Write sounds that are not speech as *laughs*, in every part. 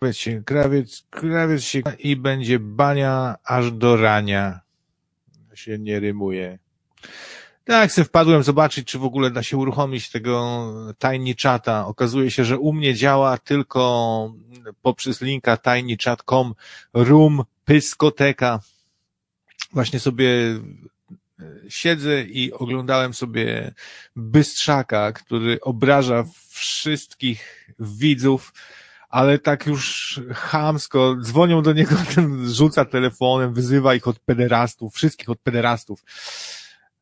krawiec się, krawiec, krawiec się i będzie bania aż do rania. Się nie rymuje. Tak, se wpadłem zobaczyć, czy w ogóle da się uruchomić tego Tiny Chata. Okazuje się, że u mnie działa tylko poprzez linka tinychat.com room pyskoteka. Właśnie sobie siedzę i oglądałem sobie Bystrzaka, który obraża wszystkich widzów, ale tak już chamsko, dzwonią do niego, *laughs* ten rzuca telefonem, wyzywa ich od pederastów, wszystkich od pederastów.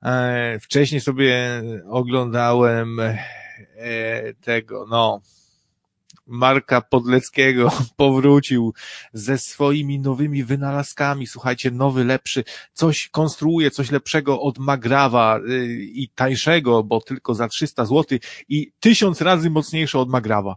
E, wcześniej sobie oglądałem e, tego, no, Marka Podleckiego *laughs* powrócił ze swoimi nowymi wynalazkami. Słuchajcie, nowy, lepszy, coś konstruuje, coś lepszego od Magrawa y, i tańszego, bo tylko za 300 zł i tysiąc razy mocniejsze od Magrawa.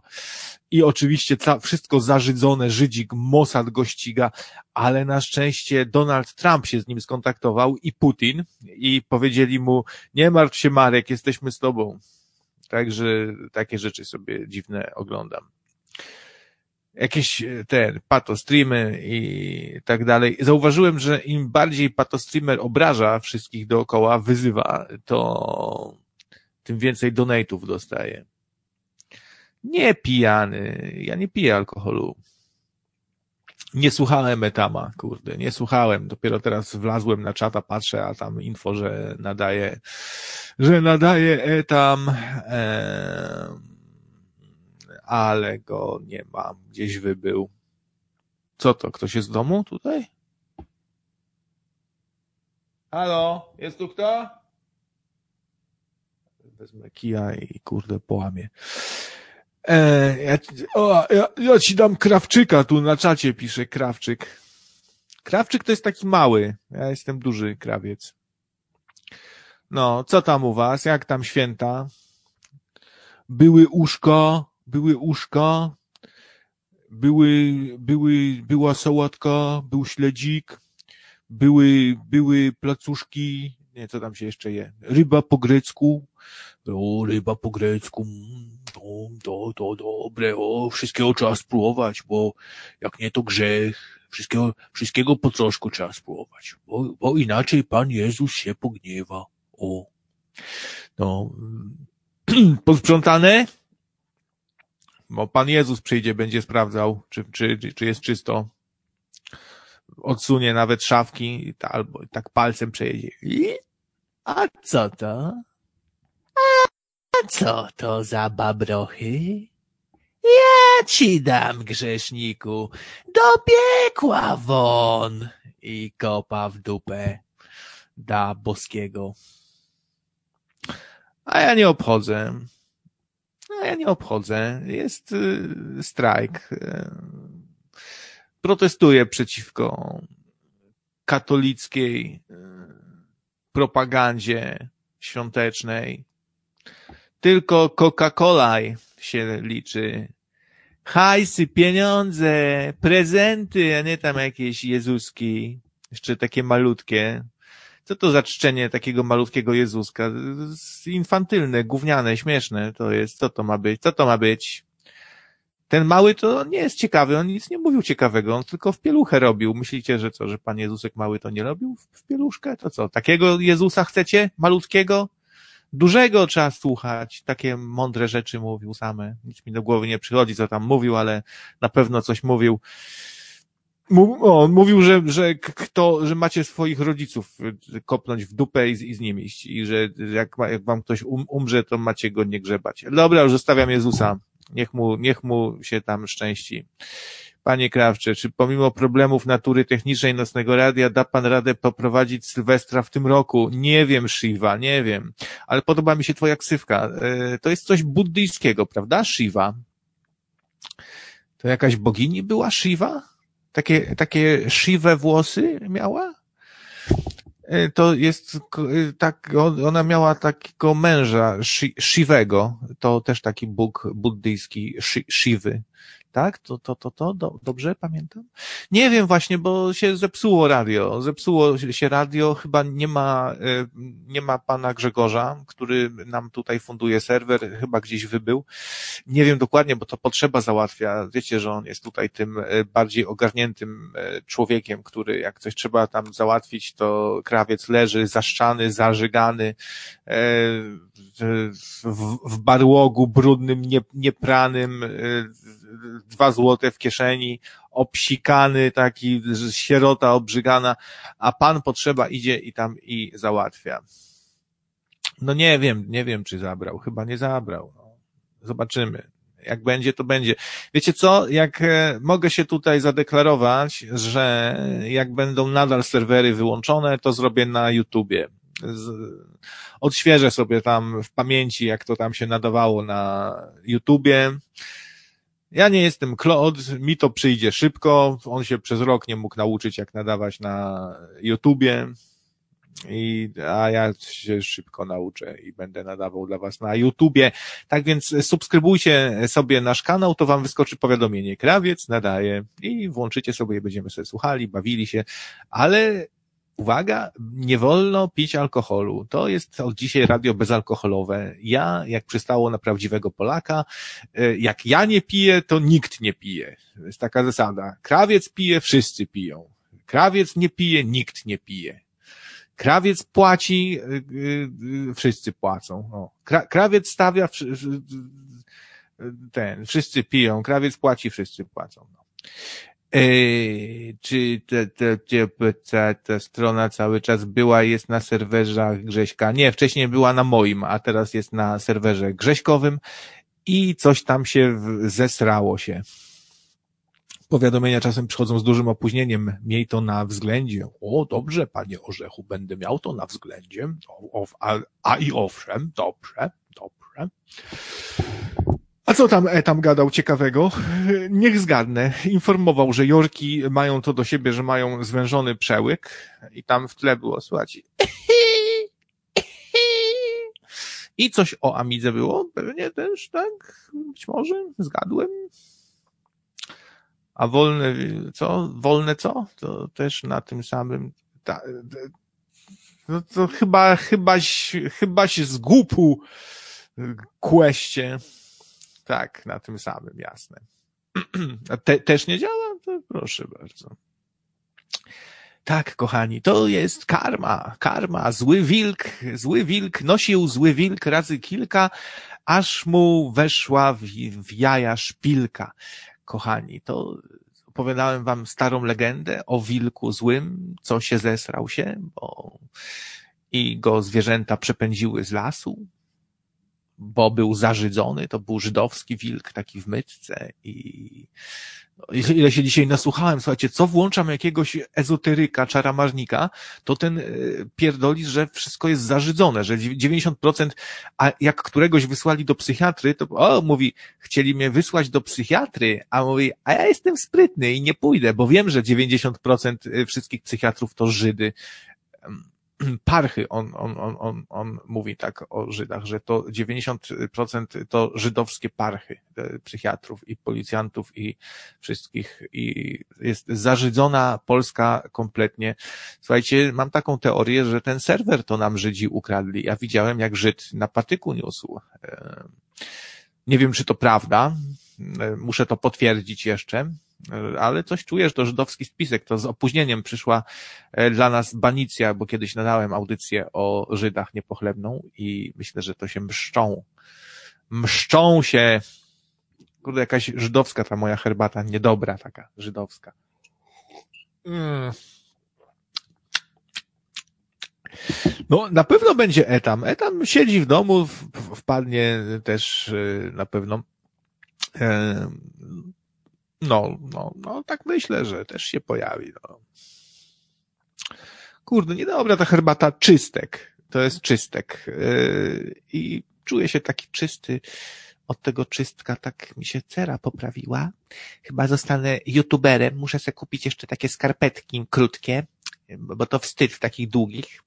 I oczywiście ca- wszystko zarzydzone, Żydzik, Mossad go ściga, ale na szczęście Donald Trump się z nim skontaktował i Putin i powiedzieli mu, nie martw się Marek, jesteśmy z tobą. Także takie rzeczy sobie dziwne oglądam jakieś e, te patostreamy i tak dalej. Zauważyłem, że im bardziej patostreamer obraża wszystkich dookoła, wyzywa, to tym więcej donate'ów dostaje. Nie pijany. Ja nie piję alkoholu. Nie słuchałem etama, kurde, nie słuchałem. Dopiero teraz wlazłem na czata, patrzę, a tam info, że nadaje, że nadaje etam. Em ale go nie mam. Gdzieś wybył. Co to? Ktoś jest w domu tutaj? Halo? Jest tu kto? Wezmę kija i kurde połamię. E, ja, o, ja, ja ci dam krawczyka, tu na czacie pisze krawczyk. Krawczyk to jest taki mały. Ja jestem duży krawiec. No, co tam u was? Jak tam święta? Były uszko, były uszka, były, były, była sałatka, był śledzik, były, były placuszki, nie, co tam się jeszcze je, ryba po grecku, o, ryba po grecku, to, to, to dobre, o, wszystkiego trzeba spróbować, bo jak nie to grzech, wszystkiego, wszystkiego po troszku trzeba spróbować, bo, bo inaczej Pan Jezus się pogniewa, o. No, *clears throat* posprzątane? bo Pan Jezus przyjdzie, będzie sprawdzał, czy, czy, czy jest czysto. Odsunie nawet szafki, albo tak palcem przejedzie. I? A co to? A co to za babrochy? Ja ci dam, grzeszniku, do piekła won! I kopa w dupę da boskiego. A ja nie obchodzę. No, ja nie obchodzę. Jest y, strajk. Y, protestuję przeciwko katolickiej y, propagandzie świątecznej. Tylko Coca-Cola się liczy. Hajsy, pieniądze, prezenty, a nie tam jakieś Jezuski. Jeszcze takie malutkie. Co to za czczenie takiego malutkiego Jezuska? Infantylne, gówniane, śmieszne to jest. Co to ma być? Co to ma być? Ten mały to nie jest ciekawy, on nic nie mówił ciekawego, on tylko w pieluchę robił. Myślicie, że co, że pan Jezusek mały to nie robił w pieluszkę? To co, takiego Jezusa chcecie? Malutkiego? Dużego trzeba słuchać, takie mądre rzeczy mówił same. Nic mi do głowy nie przychodzi, co tam mówił, ale na pewno coś mówił on mówił, że, że kto, że macie swoich rodziców y, kopnąć w dupę i, i z nimi iść i że jak, jak wam ktoś um, umrze, to macie go nie grzebać. Dobra, już zostawiam Jezusa. Niech mu, niech mu się tam szczęści. Panie Krawcze, czy pomimo problemów natury technicznej Nocnego Radia da Pan radę poprowadzić Sylwestra w tym roku? Nie wiem, Shiva, nie wiem. Ale podoba mi się Twoja ksywka. E, to jest coś buddyjskiego, prawda? Shiva. To jakaś bogini była Shiva? takie, takie siwe włosy miała. E, to jest e, tak, ona miała takiego męża siwego, to też taki bóg buddyjski, siwy, tak? To, to, to, to, do, dobrze pamiętam? Nie wiem właśnie, bo się zepsuło radio. Zepsuło się radio, chyba nie ma, e, nie ma pana Grzegorza, który nam tutaj funduje serwer, chyba gdzieś wybył. Nie wiem dokładnie, bo to potrzeba załatwia. Wiecie, że on jest tutaj tym e, bardziej ogarniętym e, człowiekiem, który jak coś trzeba tam załatwić, to krawiec leży zaszczany, zażygany, w, w barłogu brudnym, nie, niepranym, dwa złote w kieszeni, obsikany, taki sierota obrzygana, a pan potrzeba idzie i tam i załatwia. No nie wiem, nie wiem, czy zabrał. Chyba nie zabrał. No. Zobaczymy. Jak będzie, to będzie. Wiecie co? Jak e, mogę się tutaj zadeklarować, że jak będą nadal serwery wyłączone, to zrobię na YouTubie. Odświeżę sobie tam w pamięci, jak to tam się nadawało na YouTubie ja nie jestem Claude, mi to przyjdzie szybko. On się przez rok nie mógł nauczyć, jak nadawać na YouTubie. I, a ja się szybko nauczę i będę nadawał dla Was na YouTubie. Tak więc subskrybujcie sobie nasz kanał, to Wam wyskoczy powiadomienie. Krawiec nadaje i włączycie sobie, będziemy sobie słuchali, bawili się, ale uwaga, nie wolno pić alkoholu. To jest od dzisiaj radio bezalkoholowe. Ja, jak przystało na prawdziwego Polaka, e, jak ja nie piję, to nikt nie pije. To jest taka zasada. Krawiec pije, wszyscy piją. Krawiec nie pije, nikt nie pije. Krawiec płaci, e, e, wszyscy płacą. O. Krawiec stawia, ten, wszyscy piją. Krawiec płaci, wszyscy płacą. Czy ta, ta, ta strona cały czas była, jest na serwerze Grześka? Nie, wcześniej była na moim, a teraz jest na serwerze Grześkowym i coś tam się zesrało się. Powiadomienia czasem przychodzą z dużym opóźnieniem. Miej to na względzie. O, dobrze, panie Orzechu, będę miał to na względzie. O, a, a i owszem, dobrze, dobrze. A co tam e, tam gadał ciekawego? *laughs* Niech zgadnę. Informował, że Jorki mają to do siebie, że mają zwężony przełyk i tam w tle było słychać i coś o Amidze było. Pewnie też, tak? Być może. Zgadłem. A wolne, co? Wolne co? To też na tym samym, ta, no to chyba, chybaś, chybaś z głupu kłeście. Tak, na tym samym, jasne. *clears throat* A te, też nie działa? To proszę bardzo. Tak, kochani, to jest karma, karma. Zły wilk, zły wilk nosił zły wilk razy kilka, aż mu weszła w, w jaja szpilka. Kochani, to opowiadałem wam starą legendę o wilku złym, co się zesrał się, bo i go zwierzęta przepędziły z lasu, bo był zażydzony, to był żydowski wilk, taki w mytce i no, ile się dzisiaj nasłuchałem, słuchajcie, co włączam jakiegoś ezoteryka, czaramarnika, to ten e, pierdoli, że wszystko jest zażydzone, że 90%, a jak któregoś wysłali do psychiatry, to o, mówi, chcieli mnie wysłać do psychiatry, a mówi, a ja jestem sprytny i nie pójdę, bo wiem, że 90% e, wszystkich psychiatrów to Żydy *clears throat* parchy, on, on, on, on, on mówi tak o Żydach, że to 90% to żydowskie parchy psychiatrów i policjantów i wszystkich i jest zażydzona Polska kompletnie. Słuchajcie, mam taką teorię, że ten serwer to nam Żydzi ukradli. Ja widziałem, jak Żyd na patyku niósł. Nie wiem, czy to prawda. Muszę to potwierdzić jeszcze ale coś czujesz, to żydowski spisek, to z opóźnieniem przyszła e, dla nas banicja, bo kiedyś nadałem audycję o Żydach niepochlebną i myślę, że to się mszczą. Mszczą się. Kurde, jakaś żydowska ta moja herbata, niedobra taka, żydowska. Mm. No, na pewno będzie Etam. Etam siedzi w domu, wpadnie też e, na pewno e, no, no, no, tak myślę, że też się pojawi. No. Kurde, niedobra ta herbata czystek. To jest czystek. Yy, I czuję się taki czysty. Od tego czystka tak mi się cera poprawiła. Chyba zostanę youtuberem. Muszę sobie kupić jeszcze takie skarpetki krótkie, bo to wstyd takich długich.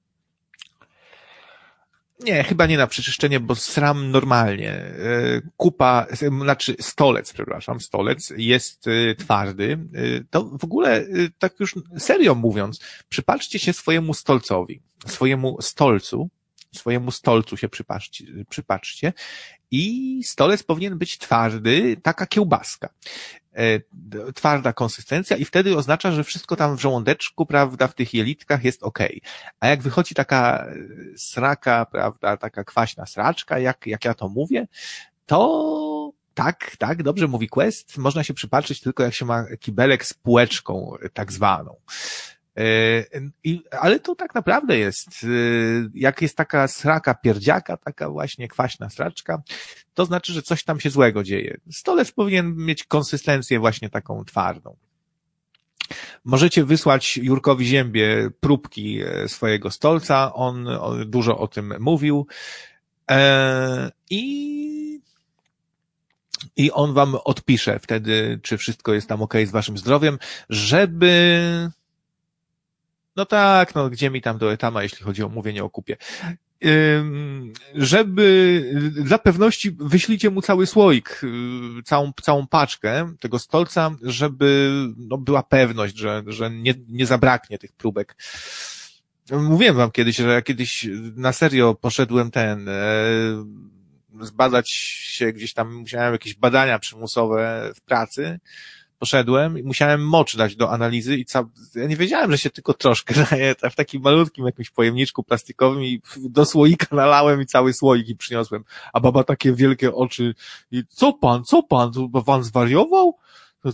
Nie, chyba nie na przeczyszczenie, bo sram normalnie. E, kupa, znaczy stolec, przepraszam, stolec jest e, twardy. E, to w ogóle, tak już serio mówiąc, przypatrzcie się swojemu stolcowi, swojemu stolcu, swojemu stolcu się przypatrzcie, przypatrzcie i stolec powinien być twardy, taka kiełbaska. E, twarda konsystencja i wtedy oznacza, że wszystko tam w żołądeczku, prawda, w tych jelitkach jest ok. A jak wychodzi taka sraka, prawda, taka kwaśna sraczka, jak, jak ja to mówię, to tak, tak, dobrze mówi Quest, można się przypatrzyć tylko jak się ma kibelek z półeczką tak zwaną. E, I, ale to tak naprawdę jest, e, jak jest taka sraka pierdziaka, taka właśnie kwaśna sraczka, to znaczy, że coś tam się złego dzieje. Stolec powinien mieć konsystencję właśnie taką twardą. Możecie wysłać Jurkowi Ziębie próbki e, swojego stolca, on dużo o tym mówił i i on wam odpisze wtedy, czy wszystko jest tam ok z waszym zdrowiem, żeby no tak, no gdzie mi tam do etama, jeśli chodzi o mówienie o kupie. Żeby dla pewności wyślijcie mu cały słoik, y, całą, całą paczkę tego stolca, żeby no, była pewność, że, że nie, nie zabraknie tych próbek. Mówiłem wam kiedyś, że ja kiedyś na serio poszedłem ten, e, zbadać się gdzieś tam, musiałem jakieś badania przymusowe w pracy, poszedłem i musiałem mocz dać do analizy i ca... ja nie wiedziałem, że się tylko troszkę *laughs* daje w takim malutkim jakimś pojemniczku plastikowym i do słoika nalałem i cały słoik i przyniosłem. A baba takie wielkie oczy i co pan, co pan, pan zwariował? To,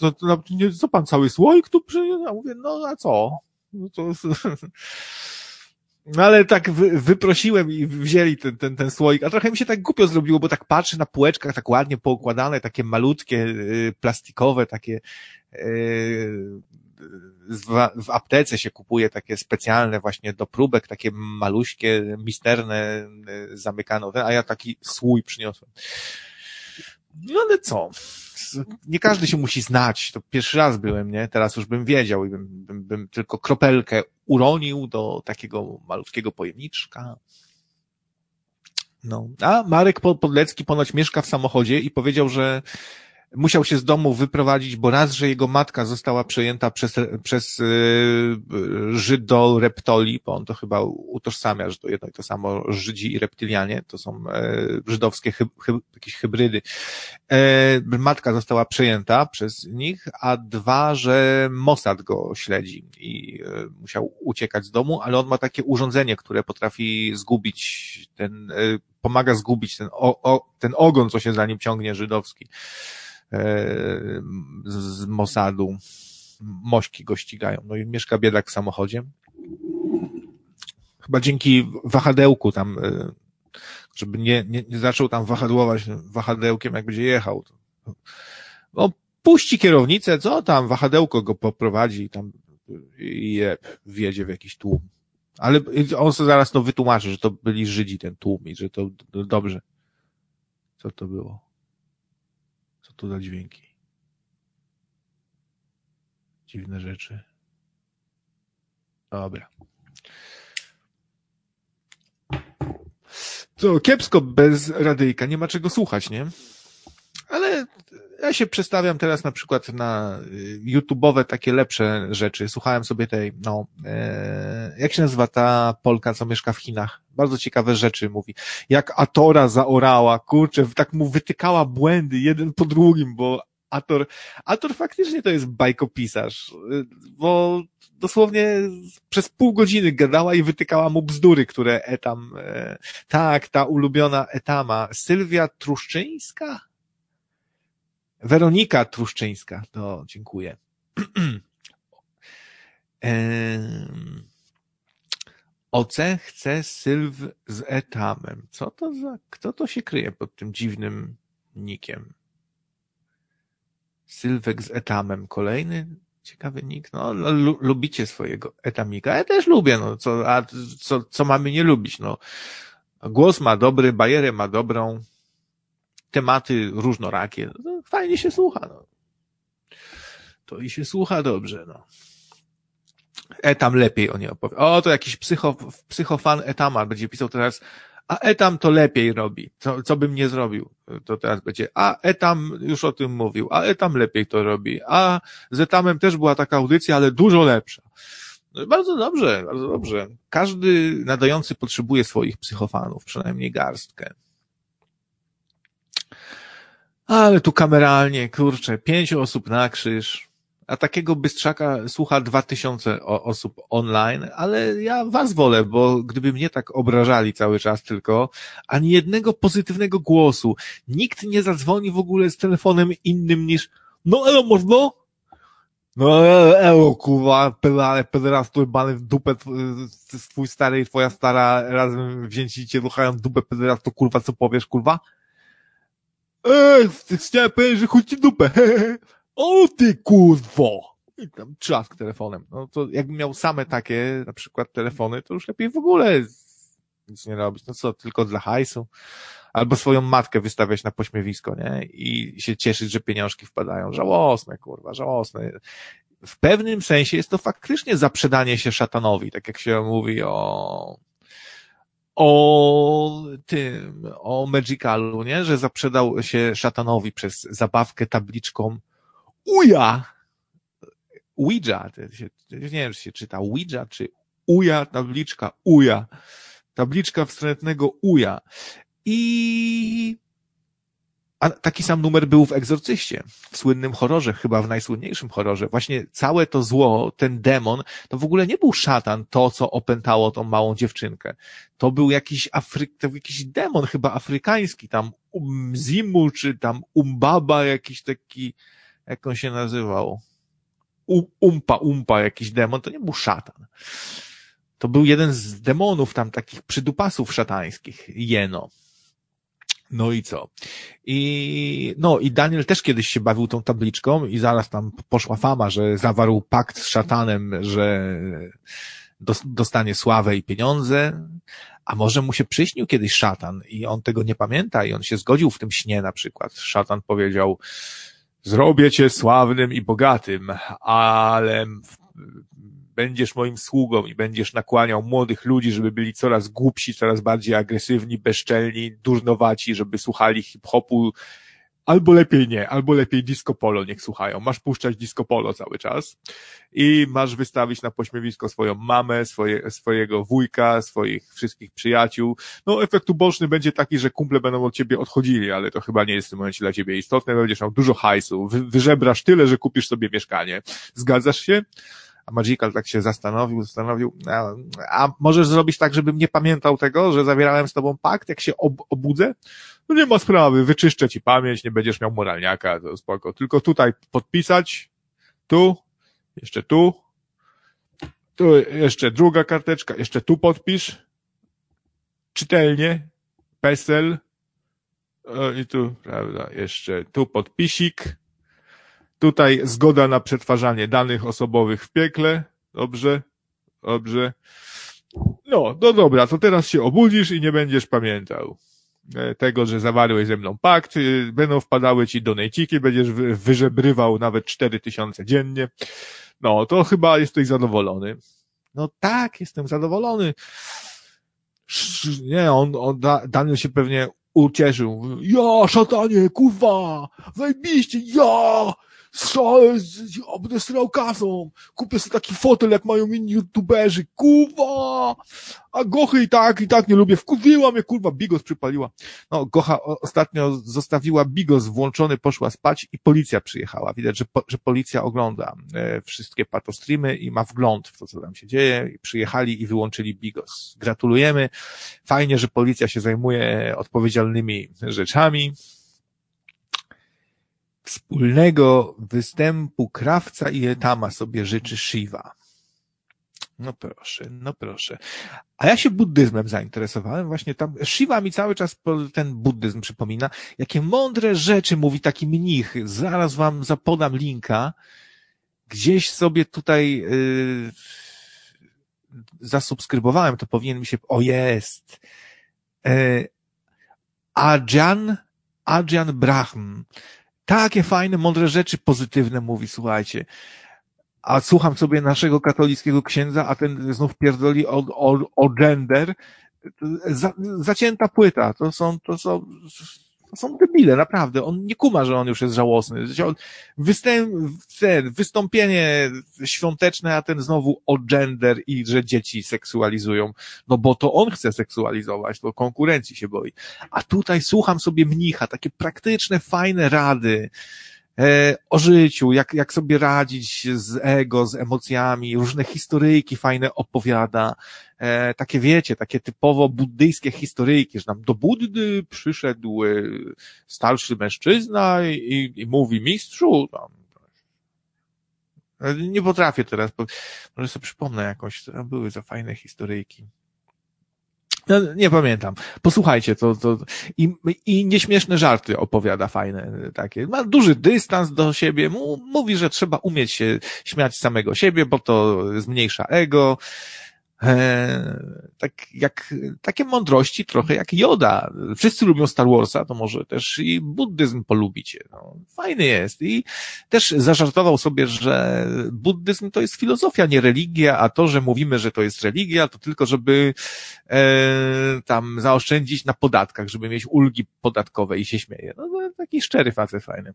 to, co pan cały słoik tu przyniósł? Ja mówię, no a co? No to... *laughs* No ale tak wy, wyprosiłem i wzięli ten, ten, ten słoik, a trochę mi się tak głupio zrobiło, bo tak patrzę na półeczkach, tak ładnie poukładane, takie malutkie, y, plastikowe, takie y, w, aptece się kupuje takie specjalne właśnie do próbek, takie maluśkie, misterne, y, zamykane, a ja taki słój przyniosłem. No ale co? Nie każdy się musi znać. To pierwszy raz byłem, nie? Teraz już bym wiedział i bym, bym, bym tylko kropelkę uronił do takiego malutkiego pojemniczka. No. A Marek Podlecki ponoć mieszka w samochodzie i powiedział, że musiał się z domu wyprowadzić, bo raz, że jego matka została przejęta przez, przez yy, Żydo reptoli, bo on to chyba utożsamia, że to jedno i to samo Żydzi i reptylianie, to są yy, żydowskie hyb, hyb, jakieś hybrydy. Yy, matka została przejęta przez nich, a dwa, że Mossad go śledzi i yy, musiał uciekać z domu, ale on ma takie urządzenie, które potrafi zgubić ten, yy, pomaga zgubić ten, o, o, ten ogon, co się za nim ciągnie żydowski. E, z Mossadu. Mośki go ścigają. No i mieszka biedak w samochodzie. Chyba dzięki wahadełku tam, e, żeby nie, nie, nie zaczął tam wahadłować wahadełkiem, jak będzie jechał. No, puści kierownicę, co tam, wahadełko go poprowadzi tam i je, wjedzie w jakiś tłum. Ale on sobie zaraz to wytłumaczy, że to byli Żydzi ten tłum i że to dobrze. Co to było? tu za dźwięki? Dziwne rzeczy. Dobra. To kiepsko bez radyjka, nie ma czego słuchać, nie? Ale ja się przestawiam teraz na przykład na y, YouTube'owe takie lepsze rzeczy. Słuchałem sobie tej, no, e, jak się nazywa ta Polka, co mieszka w Chinach? Bardzo ciekawe rzeczy mówi. Jak Atora zaorała, kurczę, tak mu wytykała błędy jeden po drugim, bo Ator, Ator faktycznie to jest bajkopisarz, y, bo dosłownie przez pół godziny gadała i wytykała mu bzdury, które Etam, e, tak, ta ulubiona Etama, Sylwia Truszczyńska? Weronika Truszczyńska, to dziękuję. *clears throat* Oce chce sylw z etamem. Co to za, kto to się kryje pod tym dziwnym nikiem? Sylwek z etamem. Kolejny ciekawy nick. No, lubicie swojego etamika. Ja też lubię, no, co, a co, co mamy nie lubić, no. Głos ma dobry, bajerę ma dobrą, tematy różnorakie. No, fajnie się słucha, no. To i się słucha dobrze, no. Etam lepiej o nie opowie. O, to jakiś psycho, psychofan Etama będzie pisał teraz, a Etam to lepiej robi. Co, co bym nie zrobił, to teraz będzie. A Etam już o tym mówił, a Etam lepiej to robi. A z Etamem też była taka audycja, ale dużo lepsza. No bardzo dobrze, bardzo dobrze. Każdy nadający potrzebuje swoich psychofanów, przynajmniej garstkę. Ale tu kameralnie, kurczę, pięć osób na krzyż, a takiego bystrzaka słucha dwa tysiące osób online, ale ja was wolę, bo gdyby mnie tak obrażali cały czas tylko, ani jednego pozytywnego głosu, nikt nie zadzwoni w ogóle z telefonem innym niż no elo, można? No elo, kurwa, pedale, pederastu, bany w dupę, twój stary i twoja stara razem wzięci cię ruchają dupę pederastu, kurwa, co powiesz, kurwa? Eee, chciałem powiedzieć, że chuj ci dupę, *laughs* O ty kurwo! I tam trzask telefonem. No to jakbym miał same takie, na przykład telefony, to już lepiej w ogóle nic nie robić. No co, tylko dla hajsu. Albo swoją matkę wystawiać na pośmiewisko, nie? I się cieszyć, że pieniążki wpadają. Żałosne, kurwa, żałosne. W pewnym sensie jest to faktycznie zaprzedanie się szatanowi, tak jak się mówi o o tym, o Magicalu, nie? Że zaprzedał się szatanowi przez zabawkę tabliczką Uja. Ouija, nie wiem, czy się czyta Ouija, czy Uja, tabliczka Uja. Tabliczka wstrętnego Uja. I a taki sam numer był w Egzorcyście, w słynnym horrorze, chyba w najsłynniejszym horrorze. Właśnie całe to zło, ten demon, to w ogóle nie był szatan, to co opętało tą małą dziewczynkę. To był jakiś Afryk, to był jakiś demon, chyba afrykański, tam Umzimu, czy tam Umbaba, jakiś taki, jak on się nazywał? Umpa, umpa, jakiś demon, to nie był szatan. To był jeden z demonów tam takich przydupasów szatańskich, jeno. No i co? I, no i Daniel też kiedyś się bawił tą tabliczką i zaraz tam poszła fama, że zawarł pakt z szatanem, że dostanie sławę i pieniądze, a może mu się przyśnił kiedyś szatan i on tego nie pamięta i on się zgodził w tym śnie na przykład. Szatan powiedział, Zrobię cię sławnym i bogatym, ale będziesz moim sługą i będziesz nakłaniał młodych ludzi, żeby byli coraz głupsi, coraz bardziej agresywni, bezczelni, durnowaci, żeby słuchali hip-hopu, albo lepiej nie, albo lepiej disco polo niech słuchają. Masz puszczać disco polo cały czas i masz wystawić na pośmiewisko swoją mamę, swoje, swojego wujka, swoich wszystkich przyjaciół. No, efekt uboczny będzie taki, że kumple będą od ciebie odchodzili, ale to chyba nie jest w tym momencie dla ciebie istotne. Będziesz miał dużo hajsu, wy, wyżebrasz tyle, że kupisz sobie mieszkanie. Zgadzasz się? A Magical tak się zastanowił, zastanowił, a, a możesz zrobić tak, żebym nie pamiętał tego, że zawierałem z tobą pakt, jak się ob, obudzę? No nie ma sprawy, wyczyszczę ci pamięć, nie będziesz miał moralniaka, to spoko. Tylko tutaj podpisać, tu, jeszcze tu, tu jeszcze druga karteczka, jeszcze tu podpisz, czytelnie, PESEL, i tu, prawda, jeszcze tu podpisik, tutaj zgoda na przetwarzanie danych osobowych w piekle, dobrze, dobrze. No, no dobra, to teraz się obudzisz i nie będziesz pamiętał. E, tego, że zawarłeś ze mną pakt, y, będą wpadały ci donejciki, będziesz wyżebrywał nawet cztery tysiące dziennie. No, to chyba jesteś zadowolony. No tak, jestem zadowolony. Nie, on, on Daniel się pewnie ucieszył. Ja, szatanie, kurwa, zajebiście, ja, obdę kasą, kupię sobie taki fotel, jak mają inni youtuberzy, kurwa, a Gochy i tak, i tak nie lubię, wkurwiła mnie, kurwa, Bigos przypaliła. No, Gocha ostatnio zostawiła Bigos włączony, poszła spać i policja przyjechała. Widać, że, po, że policja ogląda e, wszystkie patostreamy i ma wgląd w to, co tam się dzieje. I przyjechali i wyłączyli Bigos. Gratulujemy. Fajnie, że policja się zajmuje odpowiedzialnymi rzeczami Wspólnego występu krawca i etama sobie życzy Shiva. No proszę, no proszę. A ja się buddyzmem zainteresowałem, właśnie tam, Shiva mi cały czas ten buddyzm przypomina, jakie mądre rzeczy mówi taki mnich. Zaraz wam zapodam linka. Gdzieś sobie tutaj yy, zasubskrybowałem, to powinien mi się, o jest, yy, Ajahn, Ajahn Brahm takie fajne, mądre rzeczy pozytywne mówi, słuchajcie. a słucham sobie naszego katolickiego księdza, a ten znów pierdoli o, o, o gender, za, zacięta płyta, to są, to są, są debile, naprawdę. On nie kuma, że on już jest żałosny. Wystąpienie świąteczne, a ten znowu o gender i że dzieci seksualizują. No bo to on chce seksualizować, to konkurencji się boi. A tutaj słucham sobie mnicha, takie praktyczne, fajne rady o życiu, jak, jak sobie radzić z ego, z emocjami, różne historyjki fajne opowiada, e, takie wiecie, takie typowo buddyjskie historyjki, że tam do Buddy przyszedł e, starszy mężczyzna i, i mówi mistrzu, tam, e, nie potrafię teraz, może sobie przypomnę jakąś, były za fajne historyjki. No, nie pamiętam. Posłuchajcie, to, to i, i nieśmieszne żarty opowiada fajne takie. Ma duży dystans do siebie, mówi, że trzeba umieć się śmiać samego siebie, bo to zmniejsza ego. E, tak jak, takie mądrości trochę jak Joda. Wszyscy lubią Star Warsa, to może też i buddyzm polubicie. No, fajny jest. I też zażartował sobie, że buddyzm to jest filozofia, nie religia, a to, że mówimy, że to jest religia, to tylko, żeby e, tam zaoszczędzić na podatkach, żeby mieć ulgi podatkowe i się śmieje. No, taki szczery facet fajny.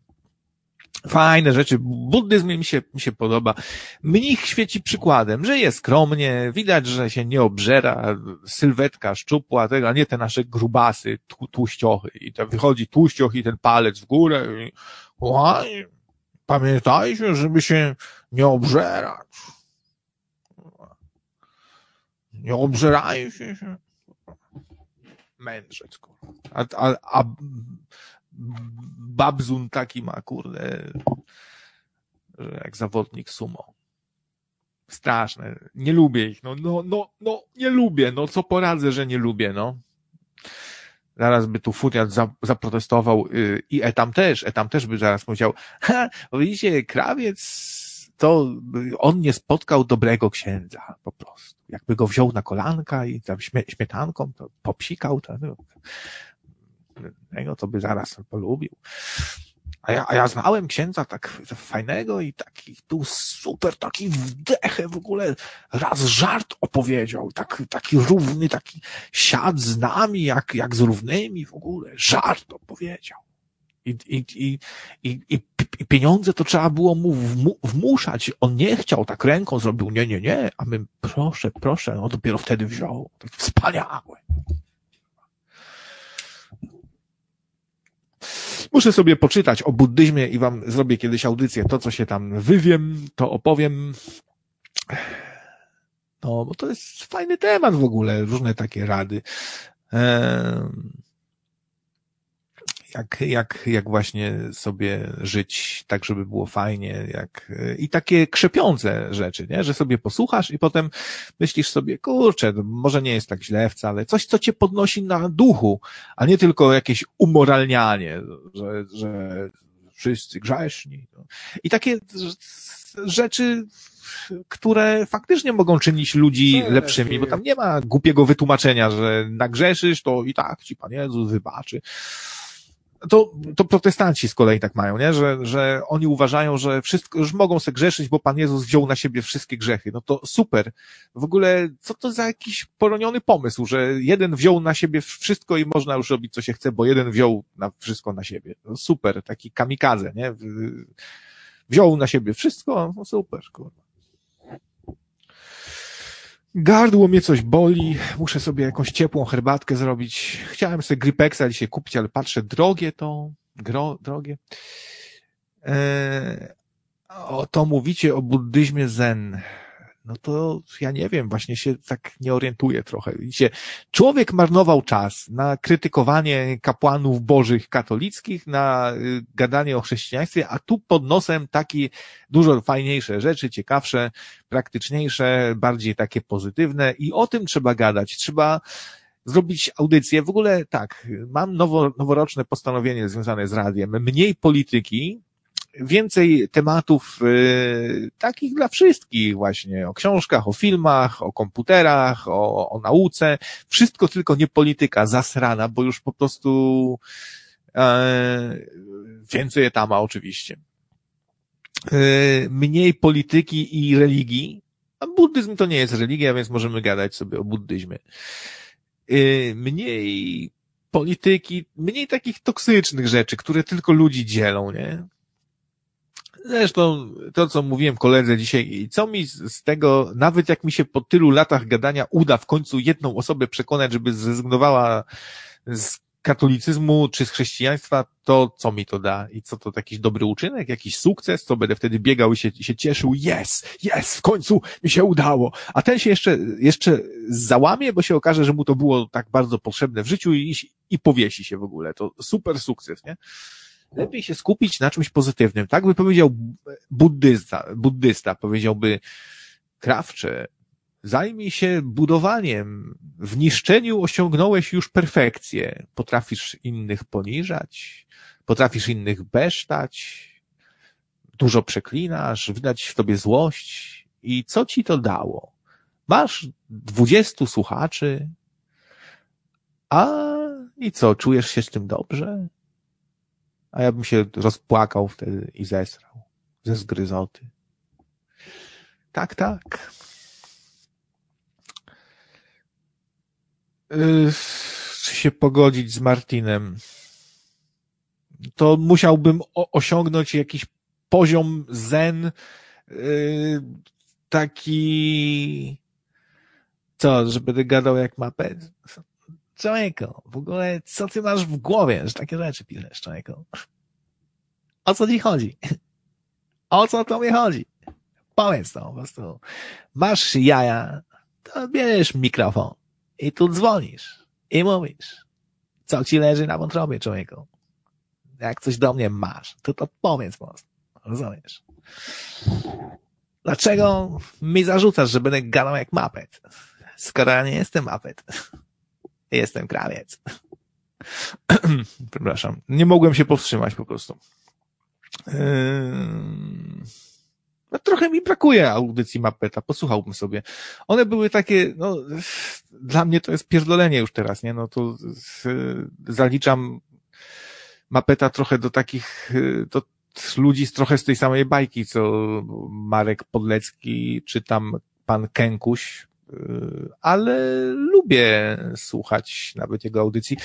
Fajne rzeczy. Buddyzm mi się, mi się podoba. Mnich świeci przykładem, że jest skromnie, widać, że się nie obżera, sylwetka szczupła, tego, a nie te nasze grubasy, tłuściochy. I to wychodzi tłuścioch i ten palec w górę. I, Łaj, pamiętajcie, żeby się nie obżerać. Nie obżerajcie się. Mędrzec. A, a, a Babzun taki ma, kurde, że jak zawodnik sumo. Straszne. Nie lubię ich. No, no, no, no, nie lubię. No, co poradzę, że nie lubię, no. Zaraz by tu Futiat zaprotestował yy, i Etam też. Etam też by zaraz powiedział, ha, widzicie, krawiec, to on nie spotkał dobrego księdza, po prostu. Jakby go wziął na kolanka i tam śmietanką, to popsikał, to, no, tego to by zaraz polubił. A ja, a ja znałem księdza tak fajnego i taki tu super, taki wdechę w ogóle, raz żart opowiedział, tak, taki równy, taki siad z nami, jak, jak z równymi w ogóle, żart opowiedział. I, i, i, i, i, pieniądze to trzeba było mu wmuszać. On nie chciał, tak ręką zrobił, nie, nie, nie, a my proszę, proszę, no dopiero wtedy wziął. To wspaniałe. Muszę sobie poczytać o buddyzmie i wam zrobię kiedyś audycję. To, co się tam wywiem, to opowiem. No, bo to jest fajny temat w ogóle, różne takie rady. Eee jak, jak, jak właśnie sobie żyć tak, żeby było fajnie, jak, i takie krzepiące rzeczy, nie? Że sobie posłuchasz i potem myślisz sobie, kurczę, może nie jest tak źle wcale, coś, co cię podnosi na duchu, a nie tylko jakieś umoralnianie, że, że wszyscy grzeszni. I takie rzeczy, które faktycznie mogą czynić ludzi lepszymi, bo tam nie ma głupiego wytłumaczenia, że nagrzeszysz, to i tak ci Pan Jezus wybaczy to, to protestanci z kolei tak mają, nie? Że, że oni uważają, że wszystko, już mogą sobie grzeszyć, bo Pan Jezus wziął na siebie wszystkie grzechy. No to super. W ogóle, co to za jakiś poroniony pomysł, że jeden wziął na siebie wszystko i można już robić co się chce, bo jeden wziął na wszystko na siebie. No super, taki kamikadze, nie? Wziął na siebie wszystko, no super, kurwa. Gardło mnie coś boli, muszę sobie jakąś ciepłą herbatkę zrobić. Chciałem sobie Gripexa dzisiaj kupić, ale patrzę, drogie to, gro, drogie. Eee, o, to mówicie o buddyzmie zen no to ja nie wiem, właśnie się tak nie orientuję trochę. Widzicie, człowiek marnował czas na krytykowanie kapłanów bożych katolickich, na y, gadanie o chrześcijaństwie, a tu pod nosem takie dużo fajniejsze rzeczy, ciekawsze, praktyczniejsze, bardziej takie pozytywne i o tym trzeba gadać. Trzeba zrobić audycję. W ogóle tak, mam nowo, noworoczne postanowienie związane z radiem. Mniej polityki, więcej tematów y, takich dla wszystkich właśnie, o książkach, o filmach, o komputerach, o, o nauce, wszystko tylko nie polityka zasrana, bo już po prostu e, więcej etama oczywiście. mniej polityki i religii, a buddyzm to nie jest religia, więc możemy gadać sobie o buddyzmie. Mniej polityki, mniej takich toksycznych rzeczy, które tylko ludzi dzielą, nie? Zresztą to, co mówiłem koledze dzisiaj, i co mi z tego, nawet jak mi się po tylu latach gadania uda w końcu jedną osobę przekonać, żeby zrezygnowała z katolicyzmu czy z chrześcijaństwa, to co mi to da? I co to jakiś dobry uczynek, jakiś sukces? To będę wtedy biegał i się, się cieszył, jest, jest, w końcu mi się udało. A ten się jeszcze, jeszcze załamie, bo się okaże, że mu to było tak bardzo potrzebne w życiu i, i powiesi się w ogóle. To super sukces, nie? Lepiej się skupić na czymś pozytywnym. Tak by powiedział buddysta, buddysta powiedziałby, krawcze, zajmij się budowaniem. W niszczeniu osiągnąłeś już perfekcję. Potrafisz innych poniżać, potrafisz innych besztać, dużo przeklinasz, wydać w tobie złość. I co ci to dało? Masz dwudziestu słuchaczy, a i co, czujesz się z tym dobrze? A ja bym się rozpłakał wtedy i zesrał ze zgryzoty. Tak, tak. Yy, czy się pogodzić z Martinem? To musiałbym osiągnąć jakiś poziom zen, yy, taki, co, że będę gadał jak mapet? Człowieku, w ogóle co ty masz w głowie, że takie rzeczy piszesz, człowieku? O co ci chodzi? O co to mi chodzi? Powiedz to po prostu. Masz jaja, to bierzesz mikrofon i tu dzwonisz i mówisz, co ci leży na wątrobie, człowieku. Jak coś do mnie masz, to to powiedz po prostu. Rozumiesz? Dlaczego mi zarzucasz, że będę gadał jak mapet? Skoro ja nie jestem mapet. Jestem krawiec. *clears throat* Przepraszam. Nie mogłem się powstrzymać po prostu. Yy... No, trochę mi brakuje audycji Mapeta, posłuchałbym sobie. One były takie, no, dla mnie to jest pierdolenie już teraz, nie? No to zaliczam Mapeta trochę do takich, do ludzi z trochę z tej samej bajki, co Marek Podlecki, czy tam pan Kękuś, yy, ale lubię słuchać nawet jego audycji.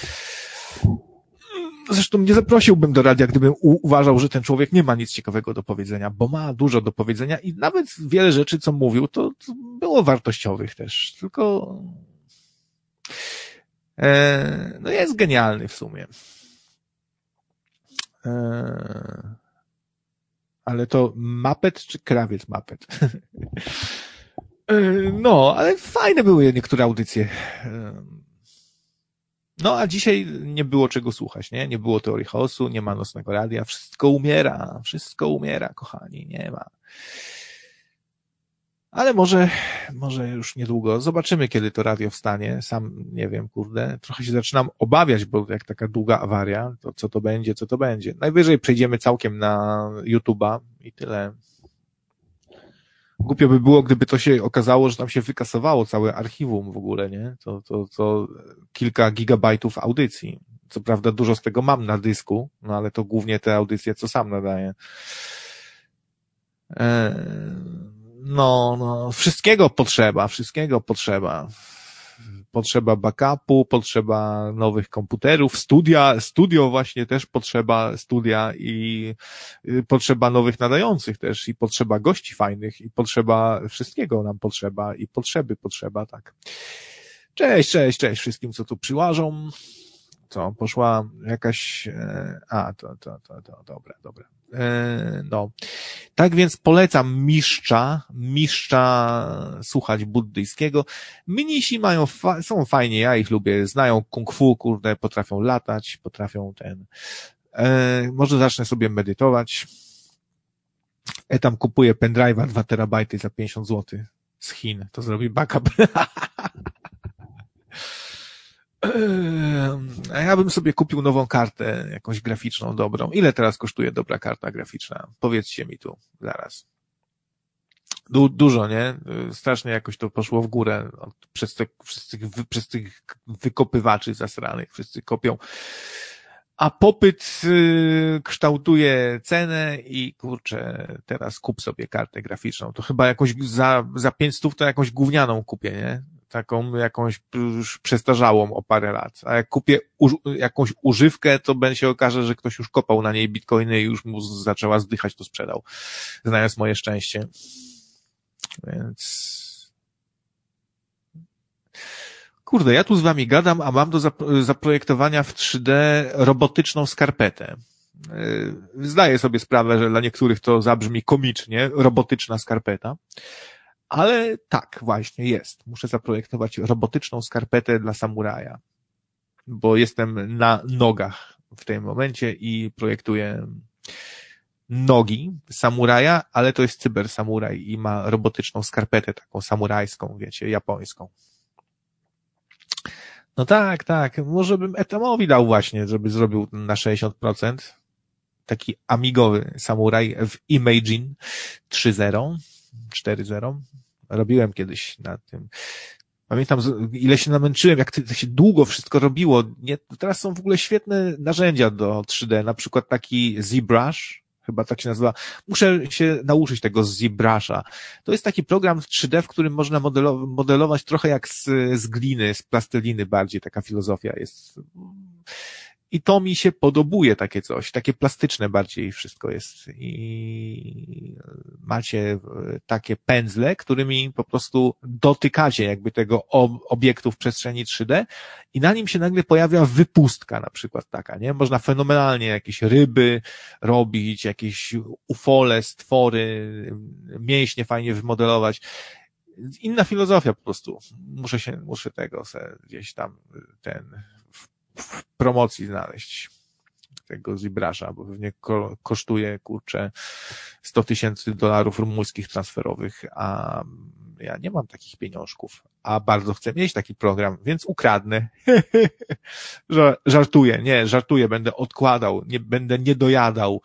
Zresztą nie zaprosiłbym do radia, gdybym uważał, że ten człowiek nie ma nic ciekawego do powiedzenia, bo ma dużo do powiedzenia i nawet wiele rzeczy, co mówił, to, to było wartościowych też, tylko e, no jest genialny w sumie. E, ale to Mapet czy krawiec Mapet? *laughs* e, no, ale fajne były niektóre audycje. E, no a dzisiaj nie było czego słuchać, nie? Nie było teorii chaosu, nie ma nocnego radia, wszystko umiera, wszystko umiera, kochani, nie ma. Ale może, może już niedługo. Zobaczymy, kiedy to radio wstanie. Sam nie wiem, kurde. Trochę się zaczynam obawiać, bo jak taka długa awaria, to co to będzie, co to będzie. Najwyżej przejdziemy całkiem na YouTube'a i tyle. Głupio by było, gdyby to się okazało, że tam się wykasowało całe archiwum w ogóle, nie? To, to, to kilka gigabajtów audycji. Co prawda dużo z tego mam na dysku, no ale to głównie te audycje, co sam nadaję. Eee, no, no, wszystkiego potrzeba, wszystkiego potrzeba potrzeba backupu, potrzeba nowych komputerów, studia, studio właśnie też potrzeba studia i y, potrzeba nowych nadających też i potrzeba gości fajnych i potrzeba wszystkiego nam potrzeba i potrzeby potrzeba, tak. Cześć, cześć, cześć wszystkim, co tu przyłażą. Co, poszła jakaś, e, a, to, to, to, to, dobra, dobra. E, no. Tak więc polecam mistrza, mistrza słuchać buddyjskiego. Mnisi mają, fa są fajnie, ja ich lubię, znają kung fu, kurde, potrafią latać, potrafią ten, e, może zacznę sobie medytować. E tam kupuję pendrive'a 2 terabajty za 50 zł z Chin, to zrobi backup. *laughs* A ja bym sobie kupił nową kartę, jakąś graficzną, dobrą. Ile teraz kosztuje dobra karta graficzna? Powiedzcie mi tu, zaraz. Du dużo, nie? Strasznie jakoś to poszło w górę przez, te, przez, tych, przez tych wykopywaczy zasranych. Wszyscy kopią. a popyt y, kształtuje cenę i kurczę, teraz kup sobie kartę graficzną. To chyba jakoś za, za 500 to jakąś gównianą kupię, nie? Taką jakąś już przestarzałą o parę lat. A jak kupię uż, jakąś używkę, to będzie się okaże, że ktoś już kopał na niej bitcoiny i już mu zaczęła zdychać, to sprzedał. Znając moje szczęście. Więc Kurde, ja tu z wami gadam, a mam do zaprojektowania w 3D robotyczną skarpetę. Yy, zdaję sobie sprawę, że dla niektórych to zabrzmi komicznie, robotyczna skarpeta. Ale tak, właśnie jest. Muszę zaprojektować robotyczną skarpetę dla samuraja. Bo jestem na nogach w tym momencie i projektuję nogi samuraja, ale to jest cybersamuraj i ma robotyczną skarpetę taką samurajską, wiecie, japońską. No tak, tak. Może bym Etamowi dał właśnie, żeby zrobił na 60%. Taki amigowy samuraj w Imagine 3.0, 4.0. Robiłem kiedyś na tym. Pamiętam, ile się namęczyłem, jak to się długo wszystko robiło. Nie, teraz są w ogóle świetne narzędzia do 3D, na przykład taki ZBrush, chyba tak się nazywa. Muszę się nauczyć tego ZBrusha. To jest taki program 3D, w którym można modelować trochę jak z, z gliny, z plasteliny bardziej, taka filozofia jest i to mi się podobuje takie coś, takie plastyczne bardziej wszystko jest. I macie takie pędzle, którymi po prostu dotykacie jakby tego obiektu w przestrzeni 3D i na nim się nagle pojawia wypustka na przykład taka, nie? Można fenomenalnie jakieś ryby robić, jakieś ufole, stwory, mięśnie fajnie wymodelować inna filozofia po prostu. Muszę się, muszę tego gdzieś tam ten promocji znaleźć tego Zibrasza, bo pewnie ko kosztuje, kurczę, 100 tysięcy dolarów rumuńskich transferowych, a ja nie mam takich pieniążków, a bardzo chcę mieć taki program, więc ukradnę. *laughs* żartuję, nie, żartuję, będę odkładał, nie, będę nie dojadał,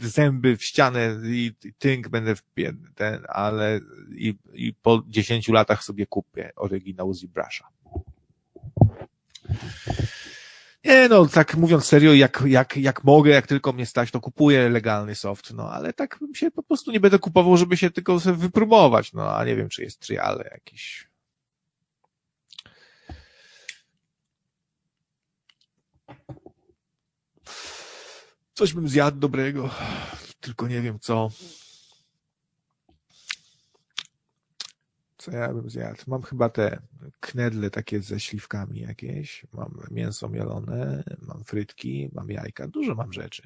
zęby w ścianę i tynk będę w ten, ale i, i po 10 latach sobie kupię oryginał Zibrasza. Nie, no, tak mówiąc serio, jak, jak, jak mogę, jak tylko mnie stać, to kupuję legalny soft, no, ale tak się po prostu nie będę kupował, żeby się tylko sobie wypróbować, no, a nie wiem, czy jest trial jakiś. Coś bym zjadł dobrego, tylko nie wiem co. Co ja bym zjadł? Mam chyba te knedle takie ze śliwkami jakieś, mam mięso mielone, mam frytki, mam jajka, dużo mam rzeczy.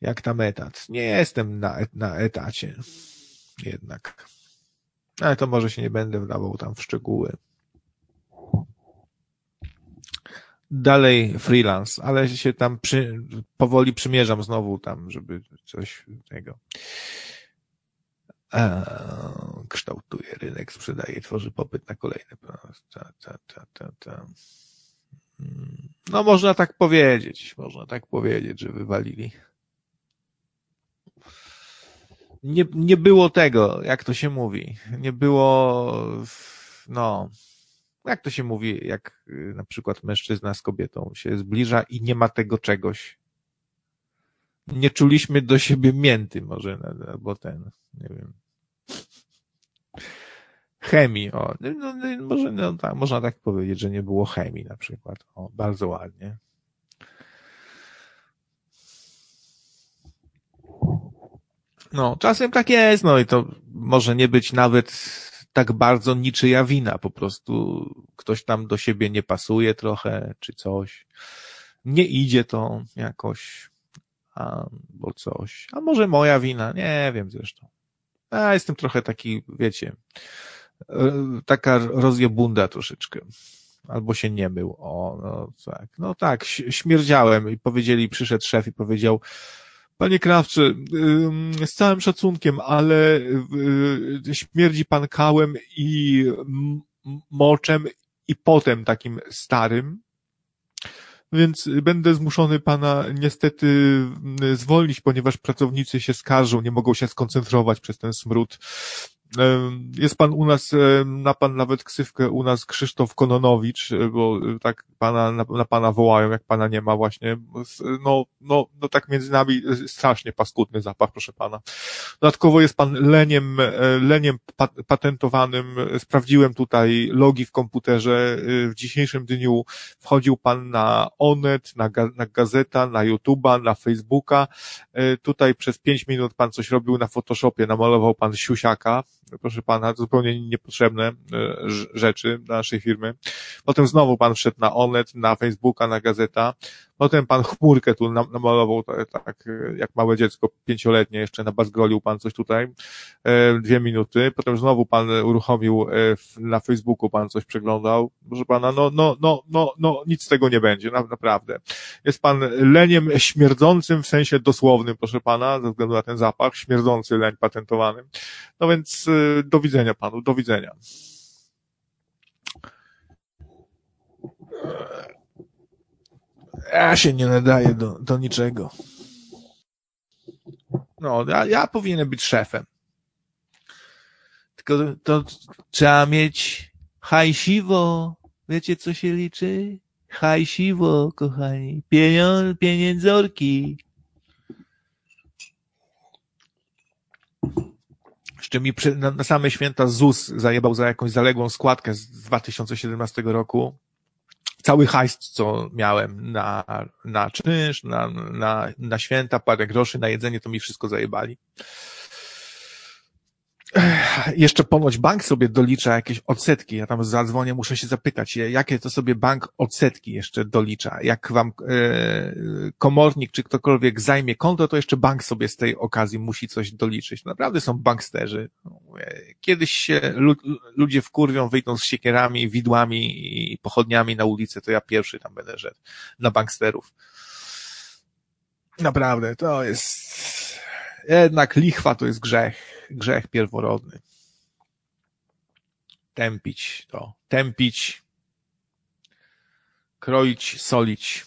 Jak tam etat. Nie jestem na, na etacie. Jednak. Ale to może się nie będę wdawał tam w szczegóły. Dalej freelance, ale się tam przy, powoli przymierzam znowu tam, żeby coś tego kształtuje rynek, sprzedaje, tworzy popyt na kolejne. Ta, ta, ta, ta, ta. No można tak powiedzieć, można tak powiedzieć, że wywalili. Nie, nie było tego, jak to się mówi. Nie było, no, jak to się mówi, jak y, na przykład mężczyzna z kobietą się zbliża i nie ma tego czegoś. Nie czuliśmy do siebie mięty może, albo ten, nie wiem chemii. O, no, no, może, no, tak, można tak powiedzieć, że nie było chemii na przykład. O, bardzo ładnie. No, czasem tak jest, no i to może nie być nawet tak bardzo niczyja wina, po prostu ktoś tam do siebie nie pasuje trochę, czy coś. Nie idzie to jakoś, albo coś. A może moja wina, nie wiem zresztą. A jestem trochę taki, wiecie, taka rozjebunda troszeczkę. Albo się nie był. O, no tak. No tak, śmierdziałem i powiedzieli, przyszedł szef i powiedział, Panie Krawcze, z całym szacunkiem, ale śmierdzi pan kałem i moczem i potem takim starym, więc będę zmuszony pana niestety zwolnić, ponieważ pracownicy się skarżą, nie mogą się skoncentrować przez ten smród. Jest pan u nas, na pan nawet ksywkę u nas Krzysztof Kononowicz, bo tak pana, na, na pana wołają, jak pana nie ma właśnie. No, no, no tak między nami strasznie paskudny zapach, proszę pana. Dodatkowo jest pan leniem, leniem patentowanym. Sprawdziłem tutaj logi w komputerze. W dzisiejszym dniu wchodził pan na Onet, na, na Gazeta, na YouTube'a, na Facebooka. Tutaj przez pięć minut pan coś robił na Photoshopie, namalował pan siusiaka, proszę pana, zupełnie niepotrzebne e, rzeczy dla naszej firmy. Potem znowu pan wszedł na Onet, na Facebooka, na Gazeta. Potem pan chmurkę tu namalował tak, tak jak małe dziecko, pięcioletnie jeszcze, nabazgolił pan coś tutaj, e, dwie minuty. Potem znowu pan uruchomił e, na Facebooku, pan coś przeglądał. Proszę pana, no, no, no, no, no, nic z tego nie będzie, naprawdę. Jest pan leniem śmierdzącym w sensie dosłownym, proszę pana, ze względu na ten zapach, śmierdzący leń patentowany. No więc do widzenia panu, do widzenia. Ja się nie nadaję do, do niczego. No, ja, ja powinienem być szefem. Tylko to trzeba mieć hajsiwo. Wiecie, co się liczy? Hajsiwo, kochani. Pieniądze, pieniędzorki. Jeszcze mi przy, na, na same święta ZUS zajebał za jakąś zaległą składkę z 2017 roku. Cały hajs, co miałem na, na czynsz, na, na, na święta, parę groszy, na jedzenie, to mi wszystko zajebali jeszcze ponoć bank sobie dolicza jakieś odsetki. Ja tam zadzwonię, muszę się zapytać, jakie to sobie bank odsetki jeszcze dolicza. Jak wam e, komornik czy ktokolwiek zajmie konto, to jeszcze bank sobie z tej okazji musi coś doliczyć. Naprawdę są banksterzy. Kiedyś się lu ludzie wkurwią, wyjdą z siekierami, widłami i pochodniami na ulicę, to ja pierwszy tam będę szedł na banksterów. Naprawdę, to jest jednak lichwa to jest grzech grzech pierworodny. Tępić to, tępić, kroić, solić.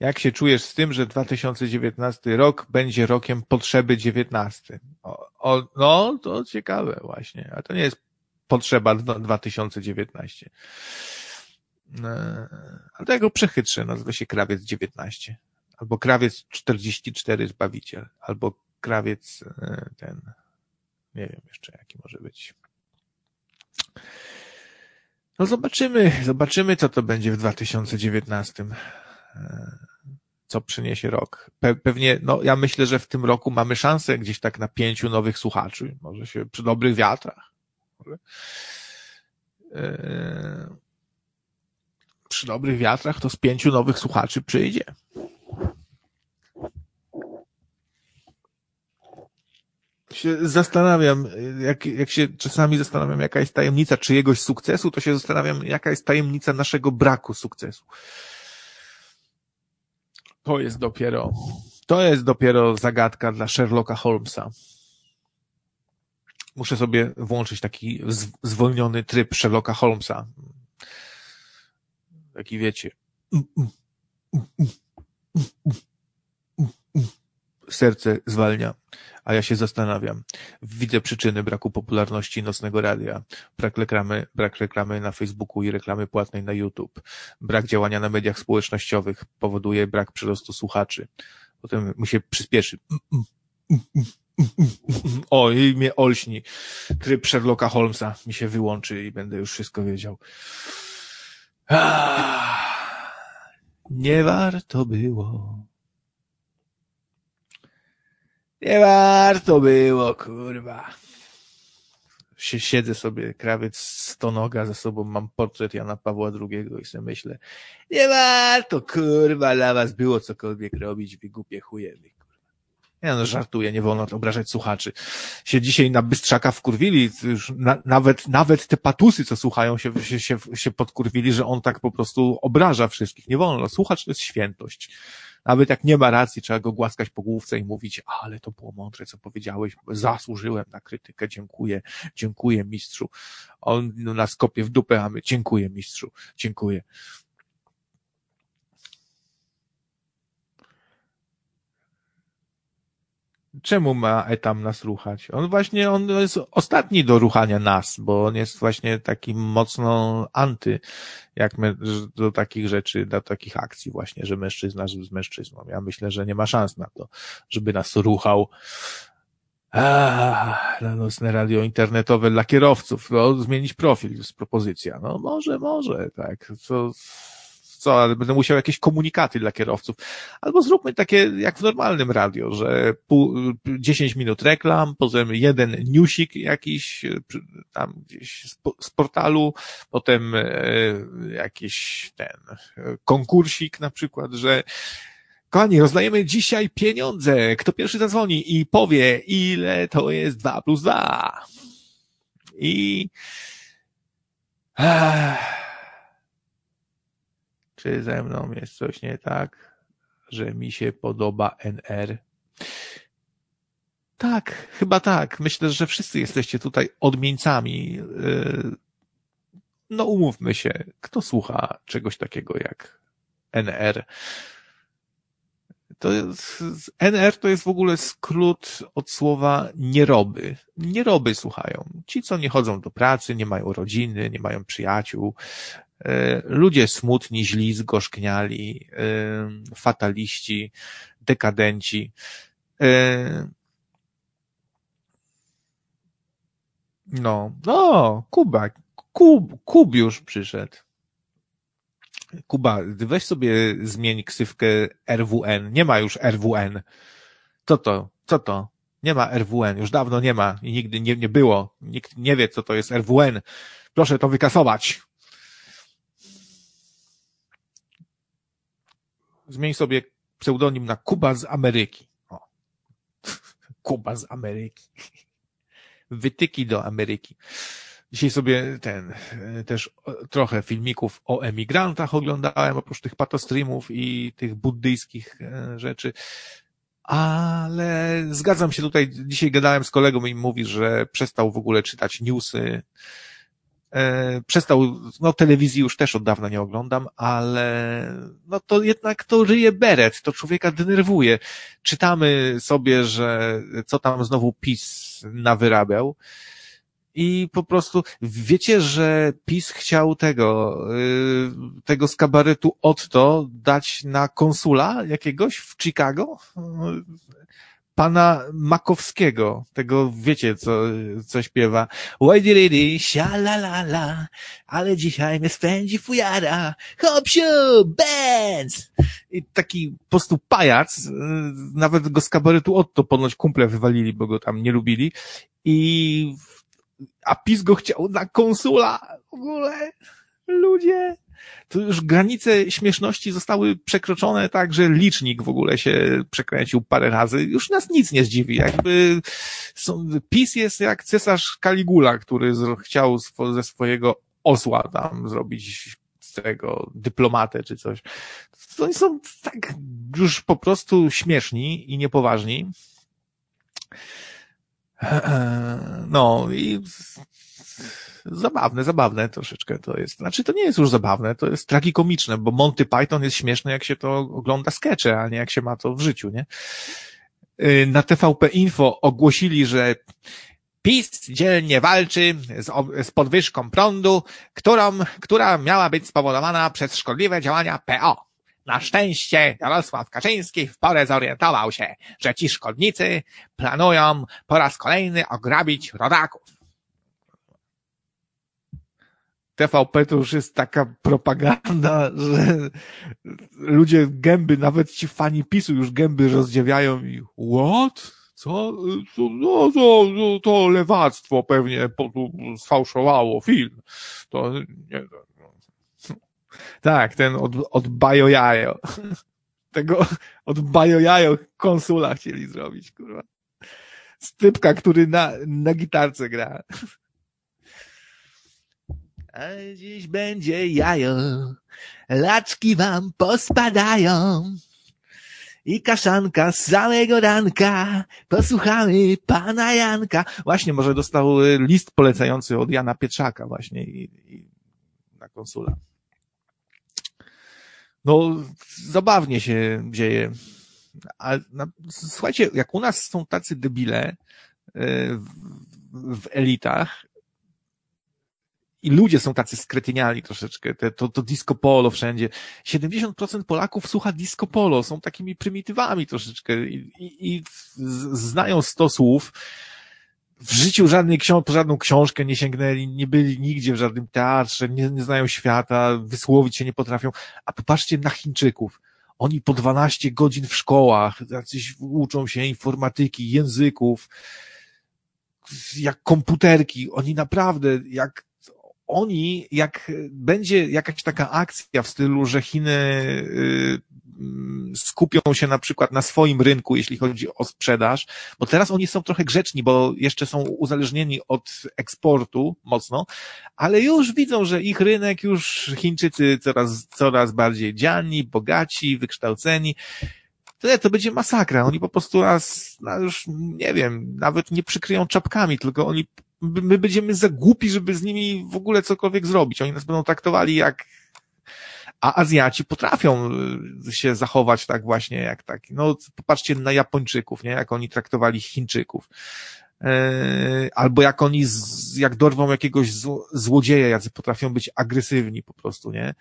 Jak się czujesz z tym, że 2019 rok będzie rokiem potrzeby 19? O, o, no, to ciekawe właśnie, a to nie jest potrzeba 2019. E, ale tego przechytrzę, nazywa się krawiec 19 albo krawiec 44 Zbawiciel, albo krawiec e, ten, nie wiem jeszcze jaki może być. No zobaczymy, zobaczymy co to będzie w 2019. E, co przyniesie rok. Pe pewnie, no ja myślę, że w tym roku mamy szansę gdzieś tak na pięciu nowych słuchaczy. Może się przy dobrych wiatrach. Może. E, przy dobrych wiatrach to z pięciu nowych słuchaczy przyjdzie. Się zastanawiam, jak, jak się czasami zastanawiam, jaka jest tajemnica czyjegoś sukcesu, to się zastanawiam, jaka jest tajemnica naszego braku sukcesu. To jest dopiero, to jest dopiero zagadka dla Sherlocka Holmesa. Muszę sobie włączyć taki zwolniony tryb Sherlocka Holmesa. Taki wiecie. Serce zwalnia a ja się zastanawiam. Widzę przyczyny braku popularności nocnego radia, brak reklamy, brak reklamy na Facebooku i reklamy płatnej na YouTube, brak działania na mediach społecznościowych powoduje brak przyrostu słuchaczy. Potem mu się przyspieszy. O, i mnie olśni. Tryb Sherlocka Holmesa mi się wyłączy i będę już wszystko wiedział. Nie warto było. Nie warto było, kurwa. Siedzę sobie, krawiec stonoga za sobą, mam portret Jana Pawła II i sobie myślę, nie warto, kurwa, dla was było cokolwiek robić, wy głupie chuje, wy, kurwa. Ja no żartuję, nie wolno obrażać słuchaczy. Się dzisiaj na Bystrzaka wkurwili, już na, nawet, nawet te patusy, co słuchają, się, się, się, się podkurwili, że on tak po prostu obraża wszystkich. Nie wolno, słuchacz to jest świętość. Nawet jak nie ma racji, trzeba go głaskać po główce i mówić, ale to było mądre, co powiedziałeś, zasłużyłem na krytykę, dziękuję, dziękuję mistrzu. On nas kopie w dupę, a my dziękuję mistrzu, dziękuję. Czemu ma etam nas ruchać? On właśnie, on jest ostatni do ruchania nas, bo on jest właśnie taki mocno anty, jak my, do takich rzeczy, do takich akcji właśnie, że mężczyzna z mężczyzną. Ja myślę, że nie ma szans na to, żeby nas ruchał. Ah, na nocne radio internetowe dla kierowców. No, zmienić profil, jest propozycja. No może, może, tak. Co, co, ale będę musiał jakieś komunikaty dla kierowców. Albo zróbmy takie jak w normalnym radio, że pół, 10 minut reklam, potem jeden newsik jakiś tam gdzieś z portalu, potem e, jakiś ten konkursik na przykład, że Kochani, rozdajemy dzisiaj pieniądze. Kto pierwszy zadzwoni i powie, ile to jest 2 plus 2. I... Ech. Czy ze mną jest coś nie tak, że mi się podoba NR? Tak, chyba tak. Myślę, że wszyscy jesteście tutaj odmieńcami. Yy, no umówmy się, kto słucha czegoś takiego jak NR? To jest, NR to jest w ogóle skrót od słowa nieroby. Nieroby słuchają. Ci, co nie chodzą do pracy, nie mają rodziny, nie mają przyjaciół, ludzie smutni, źli, zgorzkniali, e, fataliści, dekadenci. E, no, no, Kuba, Kub, Kub już przyszedł. Kuba, weź sobie zmień ksywkę RWN. Nie ma już RWN. Co to? Co to? Nie ma RWN. Już dawno nie ma i nigdy nie, nie było. Nikt nie wie, co to jest RWN. Proszę to wykasować. Zmień sobie pseudonim na Kuba z Ameryki. O. *laughs* Kuba z Ameryki. *laughs* Wytyki do Ameryki. Dzisiaj sobie ten, też trochę filmików o emigrantach oglądałem, oprócz tych patostreamów i tych buddyjskich e, rzeczy. Ale zgadzam się tutaj, dzisiaj gadałem z kolegą i mówi, że przestał w ogóle czytać newsy, E, przestał, no telewizji już też od dawna nie oglądam, ale no to jednak to ryje beret, to człowieka denerwuje. Czytamy sobie, że co tam znowu PiS nawyrabiał i po prostu wiecie, że PiS chciał tego, y, tego z kabaretu Otto dać na konsula jakiegoś w Chicago? Pana Makowskiego, tego wiecie, co, co śpiewa. Łajdi lady, la la la, ale dzisiaj mnie spędzi fujara, hop siu, benz! I taki po prostu pajac, y, nawet go z kabaretu Otto ponoć kumple wywalili, bo go tam nie lubili. I, a PiS go chciał na konsula, w ogóle, ludzie to już granice śmieszności zostały przekroczone tak, że licznik w ogóle się przekręcił parę razy. Już nas nic nie zdziwi. Jakby są, PiS jest jak cesarz Kaligula, który chciał ze swojego osła tam zrobić z tego dyplomatę czy coś. To oni są tak już po prostu śmieszni i niepoważni. *clears throat* No i zabawne, zabawne troszeczkę to jest. Znaczy to nie jest już zabawne, to jest tragikomiczne, bo Monty Python jest śmieszny, jak się to ogląda skecze, a nie jak się ma to w życiu, nie? Y, na TVP Info ogłosili, że PiS dzielnie walczy z, z podwyżką prądu, którą, która miała być spowodowana przez szkodliwe działania PO. Na szczęście Jarosław Kaczyński w porę zorientował się, że ci szkodnicy planują po raz kolejny ograbić rodaków. TVP to już jest taka propaganda, *laughs* że ludzie gęby, nawet ci fani PiSu już gęby rozdziawiają i what? Co? No, to, to, to lewactwo pewnie sfałszowało film. To nie, no. Tak, ten od, od Bajo Jajo. *laughs* Tego od Bajo Jajo konsula chcieli zrobić, kurwa. Stypka, który na, na gitarce gra. Dziś będzie jajo, laczki wam pospadają. I kaszanka z samego ranka, posłuchamy pana Janka. Właśnie, może dostał y, list polecający od Jana Pietrzaka właśnie i, i na konsula. No, zabawnie się dzieje A na, słuchajcie, jak u nas są tacy debile w, w elitach, i ludzie są tacy skretyniali troszeczkę, te, to, to disco polo wszędzie. 70% Polaków słucha disco polo, są takimi prymitywami troszeczkę i, i, i znają 100 słów. W życiu żadnej książ po żadną książkę nie sięgnęli, nie byli nigdzie w żadnym teatrze, nie, nie znają świata, wysłowić się nie potrafią. A popatrzcie na Chińczyków. Oni po 12 godzin w szkołach, jacyś uczą się informatyki, języków, jak komputerki. Oni naprawdę, jak oni, jak będzie jakaś taka akcja w stylu, że Chiny y, skupią się na przykład na swoim rynku, jeśli chodzi o sprzedaż, bo teraz oni są trochę grzeczni, bo jeszcze są uzależnieni od eksportu mocno, ale już widzą, że ich rynek już Chińczycy coraz, coraz bardziej dziani, bogaci, wykształceni, to, to będzie masakra. Oni po prostu nas, no już nie wiem, nawet nie przykryją czapkami, tylko oni my będziemy za głupi, żeby z nimi w ogóle cokolwiek zrobić. Oni nas będą traktowali jak, a Azjaci potrafią y, się zachować tak właśnie jak tak. No, popatrzcie na Japończyków, nie? Jak oni traktowali Chińczyków. E, albo jak oni, z, jak dorwą jakiegoś złodzieja, jacy potrafią być agresywni po prostu, nie?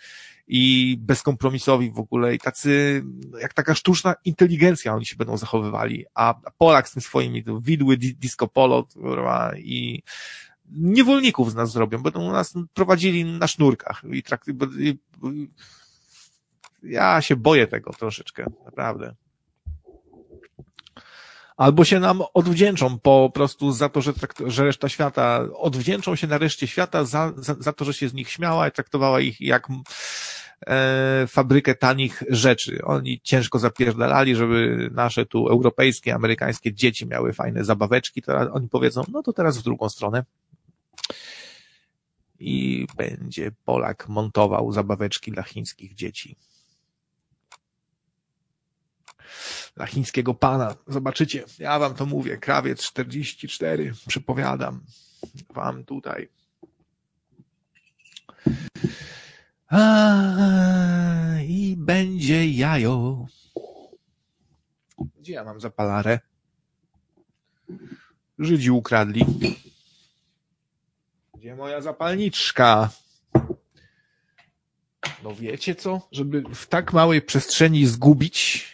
I bezkompromisowi w ogóle i tacy, jak taka sztuczna inteligencja oni się będą zachowywali, a Polak z tym swoimi widły disco polo i niewolników z nas zrobią, będą nas prowadzili na sznurkach i trakty, ja się boję tego troszeczkę, naprawdę albo się nam odwdzięczą po prostu za to, że, że reszta świata, odwdzięczą się na reszcie świata za, za, za to, że się z nich śmiała i traktowała ich jak e, fabrykę tanich rzeczy. Oni ciężko zapierdalali, żeby nasze tu europejskie, amerykańskie dzieci miały fajne zabaweczki, to oni powiedzą, no to teraz w drugą stronę. I będzie Polak montował zabaweczki dla chińskich dzieci. Dla chińskiego pana. Zobaczycie, ja wam to mówię, krawiec 44, przypowiadam wam tutaj. A, I będzie jajo. Gdzie ja mam zapalarę? Żydzi ukradli. Gdzie moja zapalniczka? No wiecie co? Żeby w tak małej przestrzeni zgubić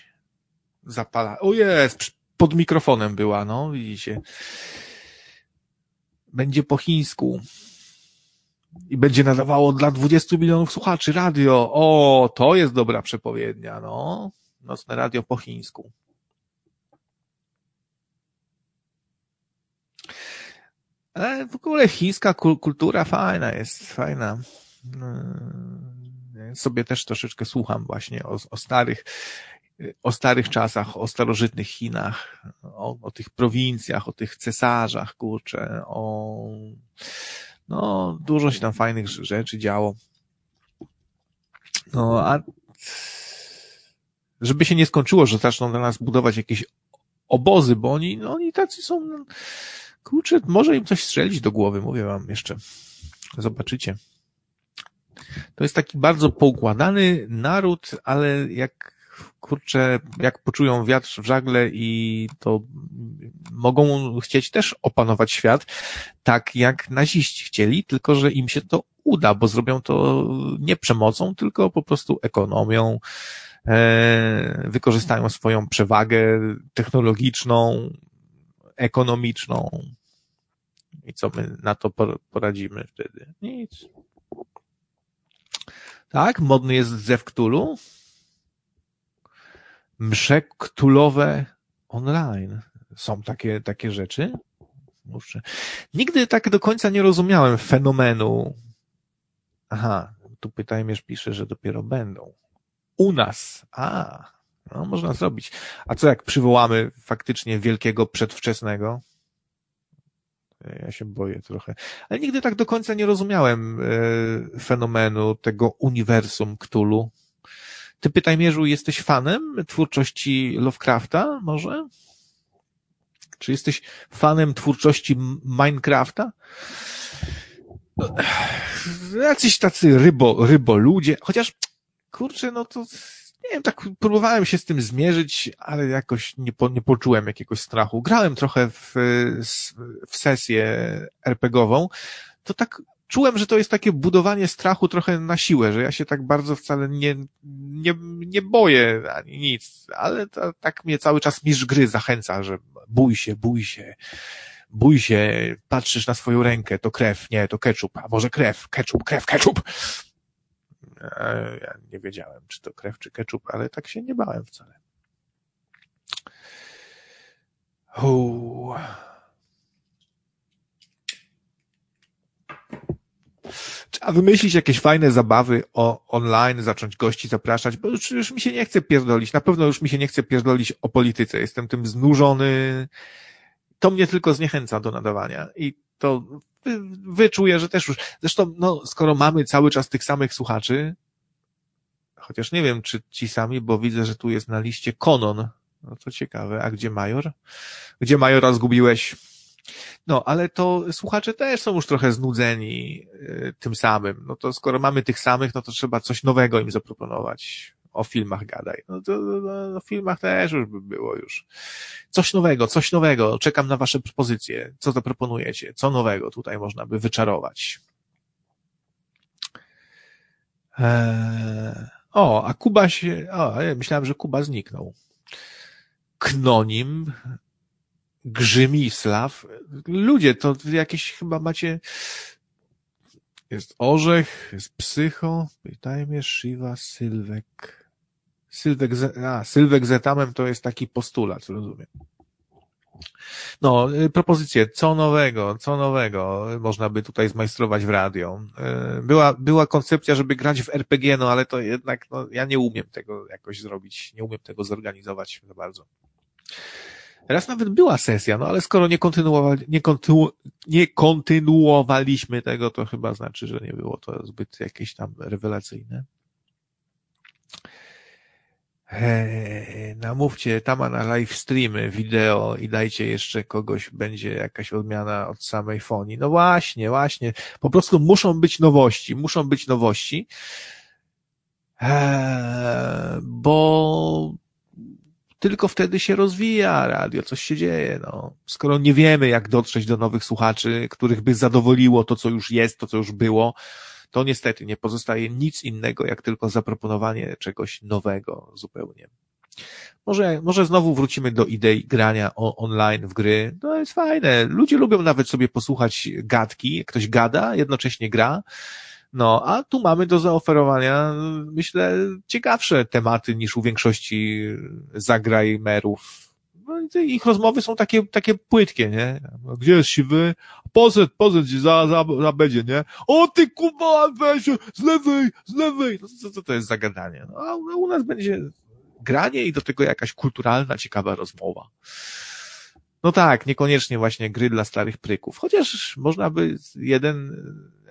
zapala. O jest, pod mikrofonem była, no widzicie. Będzie po chińsku. I będzie nadawało dla 20 milionów słuchaczy radio. O, to jest dobra przepowiednia, no. Nocne radio po chińsku. Ale w ogóle chińska kultura fajna jest, fajna. No, sobie też troszeczkę słucham właśnie o, o starych o starych czasach, o starożytnych Chinach, o, o tych prowincjach, o tych cesarzach, kurczę, o, no, dużo się tam fajnych rzeczy działo. No, a żeby się nie skończyło, że zaczną dla nas budować jakieś obozy, bo oni, no, oni tacy są, kurczę, może im coś strzelić do głowy, mówię wam jeszcze. Zobaczycie. To jest taki bardzo poukładany naród, ale jak kurczę, jak poczują wiatr w żagle i to mogą chcieć też opanować świat, tak jak naziści chcieli, tylko że im się to uda, bo zrobią to nie przemocą, tylko po prostu ekonomią, e, wykorzystają swoją przewagę technologiczną, ekonomiczną. I co my na to poradzimy wtedy? Nic. Tak, modny jest Zew Cthulhu msze ktulowe online. Są takie, takie rzeczy? Muszę. Nigdy tak do końca nie rozumiałem fenomenu. Aha, tu pytajmierz pisze, że dopiero będą. U nas. A, no można zrobić. A co jak przywołamy faktycznie wielkiego przedwczesnego? Ja się boję trochę. Ale nigdy tak do końca nie rozumiałem e, fenomenu tego uniwersum Cthulhu. Ty pytaj Mierzu, jesteś fanem twórczości Lovecrafta może? Czy jesteś fanem twórczości Minecrafta? Jacyś tacy rybo, rybo ludzie, chociaż kurczę, no to nie wiem, tak próbowałem się z tym zmierzyć, ale jakoś nie, po, nie poczułem jakiegoś strachu. Grałem trochę w, w sesję RPGową, to tak czułem, że to jest takie budowanie strachu trochę na siłę, że ja się tak bardzo wcale nie, nie, nie boję ani nic, ale to, tak mnie cały czas mistrz gry zachęca, że bój się, bój się, bój się, patrzysz na swoją rękę, to krew, nie, to ketchup, a może krew, ketchup, krew, ketchup. E, ja nie wiedziałem, czy to krew, czy ketchup, ale tak się nie bałem wcale. Uuu. Trzeba wymyślić jakieś fajne zabawy o online, zacząć gości zapraszać, bo już, już mi się nie chce pierdolić. Na pewno już mi się nie chce pierdolić o polityce. Jestem tym znużony. To mnie tylko zniechęca do nadawania. I to wyczuję, że też już. Zresztą, no, skoro mamy cały czas tych samych słuchaczy, chociaż nie wiem, czy ci sami, bo widzę, że tu jest na liście Konon. No to ciekawe. A gdzie Major? Gdzie Majora zgubiłeś? No, ale to słuchacze też są już trochę znudzeni y, tym samym. No to skoro mamy tych samych, no to trzeba coś nowego im zaproponować. O filmach gadaj. No to no, o filmach też już by było już. Coś nowego, coś nowego. Czekam na wasze propozycje. Co zaproponujecie? Co nowego tutaj można by wyczarować? Eee, o, a Kuba się, o, myślałem, że Kuba zniknął. Knonim Grzymisław. Ludzie, to jakieś chyba macie... Jest Orzech, jest Psycho, pytajmy Shiva, Sylwek. Sylwek, a, Sylwek z etamem to jest taki postulat, rozumiem. No, y, propozycje, co nowego, co nowego można by tutaj zmajstrować w radio. Y, była, była koncepcja, żeby grać w RPG, no ale to jednak, no, ja nie umiem tego jakoś zrobić, nie umiem tego zorganizować za bardzo. Raz nawet była sesja, no ale skoro nie, kontynuowali, nie, kontynu, nie kontynuowaliśmy tego, to chyba znaczy, że nie było to zbyt jakieś tam rewelacyjne. Eee, namówcie Tama na live streamy, wideo i dajcie jeszcze kogoś, będzie jakaś odmiana od samej fonii. No właśnie, właśnie. Po prostu muszą być nowości, muszą być nowości, eee, bo tylko wtedy się rozwija radio, coś się dzieje. No. Skoro nie wiemy, jak dotrzeć do nowych słuchaczy, których by zadowoliło to, co już jest, to, co już było, to niestety nie pozostaje nic innego, jak tylko zaproponowanie czegoś nowego zupełnie. Może, może znowu wrócimy do idei grania online w gry. To jest fajne. Ludzie lubią nawet sobie posłuchać gadki. Ktoś gada, jednocześnie gra. No, a tu mamy do zaoferowania, myślę, ciekawsze tematy niż u większości zagrajmerów. No i ich rozmowy są takie, takie płytkie, nie? Gdzie jest siwy? Pozet, pozet za, za, za będzie, nie? O ty kuba, weź, z lewej, z lewej! No co, co to jest zagadanie? No, a u nas będzie granie i do tego jakaś kulturalna, ciekawa rozmowa. No tak, niekoniecznie właśnie gry dla starych pryków, chociaż można by jeden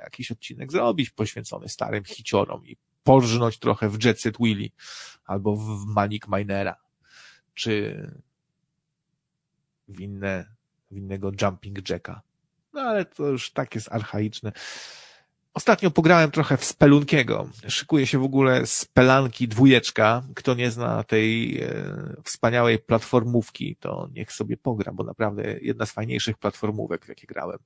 jakiś odcinek zrobić poświęcony starym hiciorom i porżnąć trochę w Jet Set Willy albo w Manic Minera, czy w inne, w innego Jumping Jacka. No ale to już tak jest archaiczne. Ostatnio pograłem trochę w Spelunkiego. Szykuje się w ogóle Spelanki dwójeczka. Kto nie zna tej e, wspaniałej platformówki, to niech sobie pogra, bo naprawdę jedna z fajniejszych platformówek, w jakie grałem.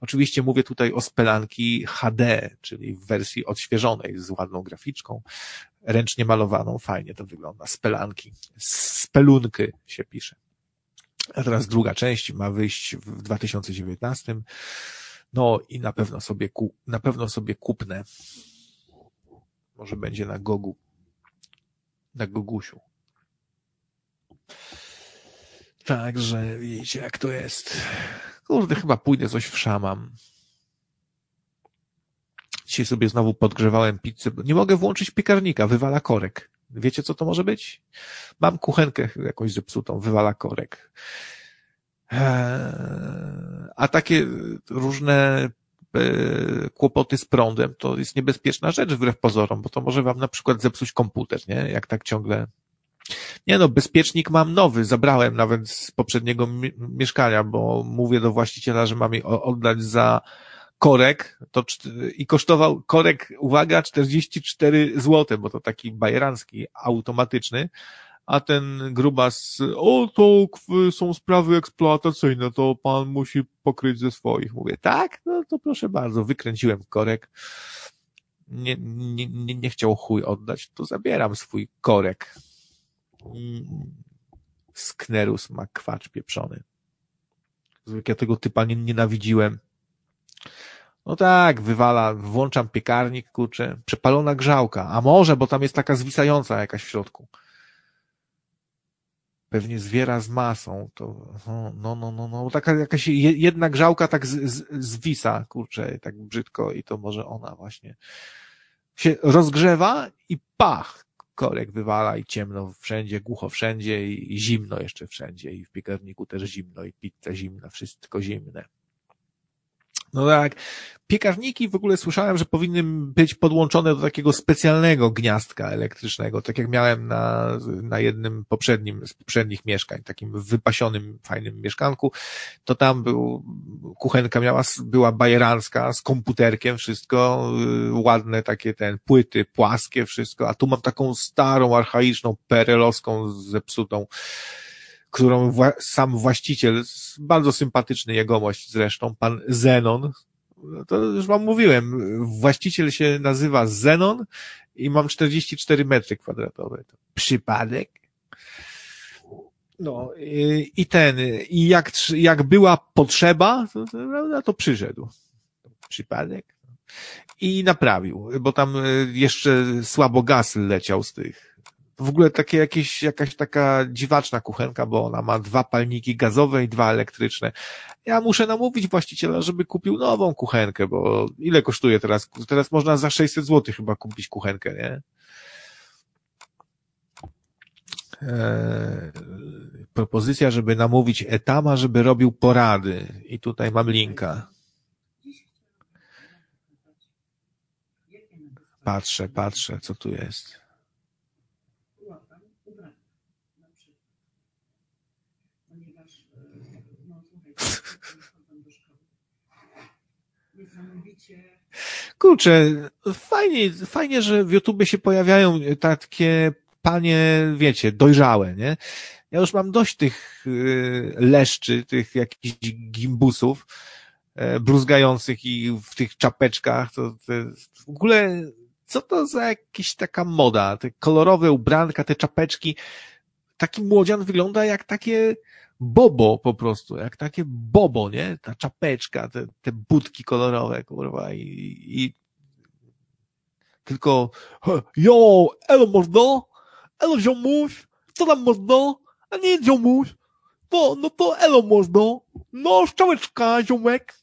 Oczywiście mówię tutaj o Spelanki HD, czyli w wersji odświeżonej, z ładną graficzką, ręcznie malowaną. Fajnie to wygląda. Spelanki. Spelunky się pisze. A teraz druga część ma wyjść w 2019 no i na pewno sobie, ku, na pewno sobie kupnę. Może będzie na Gogu. Na Gogusiu. Także widzicie, jak to jest. Kurde, chyba pójdę coś w szamam. Dzisiaj sobie znowu podgrzewałem pizzę. Nie mogę włączyć piekarnika, wywala korek. Wiecie, co to może być? Mam kuchenkę jakąś zepsutą, wywala korek. Eee, a takie różne e, kłopoty z prądem to jest niebezpieczna rzecz wbrew pozorom, bo to może wam na przykład zepsuć komputer, nie? Jak tak ciągle. Nie no, bezpiecznik mam nowy, zabrałem nawet z poprzedniego mieszkania, bo mówię do właściciela, że mam je oddać za korek to, i kosztował korek, uwaga, 44 zł, bo to taki bajerancki, automatyczny, a ten grubas, o to są sprawy eksploatacyjne, to pan musi pokryć ze swoich. Mówię, tak? No to proszę bardzo, wykręciłem korek. Nie, nie, nie, nie chciał chuj oddać, to zabieram swój korek. Sknerus ma kwacz pieprzony. Ja tego typa nie, nienawidziłem. No tak, wywala, włączam piekarnik, kurczę, przepalona grzałka. A może, bo tam jest taka zwisająca jakaś w środku pewnie zwiera z masą, to no, no, no, no, taka jakaś jedna grzałka tak z, z, zwisa, kurczę, tak brzydko i to może ona właśnie się rozgrzewa i pach, korek wywala i ciemno wszędzie, głucho wszędzie i, i zimno jeszcze wszędzie i w piekarniku też zimno i pizza zimna, wszystko zimne. No tak. Piekarniki w ogóle słyszałem, że powinny być podłączone do takiego specjalnego gniazdka elektrycznego, tak jak miałem na, na jednym poprzednim, z poprzednich mieszkań, takim wypasionym, fajnym mieszkanku, to tam był, kuchenka miała, była bajerancka, z komputerkiem, wszystko, y, ładne takie ten, płyty płaskie, wszystko, a tu mam taką starą, archaiczną, perelowską, zepsutą, którą wła sam właściciel, bardzo sympatyczny jegomość zresztą, pan Zenon, to już wam mówiłem, właściciel się nazywa Zenon i mam 44 metry kwadratowe. To przypadek? No i, i ten, i jak, jak była potrzeba, to, to, to przyszedł. Przypadek? I naprawił, bo tam jeszcze słabo gaz leciał z tych w ogóle takie jakieś, jakaś taka dziwaczna kuchenka, bo ona ma dwa palniki gazowe i dwa elektryczne. Ja muszę namówić właściciela, żeby kupił nową kuchenkę, bo ile kosztuje teraz? Teraz można za 600 zł chyba kupić kuchenkę, nie? Eee, propozycja, żeby namówić Etama, żeby robił porady. I tutaj mam linka. Patrzę, patrzę, co tu jest. Kurczę, fajnie, fajnie, że w YouTube się pojawiają takie panie, wiecie, dojrzałe, nie? Ja już mam dość tych y, leszczy, tych jakichś gimbusów e, bruzgających i w tych czapeczkach. To, to w ogóle, co to za jakaś taka moda? Te kolorowe ubranka, te czapeczki. Taki młodzian wygląda jak takie bobo po prostu, jak takie bobo, nie? Ta czapeczka, te, te budki kolorowe, kurwa, i, i tylko jo, elo mordo, elo ziomuś, co tam mordo, a nie ziomuś, to, no to elo mordo, no szczałeczka, ziomek.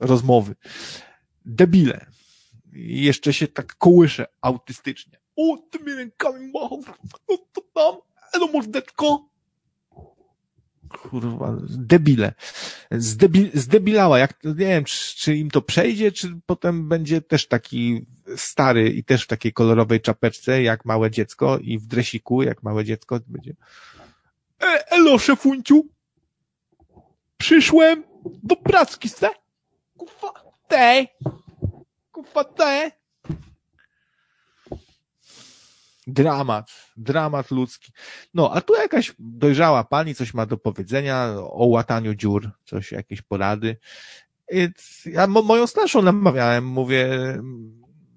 Rozmowy. Debile. Jeszcze się tak kołysze autystycznie. O, tymi rękami machał, no to tam, elo mordeczko, kurwa, debile. Zdebil, zdebilała, jak, nie wiem, czy, czy im to przejdzie, czy potem będzie też taki stary i też w takiej kolorowej czapeczce, jak małe dziecko i w dresiku, jak małe dziecko będzie. E, elo, szefunciu! Przyszłem do pracki se. Kufa, te. Kufa. Dramat, dramat ludzki. No, a tu jakaś dojrzała pani coś ma do powiedzenia o łataniu dziur, coś, jakieś porady. Ja moją starszą namawiałem, mówię,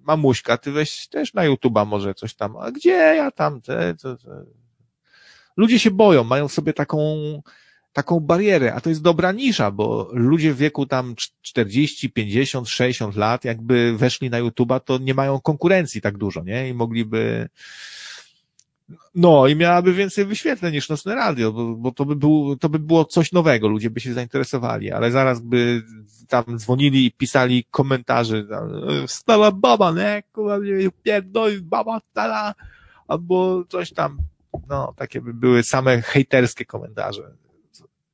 mamuśka, ty weź też na YouTube'a może coś tam. A gdzie ja tam? Te, te, te. Ludzie się boją, mają sobie taką, taką barierę, a to jest dobra nisza, bo ludzie w wieku tam 40, 50, 60 lat, jakby weszli na YouTube'a, to nie mają konkurencji tak dużo, nie? I mogliby, no i miałaby więcej wyświetleń niż nocne radio, bo, bo to by było, to by było coś nowego, ludzie by się zainteresowali, ale zaraz by tam dzwonili i pisali komentarze, stala baba, nie? Kurwa, pierdoli, baba, stala, albo coś tam, no, takie by były same hejterskie komentarze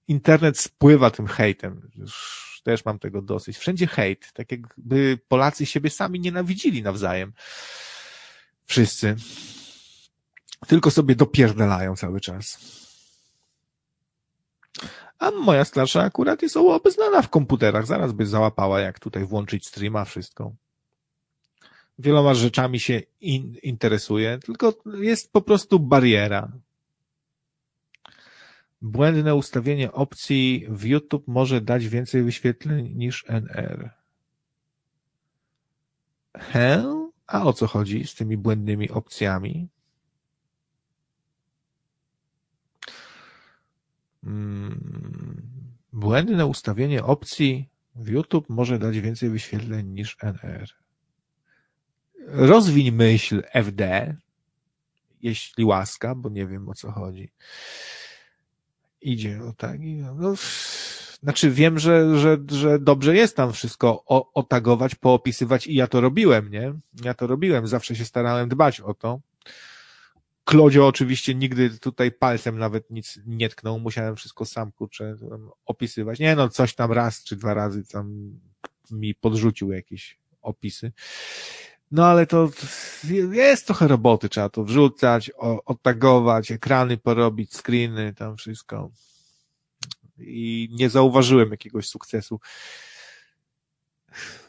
internet spływa tym hejtem. Już też mam tego dosyć. Wszędzie hejt. Tak jakby Polacy siebie sami nienawidzili nawzajem. Wszyscy. Tylko sobie dopierdalają cały czas. A moja starsza akurat jest obeznana w komputerach. Zaraz by załapała, jak tutaj włączyć streama, wszystko. Wieloma rzeczami się in, interesuje, tylko jest po prostu bariera. Błędne ustawienie opcji w YouTube może dać więcej wyświetleń niż NR. He? A o co chodzi z tymi błędnymi opcjami? Hmm. Błędne ustawienie opcji w YouTube może dać więcej wyświetleń niż NR. Rozwiń myśl FD, jeśli łaska, bo nie wiem o co chodzi. Idzie o tak. No, znaczy wiem, że, że, że dobrze jest tam wszystko otagować, poopisywać i ja to robiłem, nie? Ja to robiłem, zawsze się starałem dbać o to. Klodzio oczywiście nigdy tutaj palcem nawet nic nie tknął, musiałem wszystko sam kurczę opisywać. Nie no, coś tam raz czy dwa razy tam mi podrzucił jakieś opisy. No ale to jest trochę roboty, trzeba to wrzucać, otagować, ekrany porobić, screeny, tam wszystko. I nie zauważyłem jakiegoś sukcesu.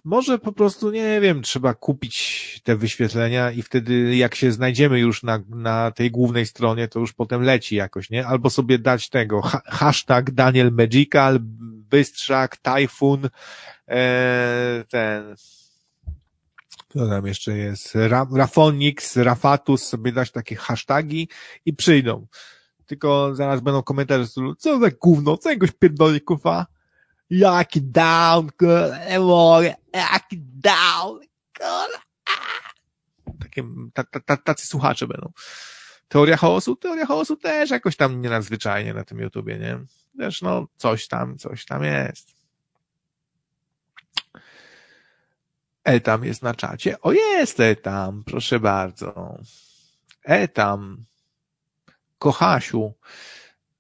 Może po prostu, nie wiem, trzeba kupić te wyświetlenia i wtedy jak się znajdziemy już na, na tej głównej stronie, to już potem leci jakoś, nie? Albo sobie dać tego, ha hashtag Daniel Magical, Bystrzak, Typhoon, e, ten, co tam jeszcze jest, Ra Rafonix, Rafatus, sobie dać takie hasztagi i przyjdą. Tylko zaraz będą komentarze, co za gówno, co jakoś pierdoli kufa? Jaki down, mogę, jaki down, Takie, tacy słuchacze będą. Teoria chaosu? Teoria chaosu też jakoś tam nie nadzwyczajnie na tym YouTubie, nie? Też no, coś tam, coś tam jest. Etam jest na czacie. O, jest Etam, proszę bardzo. Etam. Kochasiu.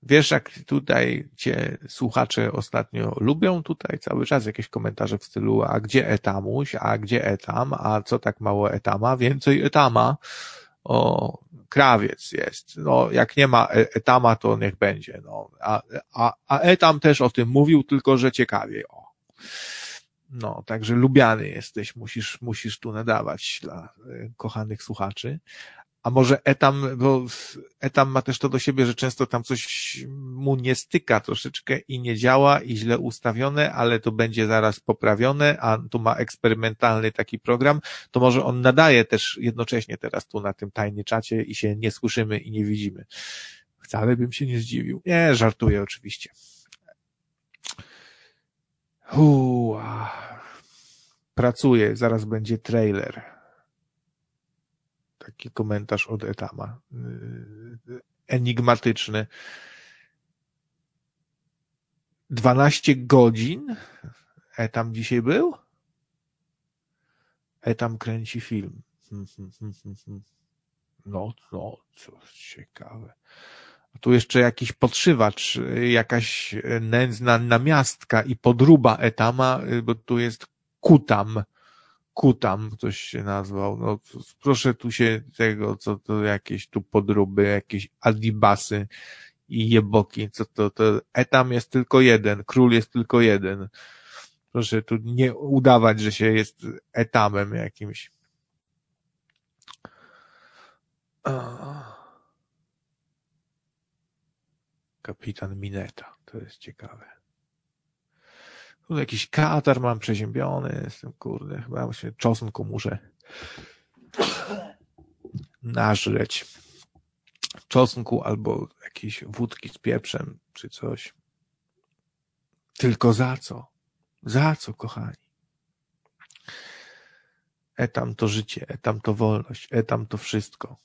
Wiesz, jak tutaj cię słuchacze ostatnio lubią tutaj cały czas jakieś komentarze w stylu, a gdzie etamuś, a gdzie etam, a co tak mało etama, więcej etama. O, krawiec jest. No, jak nie ma e, etama, to niech będzie. No, a, a, a etam też o tym mówił, tylko że ciekawiej. O. No, także lubiany jesteś, musisz, musisz tu nadawać dla e, kochanych słuchaczy. A może etam, bo etam ma też to do siebie, że często tam coś mu nie styka troszeczkę i nie działa i źle ustawione, ale to będzie zaraz poprawione, a tu ma eksperymentalny taki program, to może on nadaje też jednocześnie teraz tu na tym tajnie czacie i się nie słyszymy i nie widzimy. Wcale bym się nie zdziwił. Nie, żartuję oczywiście. Uła. Pracuję, zaraz będzie trailer. Taki komentarz od Etama. Yy, enigmatyczny. 12 godzin Etam dzisiaj był? Etam kręci film. No, no, coś ciekawe. Tu jeszcze jakiś podszywacz, jakaś nędzna namiastka i podruba Etama, bo tu jest Kutam. Kutam ktoś się nazwał. No, proszę tu się tego, co to jakieś tu podróby, jakieś adibasy i jeboki, co to, to etam jest tylko jeden, król jest tylko jeden. Proszę tu nie udawać, że się jest etamem jakimś. Kapitan Mineta, to jest ciekawe. Tu jakiś katar mam przeziębiony, jestem kurde, chyba się czosnku muszę nażreć. Czosnku albo jakiejś wódki z pieprzem, czy coś. Tylko za co? Za co, kochani? Etam to życie, etam to wolność, etam to wszystko.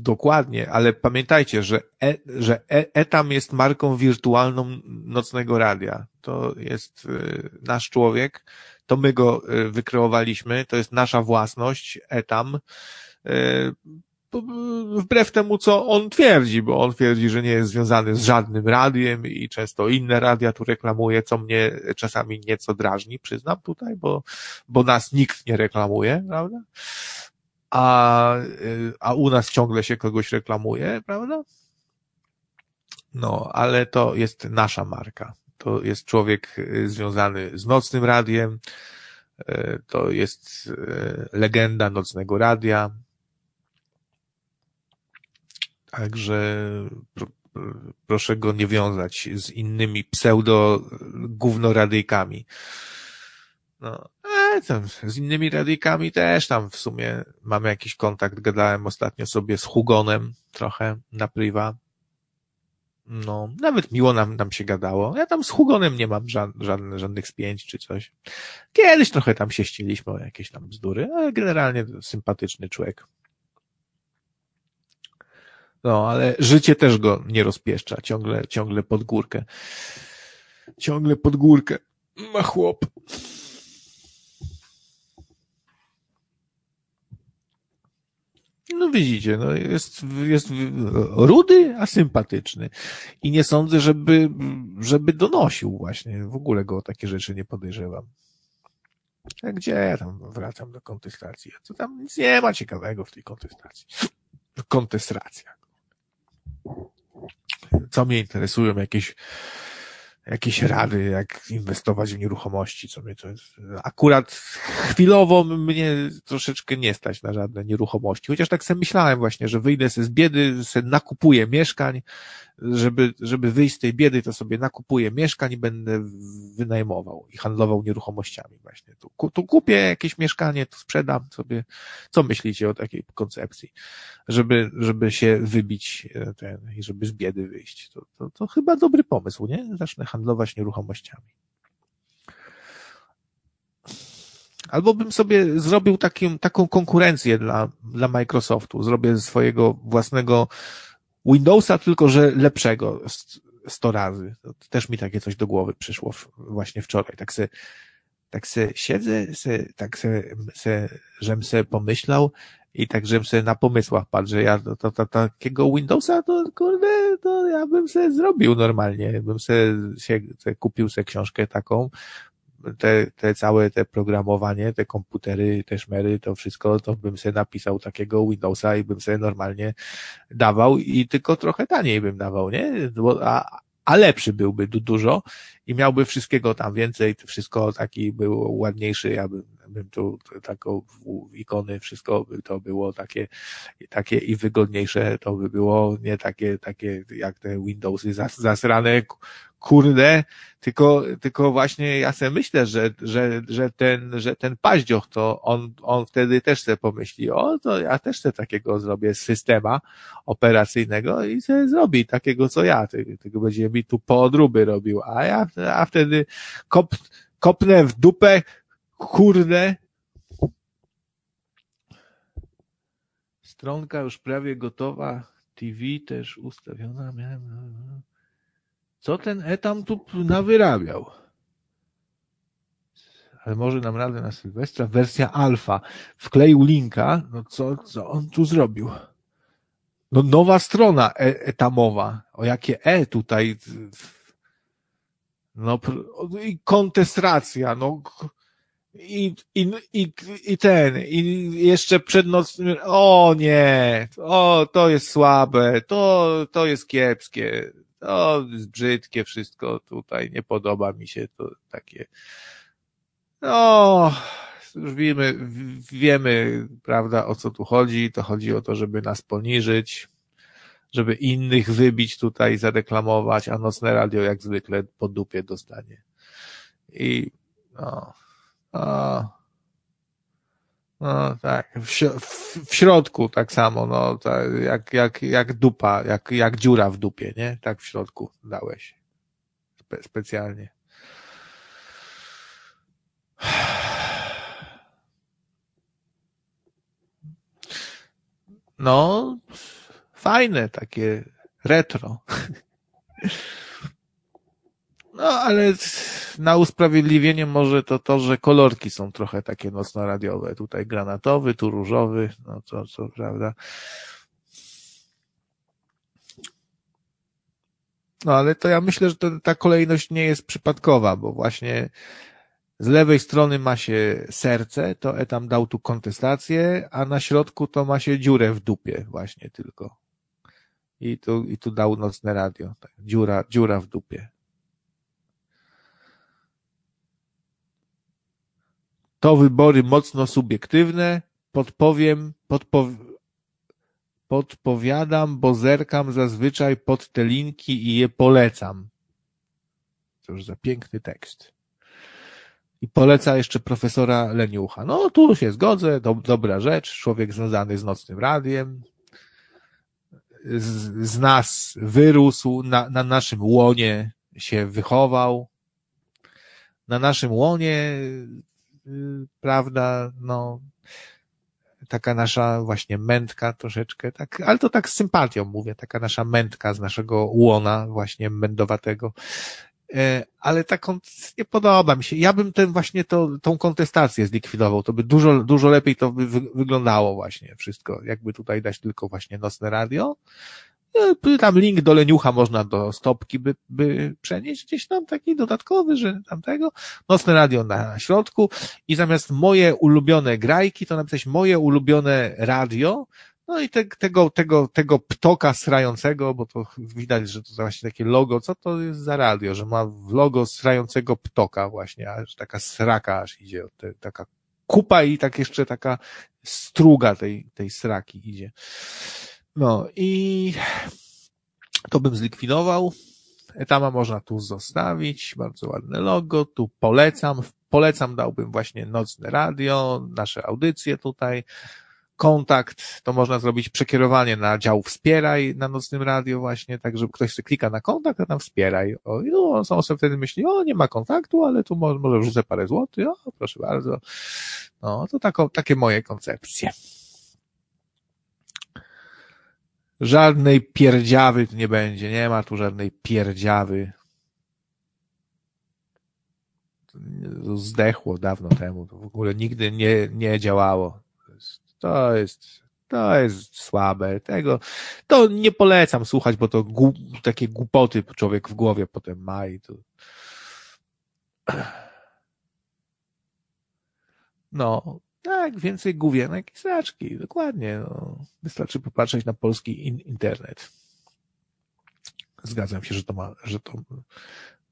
Dokładnie, ale pamiętajcie, że, e, że e, Etam jest marką wirtualną nocnego radia. To jest y, nasz człowiek, to my go y, wykreowaliśmy, to jest nasza własność, Etam. Y, wbrew temu, co on twierdzi, bo on twierdzi, że nie jest związany z żadnym radiem i często inne radia tu reklamuje, co mnie czasami nieco drażni, przyznam tutaj, bo, bo nas nikt nie reklamuje, prawda? A, a u nas ciągle się kogoś reklamuje, prawda? No, ale to jest nasza marka. To jest człowiek y, związany z nocnym radiem. Y, to jest y, legenda nocnego radia. Także proszę go nie wiązać z innymi pseudo gównoradyjkami. No, z innymi radykami też tam w sumie mamy jakiś kontakt. Gadałem ostatnio sobie z Hugonem trochę na priwa. No, nawet miło nam, nam się gadało. Ja tam z Hugonem nie mam żadnych, żadnych spięć czy coś. Kiedyś trochę tam się ściliśmy o jakieś tam bzdury, ale generalnie sympatyczny człowiek. No, ale życie też go nie rozpieszcza. Ciągle, ciągle pod górkę. Ciągle pod górkę. Ma chłop. No widzicie, no jest, jest rudy, a sympatyczny. I nie sądzę, żeby, żeby donosił właśnie. W ogóle go o takie rzeczy nie podejrzewam. A gdzie ja tam wracam do kontestacji? Co tam nic nie ma ciekawego w tej kontestacji. Kontestacja. Co mnie interesują jakieś jakieś rady, jak inwestować w nieruchomości, co mnie to jest. Akurat chwilowo mnie troszeczkę nie stać na żadne nieruchomości, chociaż tak sobie myślałem właśnie, że wyjdę sobie z biedy, sobie nakupuję mieszkań, żeby, żeby wyjść z tej biedy, to sobie nakupuję mieszkań i będę wynajmował i handlował nieruchomościami właśnie. Tu, tu kupię jakieś mieszkanie, tu sprzedam sobie. Co myślicie o takiej koncepcji? Żeby, żeby się wybić e, ten, i żeby z biedy wyjść. To, to, to chyba dobry pomysł, nie? Zacznę handlować nieruchomościami. Albo bym sobie zrobił takim, taką konkurencję dla, dla Microsoftu. Zrobię swojego własnego Windowsa, tylko że lepszego sto razy. To też mi takie coś do głowy przyszło właśnie wczoraj. Tak se, tak se siedzę, se, tak se, se, żem se pomyślał i tak żem se na pomysłach patrzę, ja to, to, to, takiego Windowsa to kurde, to ja bym se zrobił normalnie, bym se, się, se kupił se książkę taką, te, te całe te programowanie, te komputery, te szmery, to wszystko, to bym sobie napisał takiego Windowsa i bym sobie normalnie dawał i tylko trochę taniej bym dawał, nie? A, a lepszy byłby dużo i miałby wszystkiego tam więcej, wszystko taki był ładniejszy, ja bym, bym tu taką ikony, wszystko by to było takie, takie i wygodniejsze, to by było nie takie, takie jak te Windowsy zas, zasrane, kurde, tylko, tylko właśnie ja sobie myślę, że, że, że ten, że ten paździoch to on, on wtedy też sobie pomyśli, o, to ja też sobie takiego zrobię systema operacyjnego i sobie zrobi takiego co ja, tylko będzie mi tu podróby robił, a ja, a wtedy kop, kopnę w dupę, kurde, Stronka już prawie gotowa, TV też ustawiona. Miałem... Co ten etam tu nawyrabiał? Ale może nam radę na Sylwestra. Wersja alfa. Wkleił linka. No co, co on tu zrobił? No nowa strona e etamowa. O jakie E tutaj. No i kontestracja. No i, i, i, i ten, i jeszcze przed nocnym, o nie, o, to jest słabe, to, to jest kiepskie, jest brzydkie wszystko tutaj, nie podoba mi się to takie, no, już wiemy, wiemy, prawda, o co tu chodzi, to chodzi o to, żeby nas poniżyć, żeby innych wybić tutaj, zareklamować, a nocne radio jak zwykle po dupie dostanie. I, no, no, no tak, w, w, środku tak samo, no, tak, jak, jak, jak dupa, jak, jak dziura w dupie, nie? Tak w środku dałeś. Spe, specjalnie. *sighs* No, fajne, takie retro. *laughs* No, ale na usprawiedliwienie może to to, że kolorki są trochę takie nocno-radiowe. Tutaj granatowy, tu różowy, no co, co, prawda. No, ale to ja myślę, że to, ta kolejność nie jest przypadkowa, bo właśnie z lewej strony ma się serce, to Etam dał tu kontestację, a na środku to ma się dziurę w dupie właśnie tylko. I tu, i tu dał nocne radio. Tak, dziura, dziura w dupie. To wybory mocno subiektywne. Podpowiem, podpow... podpowiadam, bo zerkam zazwyczaj pod te linki i je polecam. Cóż za piękny tekst. I poleca jeszcze profesora Leniucha. No, tu się zgodzę, do, dobra rzecz, człowiek związany z nocnym radiem, z, z nas wyrósł, na, na naszym łonie się wychował, na naszym łonie, prawda, no, taka nasza właśnie mętka troszeczkę, tak, ale to tak z sympatią mówię, taka nasza mętka z naszego łona właśnie mędowatego E, ale taką nie podoba mi się. Ja bym ten właśnie to, tą kontestację zlikwidował. To by dużo, dużo lepiej to by wyglądało właśnie wszystko. Jakby tutaj dać tylko właśnie nocne radio. E, tam link do leniucha można do stopki by, by przenieść gdzieś tam taki dodatkowy, że tamtego. Nocne radio na środku i zamiast moje ulubione grajki to napisać moje ulubione radio no i te, tego, tego, tego ptoka srającego, bo to widać, że to właśnie takie logo, co to jest za radio, że ma logo srającego ptoka właśnie, aż taka sraka aż idzie, te, taka kupa i tak jeszcze taka struga tej, tej sraki idzie. No i to bym zlikwidował. Etama można tu zostawić, bardzo ładne logo, tu polecam, polecam dałbym właśnie nocne radio, nasze audycje tutaj, kontakt, to można zrobić przekierowanie na dział wspieraj na nocnym radio właśnie, tak żeby ktoś klika na kontakt, a tam wspieraj. O, i no, on sobie wtedy myśli, o, nie ma kontaktu, ale tu może, może wrzucę parę złotych, o, proszę bardzo. No, to tako, takie moje koncepcje. Żadnej pierdziawy tu nie będzie, nie ma tu żadnej pierdziawy. Zdechło dawno temu, to w ogóle nigdy nie, nie działało. To jest, to jest słabe. Tego, to nie polecam słuchać, bo to głup, takie głupoty człowiek w głowie potem ma i to... No, tak, więcej główienek i sraczki, dokładnie. No. Wystarczy popatrzeć na polski in internet. Zgadzam się, że to ma, że to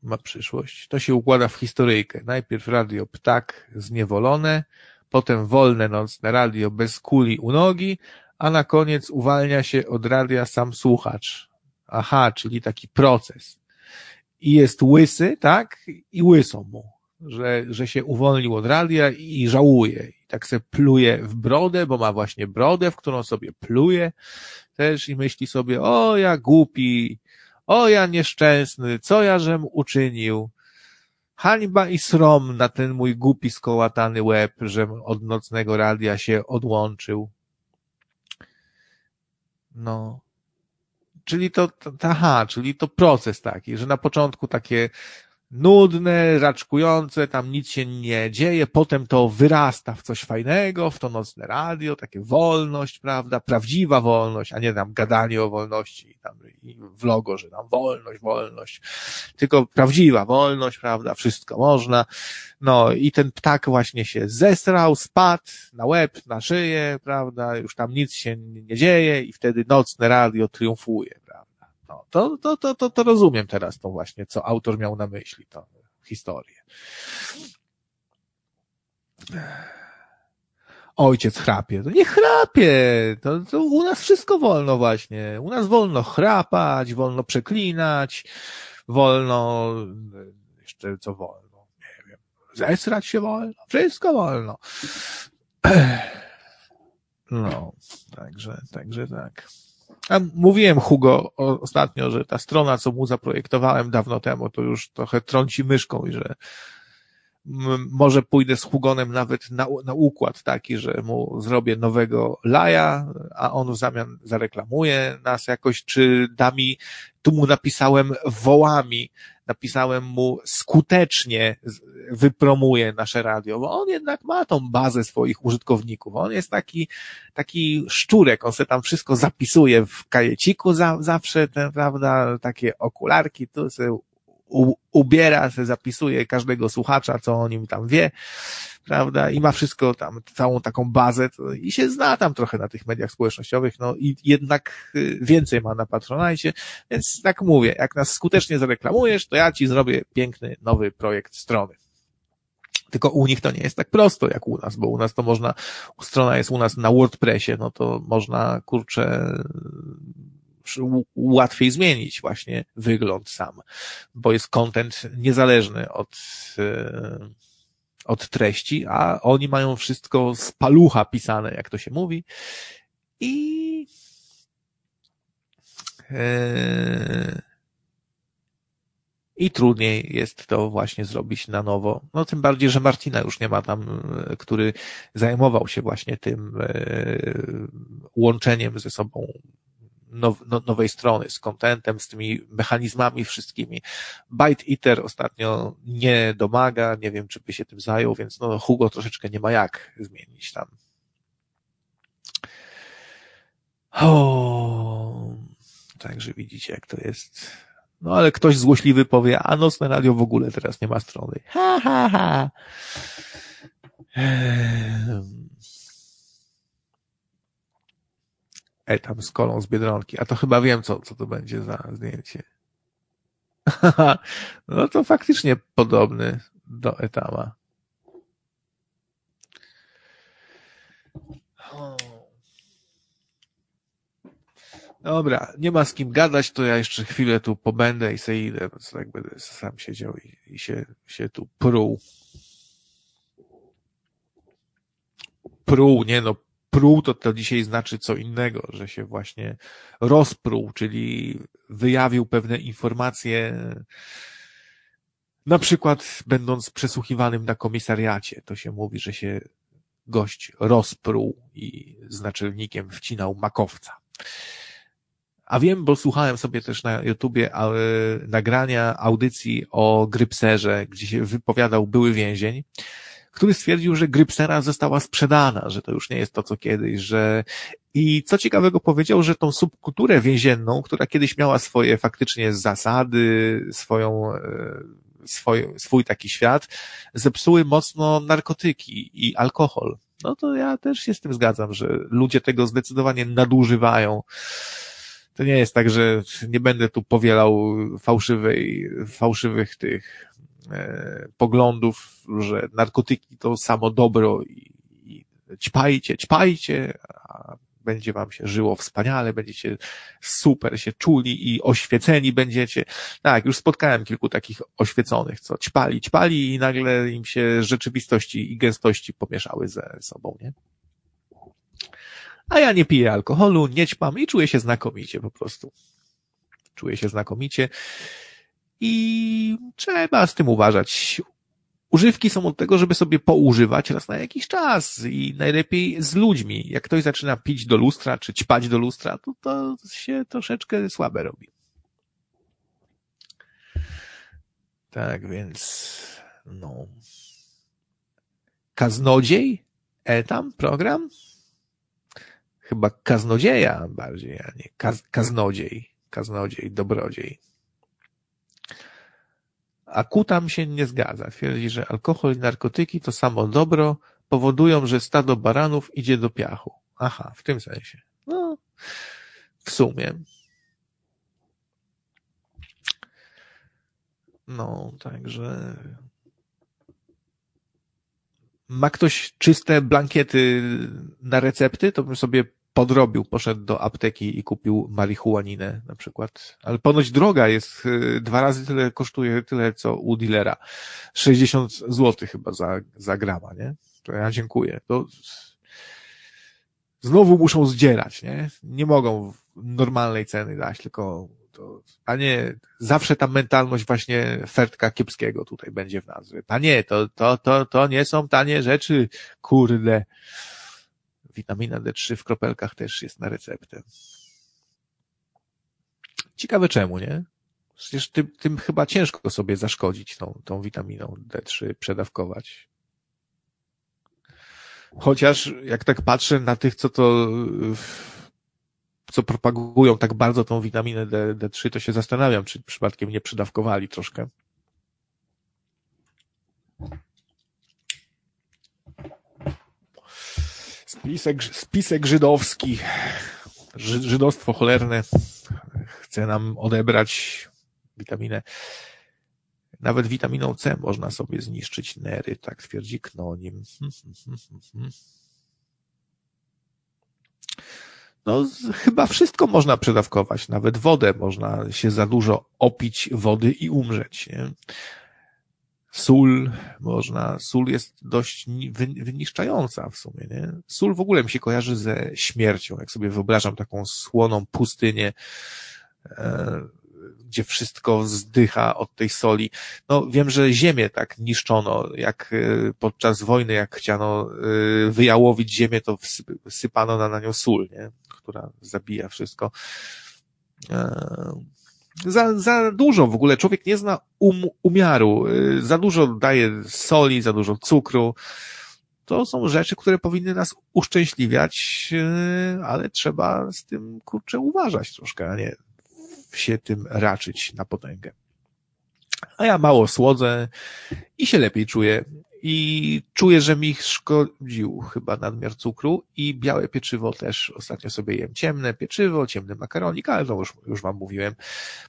ma przyszłość. To się układa w historyjkę. Najpierw radio ptak zniewolone, potem wolne nocne radio bez kuli u nogi, a na koniec uwalnia się od radia sam słuchacz. Aha, czyli taki proces. I jest łysy, tak? I łysą mu, że, że się uwolnił od radia i żałuje. Tak se pluje w brodę, bo ma właśnie brodę, w którą sobie pluje też i myśli sobie, o ja głupi, o ja nieszczęsny, co ja żem uczynił, Hańba i srom na ten mój głupi, skołatany łeb, że od nocnego radia się odłączył. No. Czyli to, aha, czyli to proces taki, że na początku takie nudne, raczkujące, tam nic się nie dzieje, potem to wyrasta w coś fajnego, w to nocne radio, takie wolność, prawda, prawdziwa wolność, a nie tam gadanie o wolności tam i w logo, że tam wolność, wolność, tylko prawdziwa wolność, prawda, wszystko można. No i ten ptak właśnie się zesrał, spadł na łeb, na szyję, prawda, już tam nic się nie dzieje i wtedy nocne radio triumfuje, prawda. No, to, to, to, to, to rozumiem teraz to właśnie, co autor miał na myśli, to historię. Ojciec chrapie. To nie chrapie. To, to u nas wszystko wolno właśnie. U nas wolno chrapać, wolno przeklinać, wolno, jeszcze co wolno, nie wiem, zesrać się wolno, wszystko wolno. *clears throat* No, także, także tak. Mówiłem Hugo ostatnio, że ta strona, co mu zaprojektowałem dawno temu, to już trochę trąci myszką i że może pójdę z Hugonem nawet na, na układ taki, że mu zrobię nowego laja, a on w zamian zareklamuje nas jakoś, czy da mi, tu mu napisałem wołami, napisałem mu skutecznie wypromuje nasze radio, bo on jednak ma tą bazę swoich użytkowników. On jest taki, taki szczurek, on sobie tam wszystko zapisuje w kajeciku za, zawsze, ten, prawda, takie okularki, tu sobie u, ubiera, zapisuje każdego słuchacza, co o nim tam wie, prawda, i ma wszystko tam, całą taką bazę to, i się zna tam trochę na tych mediach społecznościowych, no i jednak y, więcej ma na Patronite, więc tak mówię, jak nas skutecznie zareklamujesz, to ja ci zrobię piękny, nowy projekt strony. Tylko u nich to nie jest tak prosto jak u nas, bo u nas to można, strona jest u nas na WordPressie, no to można, kurczę, łatwiej zmienić właśnie wygląd sam, bo jest content niezależny od, e, od treści, a oni mają wszystko z palucha pisane, jak to się mówi. I e, i trudniej jest to właśnie zrobić na nowo. No tym bardziej, że Martina już nie ma tam, e, który zajmował się właśnie tym łączeniem ze sobą now, no, nowej strony, z kontentem, z tymi mechanizmami wszystkimi. Byte Eater ostatnio nie domaga, nie wiem, czy by się tym zajął, więc no Hugo troszeczkę nie ma jak zmienić tam. O, także widzicie, jak to jest. No ale ktoś złośliwy powie, a nocne radio w ogóle teraz nie ma strony. Ha, ha, ha. Ehm. Etam z kolą z Biedronki. A to chyba wiem, co, co to będzie za zdjęcie. *laughs* no to faktycznie podobny do Etama. Dobra, nie ma z kim gadać, to ja jeszcze chwilę tu pobędę i sobie idę, więc tak będę sam siedział i, i się, się tu pruł. Pruł, nie no, pruł, to to dzisiaj znaczy co innego, że się właśnie rozpruł, czyli wyjawił pewne informacje, na przykład będąc przesłuchiwanym na komisariacie, to się mówi, że się gość rozpruł i z naczelnikiem wcinał makowca. A wiem, bo słuchałem sobie też na YouTubie nagrania audycji o Grypserze, gdzie się wypowiadał były więzień który stwierdził, że Grypsera została sprzedana, że to już nie jest to, co kiedyś, że i co ciekawego powiedział, że tą subkulturę więzienną, która kiedyś miała swoje faktycznie zasady, swoją, e, swój, swój taki świat, zepsuły mocno narkotyki i alkohol. No to ja też się z tym zgadzam, że ludzie tego zdecydowanie nadużywają. To nie jest tak, że nie będę tu powielał fałszywej, fałszywych tych poglądów, że narkotyki to samo dobro i, i ćpajcie, ćpajcie, a będzie wam się żyło wspaniale, będziecie super się czuli i oświeceni będziecie. Tak, już spotkałem kilku takich oświeconych, co ćpali, ćpali i nagle im się rzeczywistości i gęstości pomieszały ze sobą, nie? A ja nie piję alkoholu, nie ćpam i czuję się znakomicie po prostu. Czuję się znakomicie i trzeba z tym uważać. Używki są od tego, żeby sobie poużywać raz na jakiś czas i najlepiej z ludźmi. Jak ktoś zaczyna pić do lustra, czy ćpać do lustra, to to się troszeczkę słabe robi. Tak więc, no. Kaznodziej? Etam? Program? Chyba kaznodzieja bardziej, a nie kaz, kaznodziej. Kaznodziej, dobrodziej. A Kutam się nie zgadza. Twierdzi, że alkohol i narkotyki to samo dobro powodują, że stado baranów idzie do piachu. Aha, w tym sensie. No, w sumie. No, także. Ma ktoś czyste blankiety na recepty? To bym sobie podrobił, poszedł do apteki i kupił marihuaninę na przykład. Ale ponoć droga jest, y, dwa razy tyle kosztuje, tyle co u dealera. 60 zł chyba za, za grama, nie? To ja dziękuję. To znowu muszą zdzierać, nie? Nie mogą normalnej ceny dać, tylko to, a nie, zawsze ta mentalność właśnie Fertka Kiepskiego tutaj będzie w nazwie. Panie, to, to, to, to nie są tanie rzeczy, kurde witamina D3 w kropelkach też jest na receptę. Ciekawe czemu, nie? Przecież tym, tym chyba ciężko sobie zaszkodzić tą, tą witaminą D3, przedawkować. Chociaż jak tak patrzę na tych, co to, co propagują tak bardzo tą witaminę D, D3, to się zastanawiam, czy przypadkiem nie przydawkowali troszkę. Spisek, spisek żydowski, Ży, żydostwo cholerne chce nam odebrać witaminę. Nawet witaminą C można sobie zniszczyć nery, tak twierdzi Knonim. No, chyba wszystko można przedawkować, nawet wodę można się za dużo opić wody i umrzeć. Nie? Sól można, sól jest dość wyniszczająca w sumie, nie? Sól w ogóle mi się kojarzy ze śmiercią, jak sobie wyobrażam taką słoną pustynię, e, gdzie wszystko zdycha od tej soli. No wiem, że ziemię tak niszczono, jak e, podczas wojny, jak chciano e, wyjałowić ziemię, to wsypano na, na nią sól, nie? która zabija wszystko. E, za, za dużo w ogóle, człowiek nie zna um, umiaru, za dużo daje soli, za dużo cukru. To są rzeczy, które powinny nas uszczęśliwiać, ale trzeba z tym, kurczę, uważać troszkę, a nie się tym raczyć na potęgę. A ja mało słodzę i się lepiej czuję. I czuję, że mi szkodził chyba nadmiar cukru i białe pieczywo też. Ostatnio sobie jem ciemne pieczywo, ciemny makaronik, ale to już, już wam mówiłem.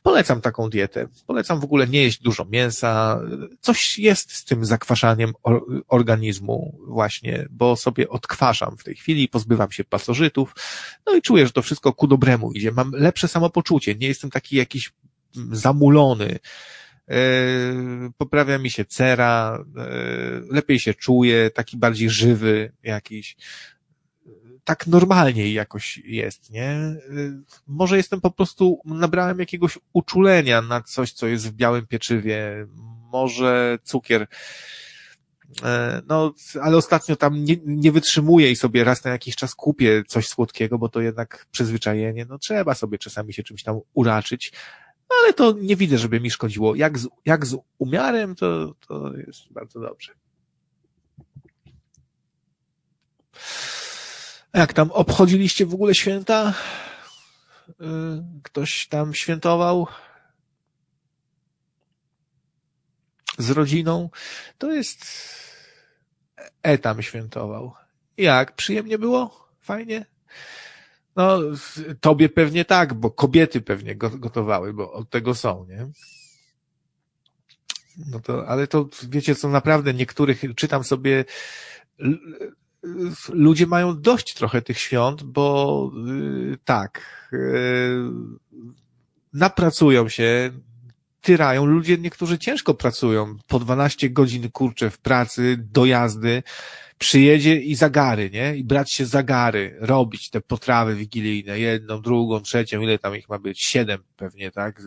Polecam taką dietę. Polecam w ogóle nie jeść dużo mięsa. Coś jest z tym zakwaszaniem organizmu właśnie, bo sobie odkwaszam w tej chwili, pozbywam się pasożytów. No i czuję, że to wszystko ku dobremu idzie. Mam lepsze samopoczucie. Nie jestem taki jakiś zamulony E, poprawia mi się cera, e, lepiej się czuję, taki bardziej żywy jakiś. Tak normalniej jakoś jest, nie? E, może jestem po prostu, nabrałem jakiegoś uczulenia na coś, co jest w białym pieczywie, może cukier, no, ale ostatnio tam nie, nie wytrzymuję i sobie raz na jakiś czas kupię coś słodkiego, bo to jednak przyzwyczajenie, no trzeba sobie czasami się czymś tam uraczyć, ale to nie widzę, żeby mi szkodziło. Jak z, jak z umiarem, to, to jest bardzo dobrze. Jak tam obchodziliście w ogóle święta? Y, ktoś tam świętował? Z rodziną? To jest E tam świętował. Jak? Przyjemnie było? Fajnie? No, tobie pewnie tak, bo kobiety pewnie gotowały, bo od tego są, nie? No to, ale to wiecie co, naprawdę niektórych czytam sobie, ludzie mają dość trochę tych świąt, bo y, tak, y, napracują się, tyrają, ludzie niektórzy ciężko pracują, po 12 godzin kurcze w pracy, dojazdy, przyjedzie i zagary, nie? I brać się zagary, robić te potrawy wigilijne, jedną, drugą, trzecią, ile tam ich ma być? Siedem pewnie, tak?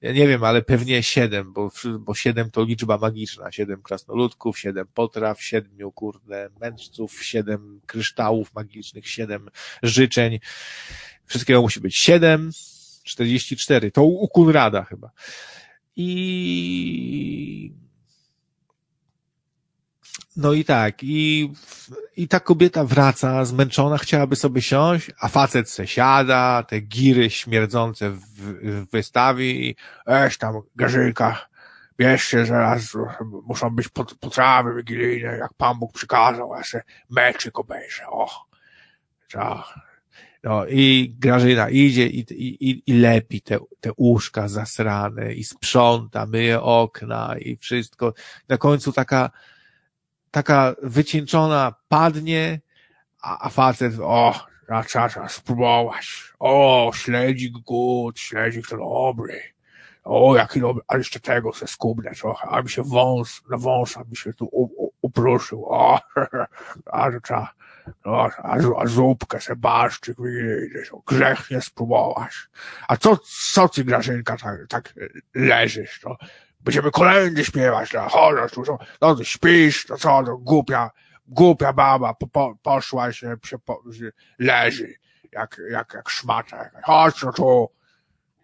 Ja nie wiem, ale pewnie siedem, bo, bo siedem to liczba magiczna. Siedem krasnoludków, siedem potraw, siedmiu, kurde, mędrców, siedem kryształów magicznych, siedem życzeń. Wszystkiego musi być siedem, czterdzieści cztery. To u Kunrada chyba. I no i tak, i, i ta kobieta wraca zmęczona, chciałaby sobie siąść, a facet se siada, te giry śmierdzące w, w wystawi i eś tam, Garzylka, bierzcie zaraz, muszą być potrawy wigilijne, jak Pan Bóg przykazał, a se meczyk obejrzę, o. No i Grażyna idzie i, i, i lepi te, te łóżka zasrane i sprząta, myje okna i wszystko. Na końcu taka, taka wycieńczona padnie, a, a facet, o, trzeba spróbować. O, śledzik good, śledzik to dobry. O, jaki dobry, ale jeszcze tego se skubnę trochę, aby się wąs, na wąsa mi się tu upruszył. O, *laughs* a no, a, a zupkę se baszczyk, grzech nie spróbować. A co, co ty Grażynka tak, tak leżysz, to Będziemy kolędy śpiewać, no, chodź, tu, no ty śpisz, to co, to głupia, głupia baba, po, po, poszła się, się po, leży, jak, jak, jak szmata. Chodź no tu,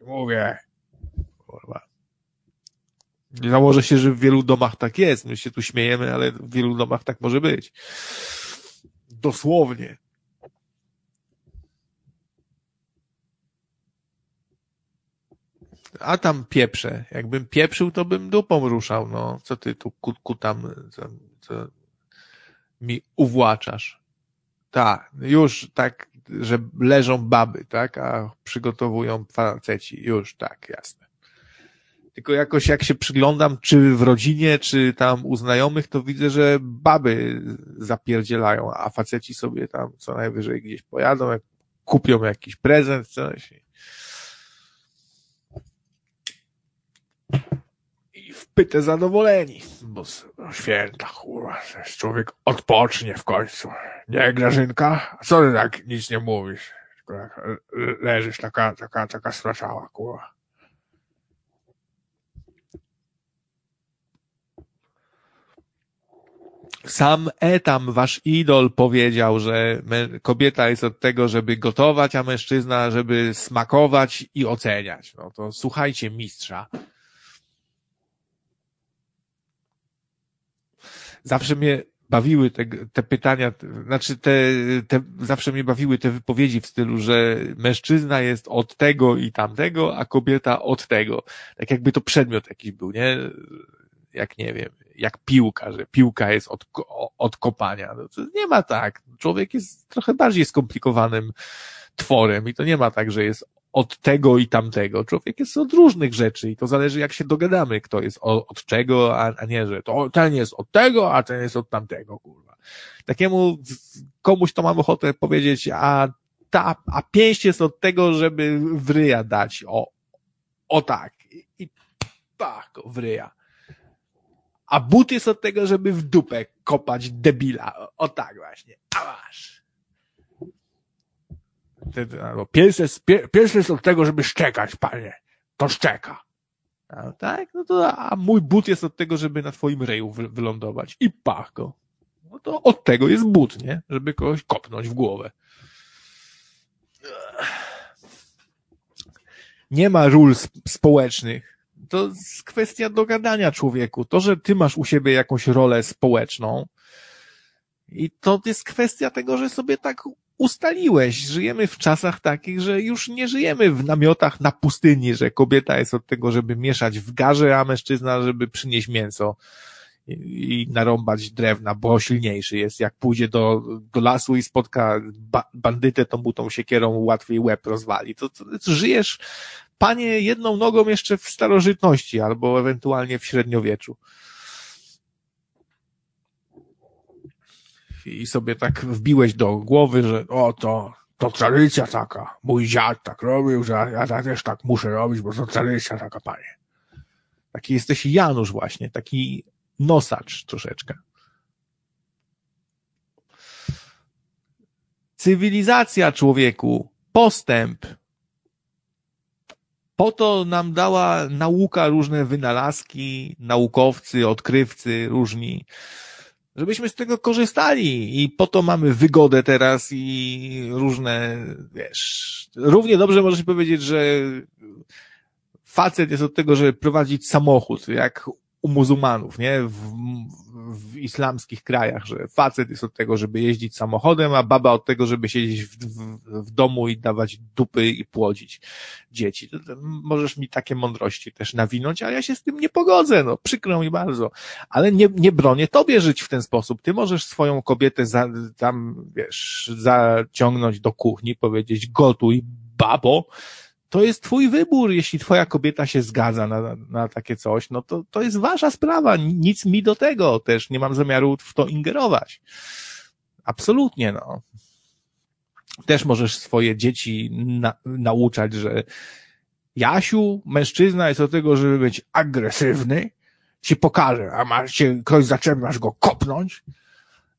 mówię, kurwa. Założę się, że w wielu domach tak jest. My się tu śmiejemy, ale w wielu domach tak może być. Dosłownie. A tam pieprzę. Jakbym pieprzył, to bym dupą ruszał, no. Co ty tu kutku tam, co, co mi uwłaczasz? Tak, już tak, że leżą baby, tak, a przygotowują faceci. Już, tak, jasne. Tylko jakoś jak się przyglądam, czy w rodzinie, czy tam u znajomych, to widzę, że baby zapierdzielają, a faceci sobie tam co najwyżej gdzieś pojadą, jak kupią jakiś prezent, coś. Pytę zadowoleni. Bo święta, kurwa, człowiek odpocznie w końcu. Nie, Grażynka? Co ty tak nic nie mówisz? Tylko jak leżysz taka, taka, taka straszała, kurwa. Sam Etam, wasz idol, powiedział, że kobieta jest od tego, żeby gotować, a mężczyzna, żeby smakować i oceniać. No to słuchajcie mistrza. Zawsze mnie bawiły te, te pytania, znaczy te, te, zawsze mnie bawiły te wypowiedzi w stylu, że mężczyzna jest od tego i tamtego, a kobieta od tego. Tak jakby to przedmiot jakiś był, nie? Jak nie wiem, jak piłka, że piłka jest od, od kopania. No nie ma tak. Człowiek jest trochę bardziej skomplikowanym tworem i to nie ma tak, że jest od tego i tamtego. Człowiek jest od różnych rzeczy i to zależy jak się dogadamy, kto jest od, od czego, a, a nie, że to ten jest od tego, a ten jest od tamtego, kurwa. Takiemu komuś to mam ochotę powiedzieć, a ta, a pięść jest od tego, żeby w ryja dać, o, o tak. I, i pach, w ryja. A but jest od tego, żeby w dupę kopać debila. O, o tak właśnie. A masz. Pies jest, pies jest od tego, żeby szczekać, panie. To szczeka. Tak? No to, a mój but jest od tego, żeby na twoim ryju wy, wylądować. I pach go. No to od tego jest but, nie? Żeby kogoś kopnąć w głowę. Nie ma ról społecznych. To jest kwestia dogadania człowieku. To, że ty masz u siebie jakąś rolę społeczną, i to jest kwestia tego, że sobie tak ustaliłeś. Żyjemy w czasach takich, że już nie żyjemy w namiotach na pustyni, że kobieta jest od tego, żeby mieszać w garze, a mężczyzna, żeby przynieść mięso i, narąbać drewna, bo silniejszy jest. Jak pójdzie do, do lasu i spotka ba bandytę, to mu tą siekierą łatwiej łeb rozwali. To, to, to żyjesz, panie, jedną nogą jeszcze w starożytności albo ewentualnie w średniowieczu. I sobie tak wbiłeś do głowy, że o to, to tradycja taka. Mój dziad tak robił, że ja, ja też tak muszę robić, bo to tradycja taka, panie. Taki jesteś Janusz właśnie, taki nosacz troszeczkę. Cywilizacja człowieku, postęp. Po to nam dała nauka różne wynalazki, naukowcy, odkrywcy różni żebyśmy z tego korzystali. I po to mamy wygodę teraz i różne, wiesz, równie dobrze możesz powiedzieć, że facet jest od tego, żeby prowadzić samochód, jak u muzułmanów, nie? W, w islamskich krajach, że facet jest od tego, żeby jeździć samochodem, a baba od tego, żeby siedzieć w, w, w domu i dawać dupy i płodzić dzieci. Możesz mi takie mądrości też nawinąć, a ja się z tym nie pogodzę, no, przykro mi bardzo. Ale nie, nie bronię tobie żyć w ten sposób. Ty możesz swoją kobietę za, tam, wiesz, zaciągnąć do kuchni, powiedzieć gotuj, babo, to jest twój wybór, jeśli twoja kobieta się zgadza na, na takie coś, no to, to jest wasza sprawa, nic mi do tego też, nie mam zamiaru w to ingerować. Absolutnie, no. Też możesz swoje dzieci na, nauczać, że Jasiu, mężczyzna jest od tego, żeby być agresywny, ci pokaże, a masz się, ktoś zaczepia, masz go kopnąć,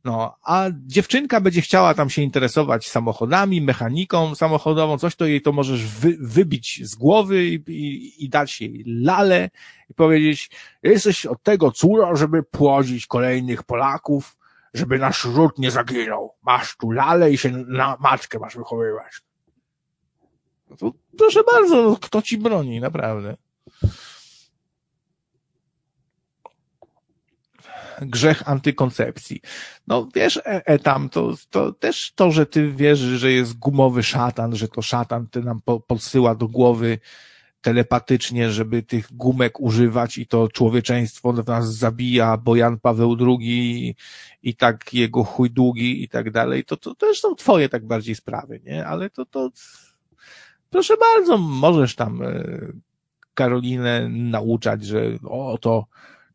no, a dziewczynka będzie chciała tam się interesować samochodami, mechaniką samochodową, coś to jej to możesz wy, wybić z głowy i, i, i dać jej lalę i powiedzieć, jesteś od tego córa, żeby płodzić kolejnych Polaków, żeby nasz ród nie zaginął. Masz tu lalę i się na matkę masz wychowywać. No to proszę bardzo, no, kto ci broni, naprawdę. Grzech antykoncepcji. No wiesz, e, e, tam to, to też to, że ty wierzysz, że jest gumowy szatan, że to szatan ty nam po, podsyła do głowy telepatycznie, żeby tych gumek używać i to człowieczeństwo nas zabija, bo Jan Paweł II i tak jego chuj długi i tak dalej, to, to też są twoje tak bardziej sprawy, nie? Ale to, to, proszę bardzo, możesz tam e, Karolinę nauczać, że o, to,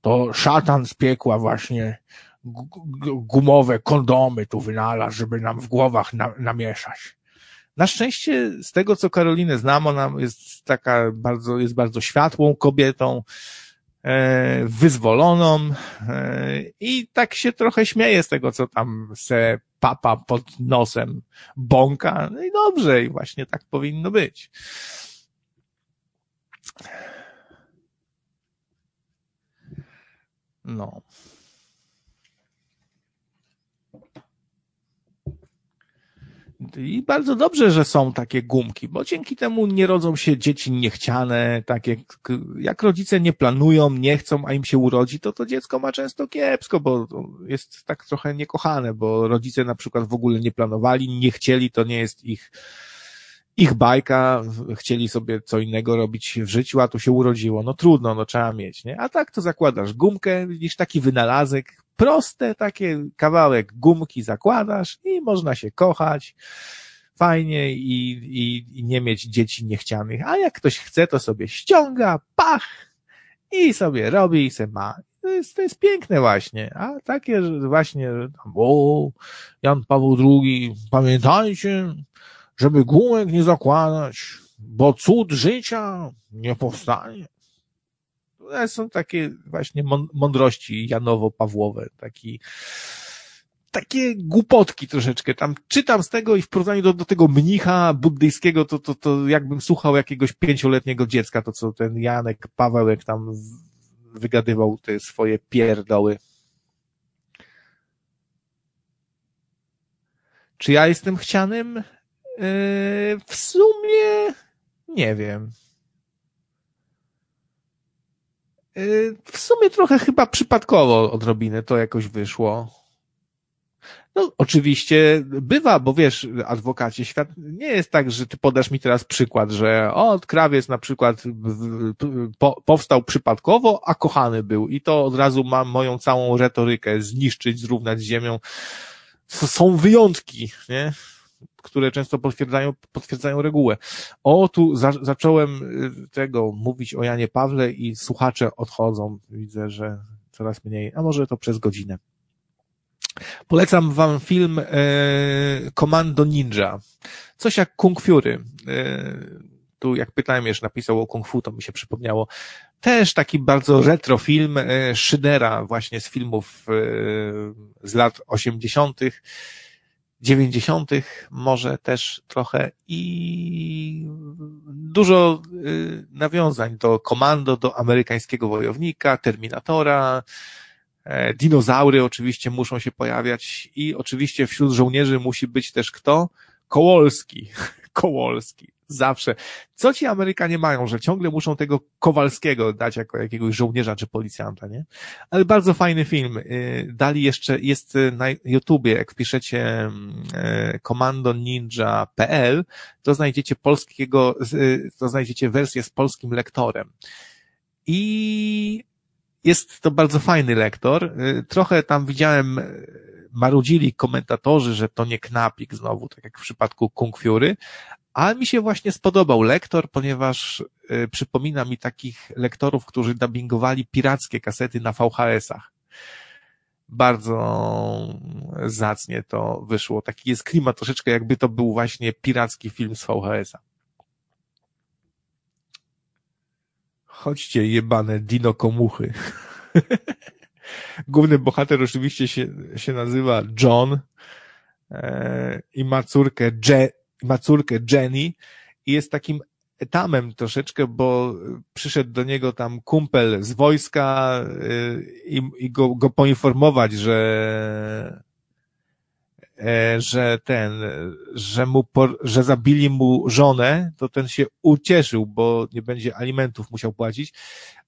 to szatan z piekła właśnie gumowe kondomy tu wynalazł, żeby nam w głowach na, namieszać. Na szczęście, z tego co Karolinę znam, ona jest taka bardzo, jest bardzo światłą kobietą, e, wyzwoloną e, i tak się trochę śmieje z tego, co tam se papa pod nosem bąka. No i dobrze, i właśnie tak powinno być. No. I bardzo dobrze, że są takie gumki, bo dzięki temu nie rodzą się dzieci niechciane, takie, jak rodzice nie planują, nie chcą, a im się urodzi, to to dziecko ma często kiepsko, bo jest tak trochę niekochane, bo rodzice na przykład w ogóle nie planowali, nie chcieli, to nie jest ich, ich bajka, chcieli sobie co innego robić w życiu, a tu się urodziło. No trudno, no trzeba mieć, nie? A tak to zakładasz gumkę, widzisz taki wynalazek, proste takie kawałek gumki zakładasz i można się kochać fajnie i, i, i nie mieć dzieci niechcianych. A jak ktoś chce, to sobie ściąga, pach i sobie robi i se ma. To jest, to jest piękne właśnie. A takie właśnie, o, Jan Paweł II, pamiętajcie, żeby gumek nie zakładać, bo cud życia nie powstanie są takie właśnie mądrości Janowo-Pawłowe, taki, takie głupotki troszeczkę. Tam czytam z tego i w porównaniu do, do tego mnicha buddyjskiego, to, to, to jakbym słuchał jakiegoś pięcioletniego dziecka, to co ten Janek Pawełek tam wygadywał te swoje pierdoły. Czy ja jestem chcianym? Yy, w sumie nie wiem. Y, w sumie trochę chyba przypadkowo odrobinę to jakoś wyszło. No, oczywiście bywa, bo wiesz, adwokacie, świat nie jest tak, że ty podasz mi teraz przykład, że o, krawiec na przykład po, powstał przypadkowo, a kochany był i to od razu mam moją całą retorykę zniszczyć, zrównać z ziemią. Są wyjątki, nie? Które często potwierdzają, potwierdzają regułę. O, tu za, zacząłem y, tego mówić o Janie Pawle i słuchacze odchodzą. Widzę, że coraz mniej, a może to przez godzinę. Polecam wam film e, Komando Ninja. Coś jak Kung Fury. E, tu jak pytałem, jeszcze napisał o Kung Fu, to mi się przypomniało. Też taki bardzo retro film e, Szydera, właśnie z filmów e, z lat osiemdziesiątych dziewięćdziesiątych może też trochę i dużo y, nawiązań do komando, do amerykańskiego wojownika, Terminatora, e, dinozaury oczywiście muszą się pojawiać i oczywiście wśród żołnierzy musi być też kto? Kołolski. *laughs* Kołolski zawsze. Co ci Amerykanie mają, że ciągle muszą tego Kowalskiego dać jako jakiegoś żołnierza czy policjanta, nie? Ale bardzo fajny film. Y, dali jeszcze, jest na YouTubie, jak wpiszecie komandoninja.pl, y, to znajdziecie polskiego, y, to znajdziecie wersję z polskim lektorem. I jest to bardzo fajny lektor. Trochę tam widziałem marudzili komentatorzy, że to nie knapik znowu, tak jak w przypadku Kung Fury, ale mi się właśnie spodobał lektor, ponieważ y, przypomina mi takich lektorów, którzy dubbingowali pirackie kasety na VHS-ach. Bardzo zacnie to wyszło. Taki jest klimat troszeczkę jakby to był właśnie piracki film z VHS-a. Chodźcie, jebane dino komuchy. *laughs* Główny bohater oczywiście się, się nazywa John e, i ma córkę Je, ma córkę Jenny i jest takim etamem troszeczkę, bo przyszedł do niego tam kumpel z wojska y, i, i go, go poinformować, że e, że ten, że mu, że zabili mu żonę, to ten się ucieszył, bo nie będzie alimentów musiał płacić,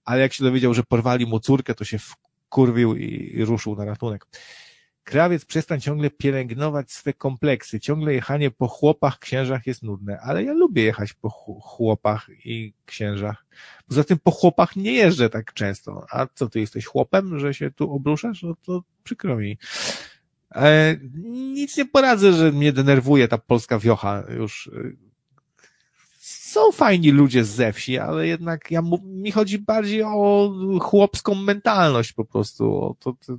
ale jak się dowiedział, że porwali mu córkę, to się wkurwił i, i ruszył na ratunek. Krawiec, przestań ciągle pielęgnować swe kompleksy. Ciągle jechanie po chłopach, księżach jest nudne, ale ja lubię jechać po chłopach i księżach. Poza tym po chłopach nie jeżdżę tak często. A co, ty jesteś chłopem, że się tu obruszasz? No to przykro mi. E, nic nie poradzę, że mnie denerwuje ta polska wiocha już. Są fajni ludzie ze wsi, ale jednak ja, mi chodzi bardziej o chłopską mentalność po prostu, o to, to,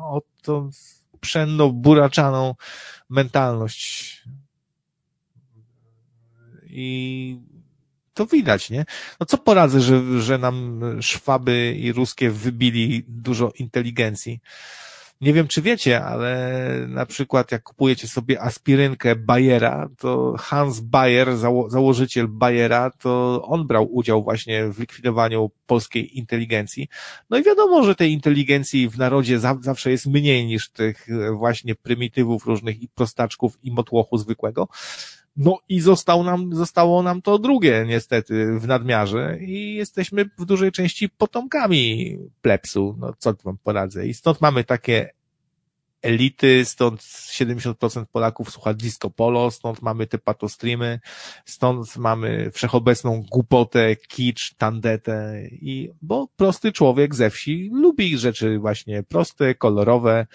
o to pszenno-buraczaną mentalność. I to widać, nie? No co poradzę, że, że nam Szwaby i Ruskie wybili dużo inteligencji. Nie wiem, czy wiecie, ale na przykład jak kupujecie sobie aspirynkę Bayera, to Hans Bayer, zało założyciel Bayera, to on brał udział właśnie w likwidowaniu polskiej inteligencji. No i wiadomo, że tej inteligencji w narodzie za zawsze jest mniej niż tych właśnie prymitywów różnych i prostaczków i motłochu zwykłego. No i został nam, zostało nam to drugie niestety w nadmiarze i jesteśmy w dużej części potomkami plepsu, no co wam poradzę. I stąd mamy takie elity, stąd 70% Polaków słucha disco polo, stąd mamy te patostreamy, stąd mamy wszechobecną głupotę, kicz, tandetę i, bo prosty człowiek ze wsi lubi rzeczy właśnie proste, kolorowe,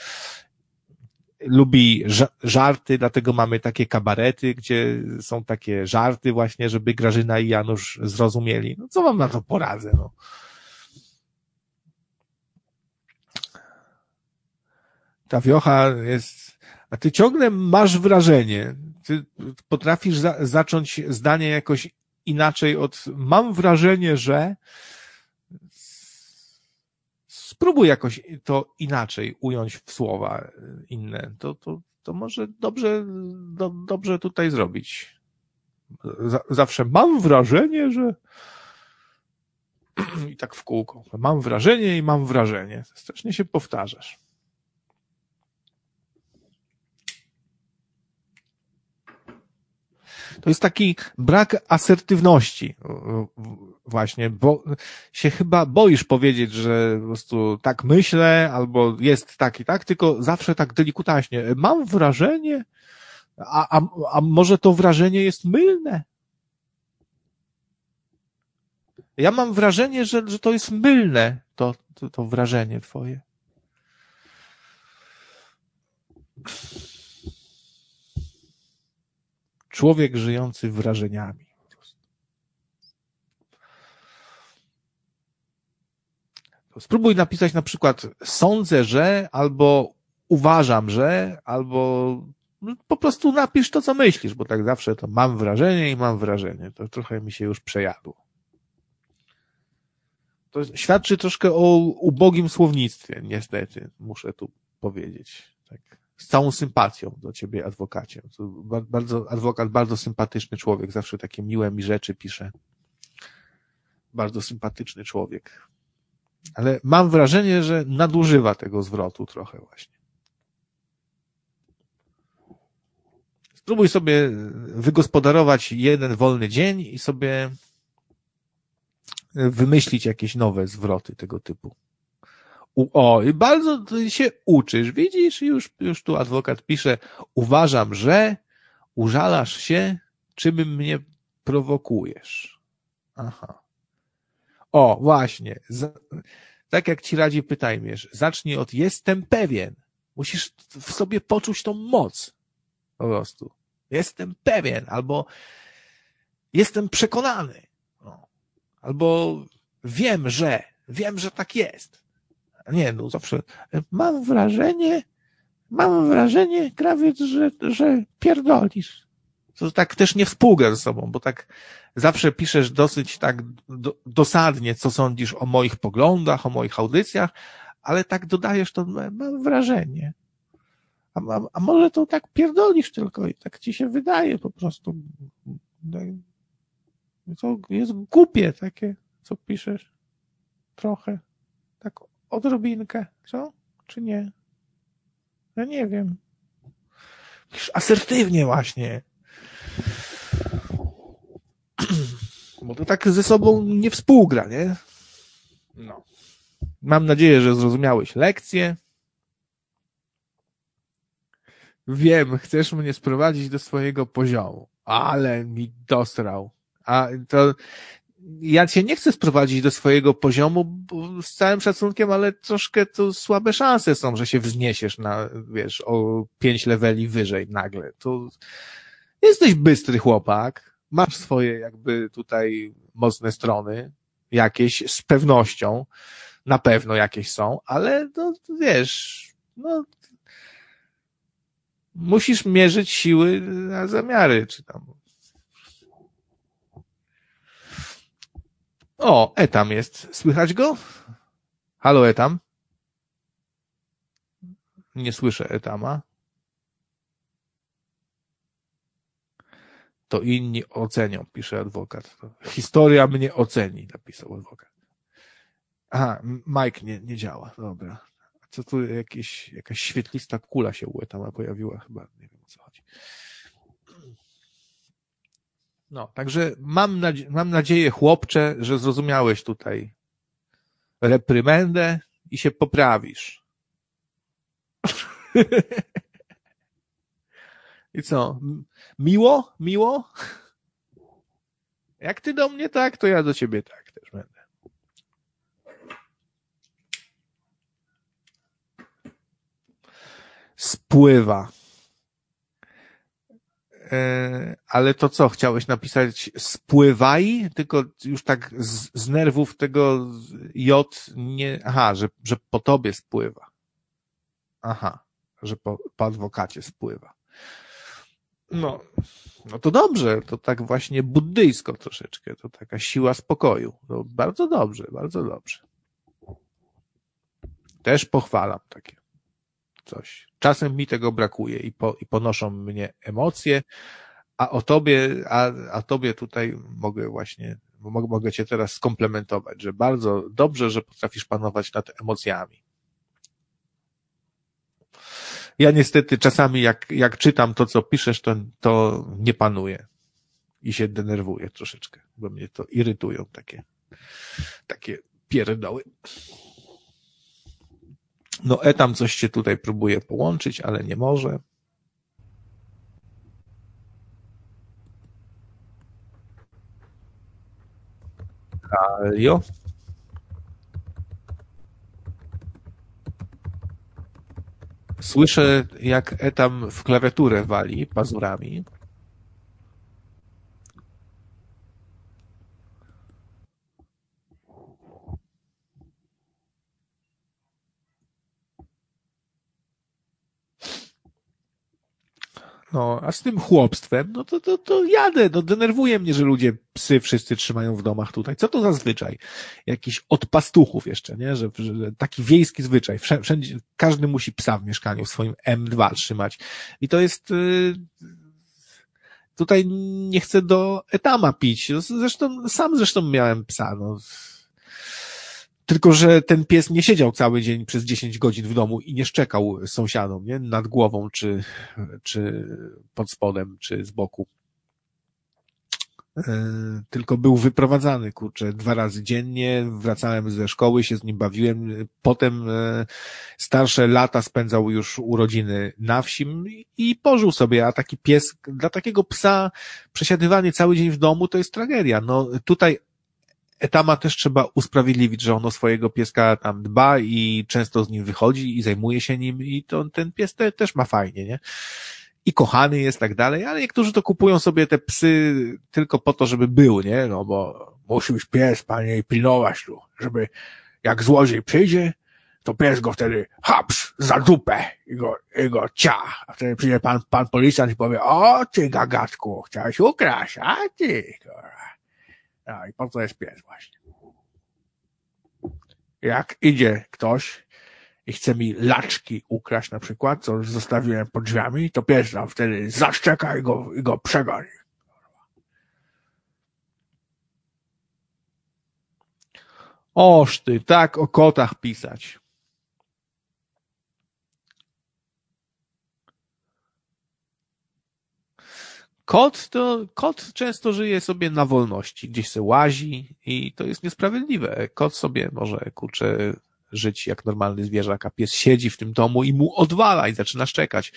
lubi żarty, dlatego mamy takie kabarety, gdzie są takie żarty właśnie, żeby Grażyna i Janusz zrozumieli. No co wam na to poradzę, no. Ta wiocha jest, a ty ciągle masz wrażenie, ty potrafisz za, zacząć zdanie jakoś inaczej od mam wrażenie, że spróbuj jakoś to inaczej ująć w słowa inne. To, to, to może dobrze, do, dobrze tutaj zrobić. Zawsze mam wrażenie, że *clears throat* i tak w kółko. Mam wrażenie i mam wrażenie. Strasznie się powtarzasz. To jest taki brak asertywności właśnie, bo się chyba boisz powiedzieć, że po prostu tak myślę, albo jest tak i tak, tylko zawsze tak delikutaśnie. Mam wrażenie, a, a, a może to wrażenie jest mylne? Ja mam wrażenie, że, że to jest mylne, to, to, to wrażenie twoje. Człowiek żyjący wrażeniami. Spróbuj napisać na przykład sądzę, że, albo uważam, że, albo po prostu napisz to, co myślisz, bo tak zawsze to mam wrażenie i mam wrażenie. To trochę mi się już przejadło. To świadczy troszkę o ubogim słownictwie, niestety, muszę tu powiedzieć. Tak z całą sympatią do ciebie, adwokacie. Bardzo, adwokat, bardzo sympatyczny człowiek, zawsze takie miłe mi rzeczy pisze. Bardzo sympatyczny człowiek. Ale mam wrażenie, że nadużywa tego zwrotu trochę właśnie. Spróbuj sobie wygospodarować jeden wolny dzień i sobie wymyślić jakieś nowe zwroty tego typu. O, i bardzo się uczysz, widzisz, już, już tu adwokat pisze, uważam, że użalasz się, czym mnie prowokujesz. Aha. O, właśnie. Z, tak jak ci radzi pytajmierz, zacznij od jestem pewien. Musisz w sobie poczuć tą moc. Po prostu. Jestem pewien, albo jestem przekonany. No. Albo wiem, że, wiem, że tak jest. Nie, no zawsze mam wrażenie, mam wrażenie, krawiec, że, że pierdolisz. To tak też nie współgra ze sobą, bo tak zawsze piszesz dosyć tak do, dosadnie, co sądzisz o moich poglądach, o moich audycjach, ale tak dodajesz to, mam wrażenie. A, a, a może to tak pierdolisz tylko i tak ci się wydaje po prostu. To jest głupie takie, co piszesz. Trochę. Tak odrobinkę, co? Czy nie? Ja nie wiem. Asertywnie właśnie. *clears throat* Bo to tak ze sobą nie współgra, nie? No. Mam nadzieję, że zrozumiałeś lekcję. Wiem, chcesz mnie sprowadzić do swojego poziomu, ale mi dostrał. A to ja cię nie chcę sprowadzić do swojego poziomu, z całym szacunkiem, ale troszkę to słabe szanse są, że się wzniesiesz na, wiesz, o pięć leveli wyżej nagle. To jesteś bystry chłopak, masz swoje jakby tutaj mocne strony, jakieś z pewnością, na pewno jakieś są, ale no wiesz, no musisz mierzyć siły na zamiary, czy tam. O, Etam jest. Słychać go? Halo, Etam? Nie słyszę Etama. To inni ocenią, pisze adwokat. Historia mnie oceni, napisał adwokat. Aha, Mike nie, nie działa. Dobra. Co tu jakieś, jakaś świetlista kula się u Etama pojawiła chyba. Nie wiem o co chodzi. No, także mam, nadzie mam nadzieję, chłopcze, że zrozumiałeś tutaj reprymendę i się poprawisz. *laughs* I co? Miło? Miło? Jak ty do mnie tak, to ja do ciebie tak też będę. Spływa. E, ale to co, chciałeś napisać spływaj, tylko już tak z, z nerwów tego J nie, aha, że, że po tobie spływa. Aha, że po, po adwokacie spływa. No, no to dobrze, to tak właśnie buddyjsko troszeczkę, to taka siła spokoju. No bardzo dobrze, bardzo dobrze. Też pochwalam takie coś. Czasem mi tego brakuje i, po, i ponoszą mnie emocje, a o tobie, a, a tobie tutaj mogę właśnie, mogę, mogę cię teraz skomplementować, że bardzo dobrze, że potrafisz panować nad emocjami. Ja niestety czasami jak, jak czytam to, co piszesz, to, to nie panuję i się denerwuję troszeczkę, bo mnie to irytują takie, takie pierdoły. No Etam coś się tutaj próbuje połączyć, ale nie może. Alio? Słyszę, jak Etam w klawiaturę wali pazurami. No, a z tym chłopstwem, no to, to, to jadę, no denerwuje mnie, że ludzie psy wszyscy trzymają w domach tutaj. Co to za zwyczaj? Jakiś od pastuchów jeszcze, nie? Że, że taki wiejski zwyczaj. Wszędzie, każdy musi psa w mieszkaniu w swoim M2 trzymać. I to jest, yy, tutaj nie chcę do etama pić. Zresztą, sam zresztą miałem psa, no tylko, że ten pies nie siedział cały dzień przez 10 godzin w domu i nie szczekał sąsiadom, nie? Nad głową, czy, czy pod spodem, czy z boku. E, tylko był wyprowadzany, kurczę, dwa razy dziennie, wracałem ze szkoły, się z nim bawiłem, potem e, starsze lata spędzał już urodziny na wsi i pożył sobie, a taki pies, dla takiego psa przesiadywanie cały dzień w domu to jest tragedia. No tutaj Etama też trzeba usprawiedliwić, że on o swojego pieska tam dba i często z nim wychodzi i zajmuje się nim i to ten pies te, też ma fajnie, nie? I kochany jest tak dalej, ale niektórzy to kupują sobie te psy tylko po to, żeby był, nie? No bo musi być pies, panie, i pilnować tu, żeby jak złodziej przyjdzie, to pies go wtedy haps za dupę i go, i go cia. A wtedy przyjdzie pan, pan policjant i powie, o ty gagatku, chciałeś ukraść, a ty, kurwa. A i po co jest pies właśnie? Jak idzie ktoś i chce mi laczki ukraść na przykład, co zostawiłem pod drzwiami, to pies tam wtedy zaszczeka i go, i go przegoni. Oż ty, tak o kotach pisać. Kot to, kot często żyje sobie na wolności, gdzieś se łazi i to jest niesprawiedliwe. Kot sobie może, kurczę, żyć jak normalny zwierzak, a pies siedzi w tym domu i mu odwala i zaczyna szczekać.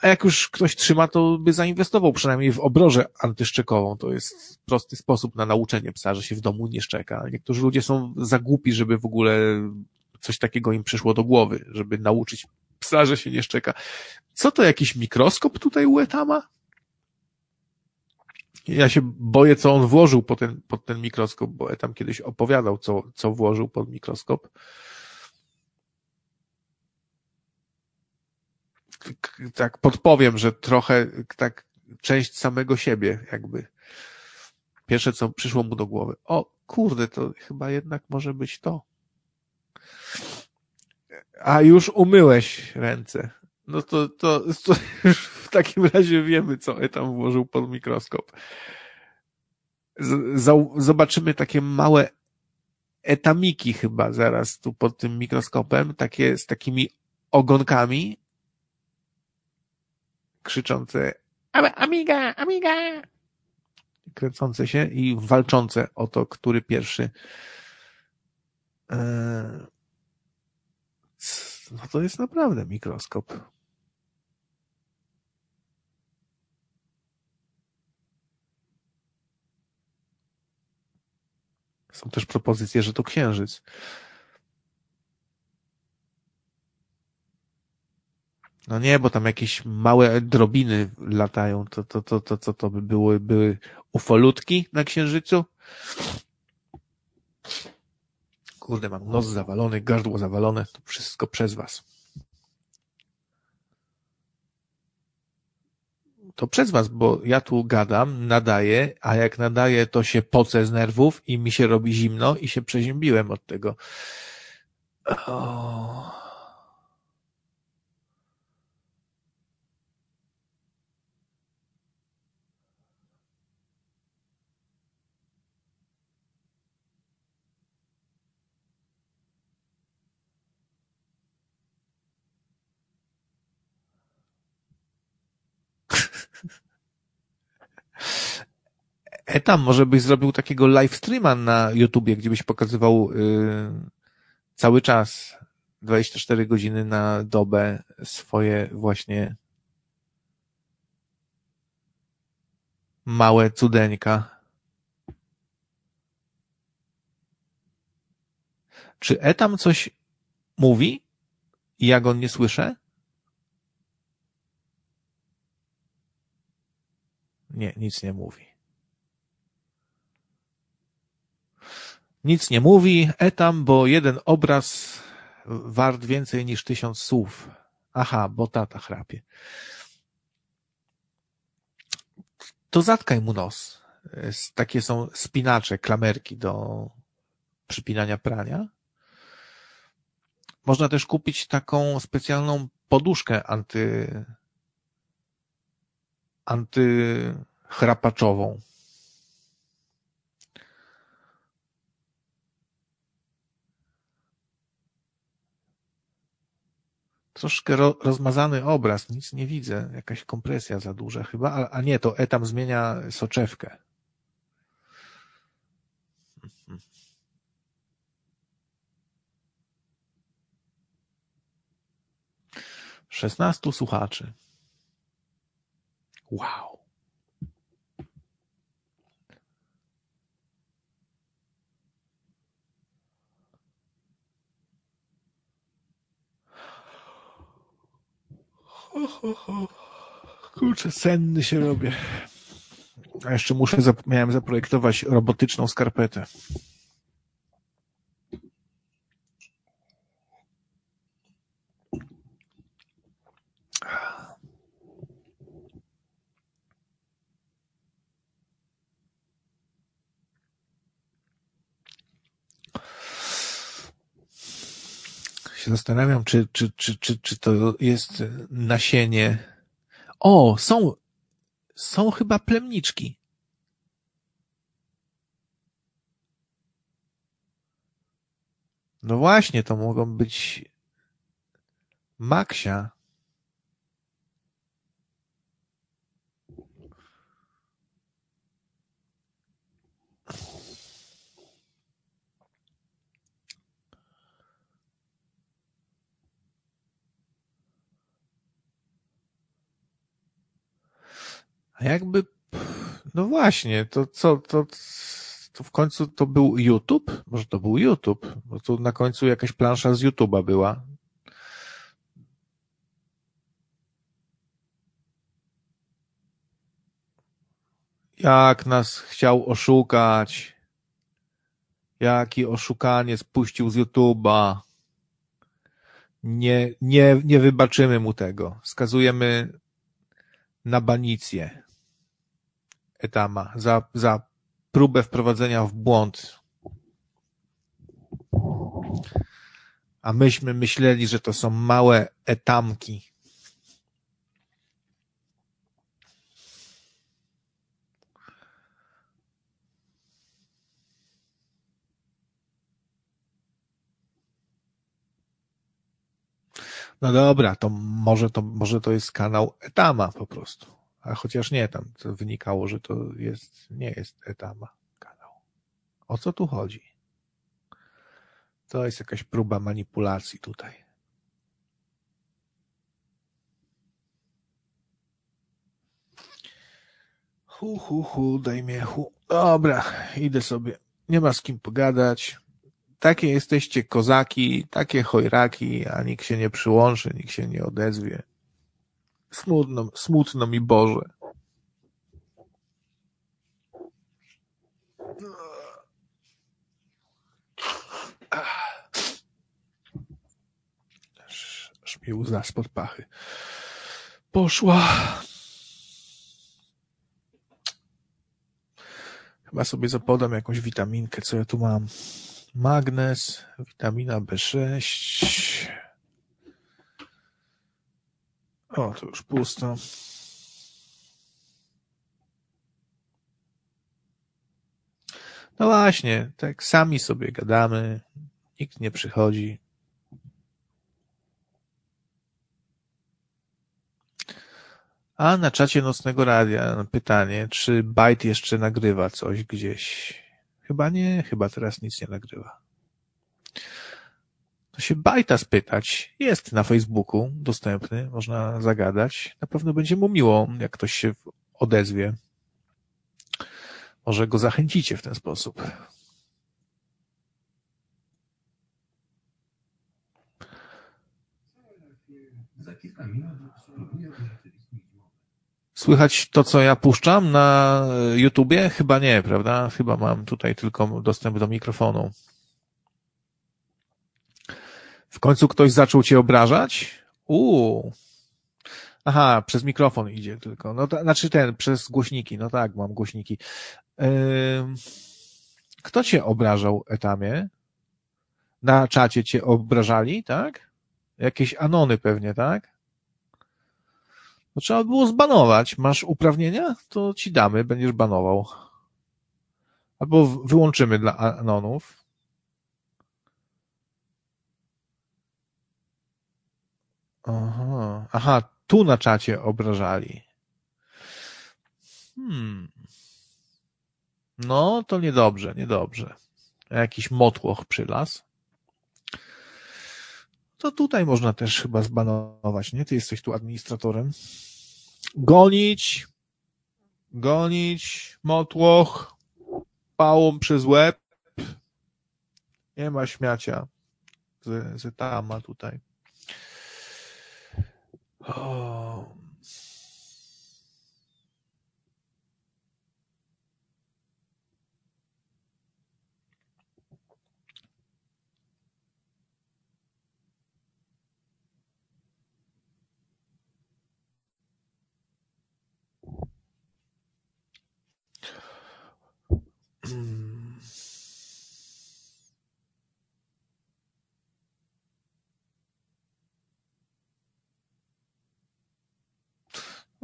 a jak już ktoś trzyma, to by zainwestował przynajmniej w obrożę antyszczekową. To jest prosty sposób na nauczenie psa, że się w domu nie szczeka. Niektórzy ludzie są za głupi, żeby w ogóle coś takiego im przyszło do głowy, żeby nauczyć psa, że się nie szczeka. Co to, jakiś mikroskop tutaj u Etama? Ja się boję, co on włożył pod ten, pod ten mikroskop, bo Etam kiedyś opowiadał, co, co włożył pod mikroskop. Tak podpowiem, że trochę tak część samego siebie jakby. Pierwsze, co przyszło mu do głowy. O, kurde, to chyba jednak może być to. A już umyłeś ręce. No to, to, to już takim razie wiemy, co Etam włożył pod mikroskop. Z, zobaczymy takie małe etamiki chyba zaraz tu pod tym mikroskopem, takie z takimi ogonkami, krzyczące amiga, amiga, kręcące się i walczące o to, który pierwszy e, no to jest naprawdę mikroskop. Są też propozycje, że to księżyc. No nie, bo tam jakieś małe drobiny latają. To, to, to, to, co to by były, były ufolutki na księżycu? Kurde, mam nos zawalony, gardło zawalone. To wszystko przez was. To przez was, bo ja tu gadam, nadaję, a jak nadaję, to się pocę z nerwów i mi się robi zimno i się przeziębiłem od tego. Oh. Etam, może byś zrobił takiego live streama na YouTubie, gdzie byś pokazywał yy, cały czas 24 godziny na dobę swoje właśnie małe cudeńka. Czy Etam coś mówi i ja go nie słyszę? Nie, nic nie mówi. Nic nie mówi, etam, bo jeden obraz wart więcej niż tysiąc słów. Aha, bo tata chrapie. To zatkaj mu nos. Takie są spinacze, klamerki do przypinania prania. Można też kupić taką specjalną poduszkę anty, antychrapaczową. troszkę ro, rozmazany obraz, nic nie widzę, jakaś kompresja za duża chyba, a, a nie, to etam zmienia soczewkę. Szesnastu słuchaczy. Wow. Kurczę, senny się robię. A jeszcze muszę, miałem zaprojektować robotyczną skarpetę. Się zastanawiam, czy, czy, czy, czy, czy to jest nasienie. O, są, są chyba plemniczki. No właśnie, to mogą być maksia. A jakby, no właśnie, to co, to, to w końcu to był YouTube? Może to był YouTube? Bo tu na końcu jakaś plansza z YouTube'a była. Jak nas chciał oszukać. Jaki oszukanie spuścił z YouTube'a. Nie, nie, nie wybaczymy mu tego. Skazujemy na banicję Etama za, za próbę wprowadzenia w błąd. A myśmy myśleli, że to są małe etamki. No dobra, to może to, może to jest kanał Etama po prostu. A chociaż nie, tam wynikało, że to jest, nie jest Etama kanał. O co tu chodzi? To jest jakaś próba manipulacji tutaj. Hu, hu, hu, daj mnie hu. Dobra, idę sobie. Nie ma z kim pogadać. Takie jesteście kozaki, takie chojraki, a nikt się nie przyłączy, nikt się nie odezwie. Smutno, smutno mi Boże. Aż mi łza spod pachy. Poszła. Chyba sobie zapodam jakąś witaminkę, co ja tu mam. Magnez, witamina B6. O, to już pusto. No właśnie, tak sami sobie gadamy, nikt nie przychodzi. A na czacie Nocnego Radia pytanie, czy Byte jeszcze nagrywa coś gdzieś? Chyba nie, chyba teraz nic nie nagrywa. To się Bajta spytać. Jest na Facebooku dostępny, można zagadać. Na pewno będzie mu miło, jak ktoś się odezwie. Może go zachęcicie w ten sposób. Słychać to, co ja puszczam na YouTubie? Chyba nie, prawda? Chyba mam tutaj tylko dostęp do mikrofonu. W końcu ktoś zaczął cię obrażać? Uuu. Aha, przez mikrofon idzie tylko. No to, znaczy ten, przez głośniki. No tak, mam głośniki. Yy, kto cię obrażał, Etamie? Na czacie cię obrażali, tak? Jakieś anony pewnie, tak? No trzeba było zbanować. Masz uprawnienia? To ci damy, będziesz banował. Albo wyłączymy dla anonów. Aha, aha, tu na czacie obrażali. Hmm. No, to niedobrze, niedobrze. Jakiś motłoch przylas. To tutaj można też chyba zbanować, nie? Ty jesteś tu administratorem. Gonić, gonić, motłoch, pałą przez łeb. Nie ma śmiacia z, z tama tutaj. O.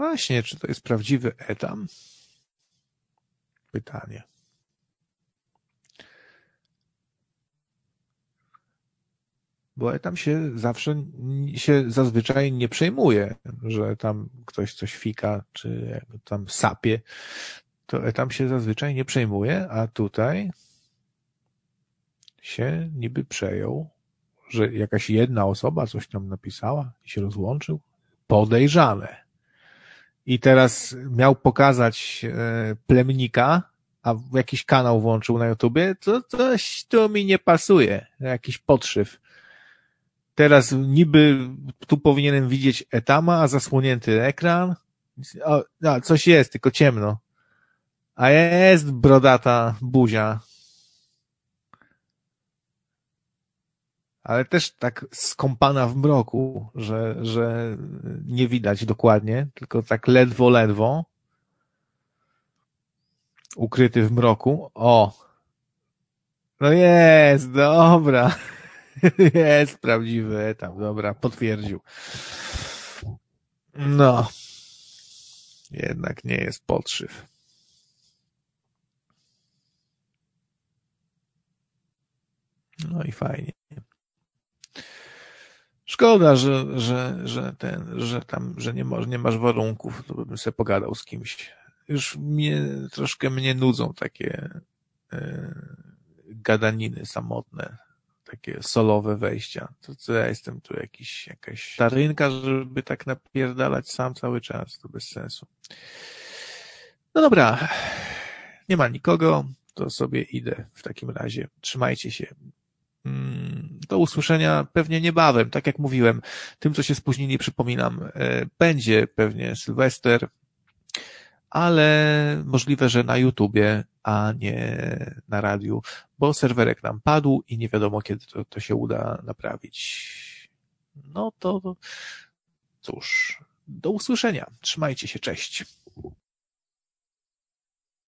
Właśnie, czy to jest prawdziwy etam? Pytanie. Bo etam się zawsze, się zazwyczaj nie przejmuje, że tam ktoś coś fika, czy tam sapie. To etam się zazwyczaj nie przejmuje, a tutaj się niby przejął, że jakaś jedna osoba coś tam napisała i się rozłączył. Podejrzane. I teraz miał pokazać e, plemnika, a jakiś kanał włączył na YouTubie, to coś tu mi nie pasuje. Jakiś podszyw. Teraz niby tu powinienem widzieć etama, a zasłonięty ekran. O, no, coś jest, tylko ciemno. A jest brodata buzia. Ale też tak skąpana w mroku, że, że nie widać dokładnie, tylko tak ledwo, ledwo. Ukryty w mroku. O! No jest, dobra. *laughs* Jest prawdziwy etap, dobra, potwierdził. No. Jednak nie jest podszyw. No i fajnie. Szkoda, że, że, że ten, że tam, że nie, masz, nie masz warunków, to bym sobie pogadał z kimś. Już mnie, troszkę mnie nudzą takie e, gadaniny samotne, takie solowe wejścia. To co ja jestem tu jakiś, jakaś tarynka, żeby tak napierdalać sam cały czas, to bez sensu. No dobra, nie ma nikogo, to sobie idę w takim razie. Trzymajcie się. Mm, do usłyszenia pewnie niebawem. Tak jak mówiłem, tym, co się spóźnili, przypominam, e, będzie pewnie Sylwester, ale możliwe, że na YouTubie, a nie na radiu, bo serwerek nam padł i nie wiadomo, kiedy to, to się uda naprawić. No to cóż, do usłyszenia. Trzymajcie się, cześć.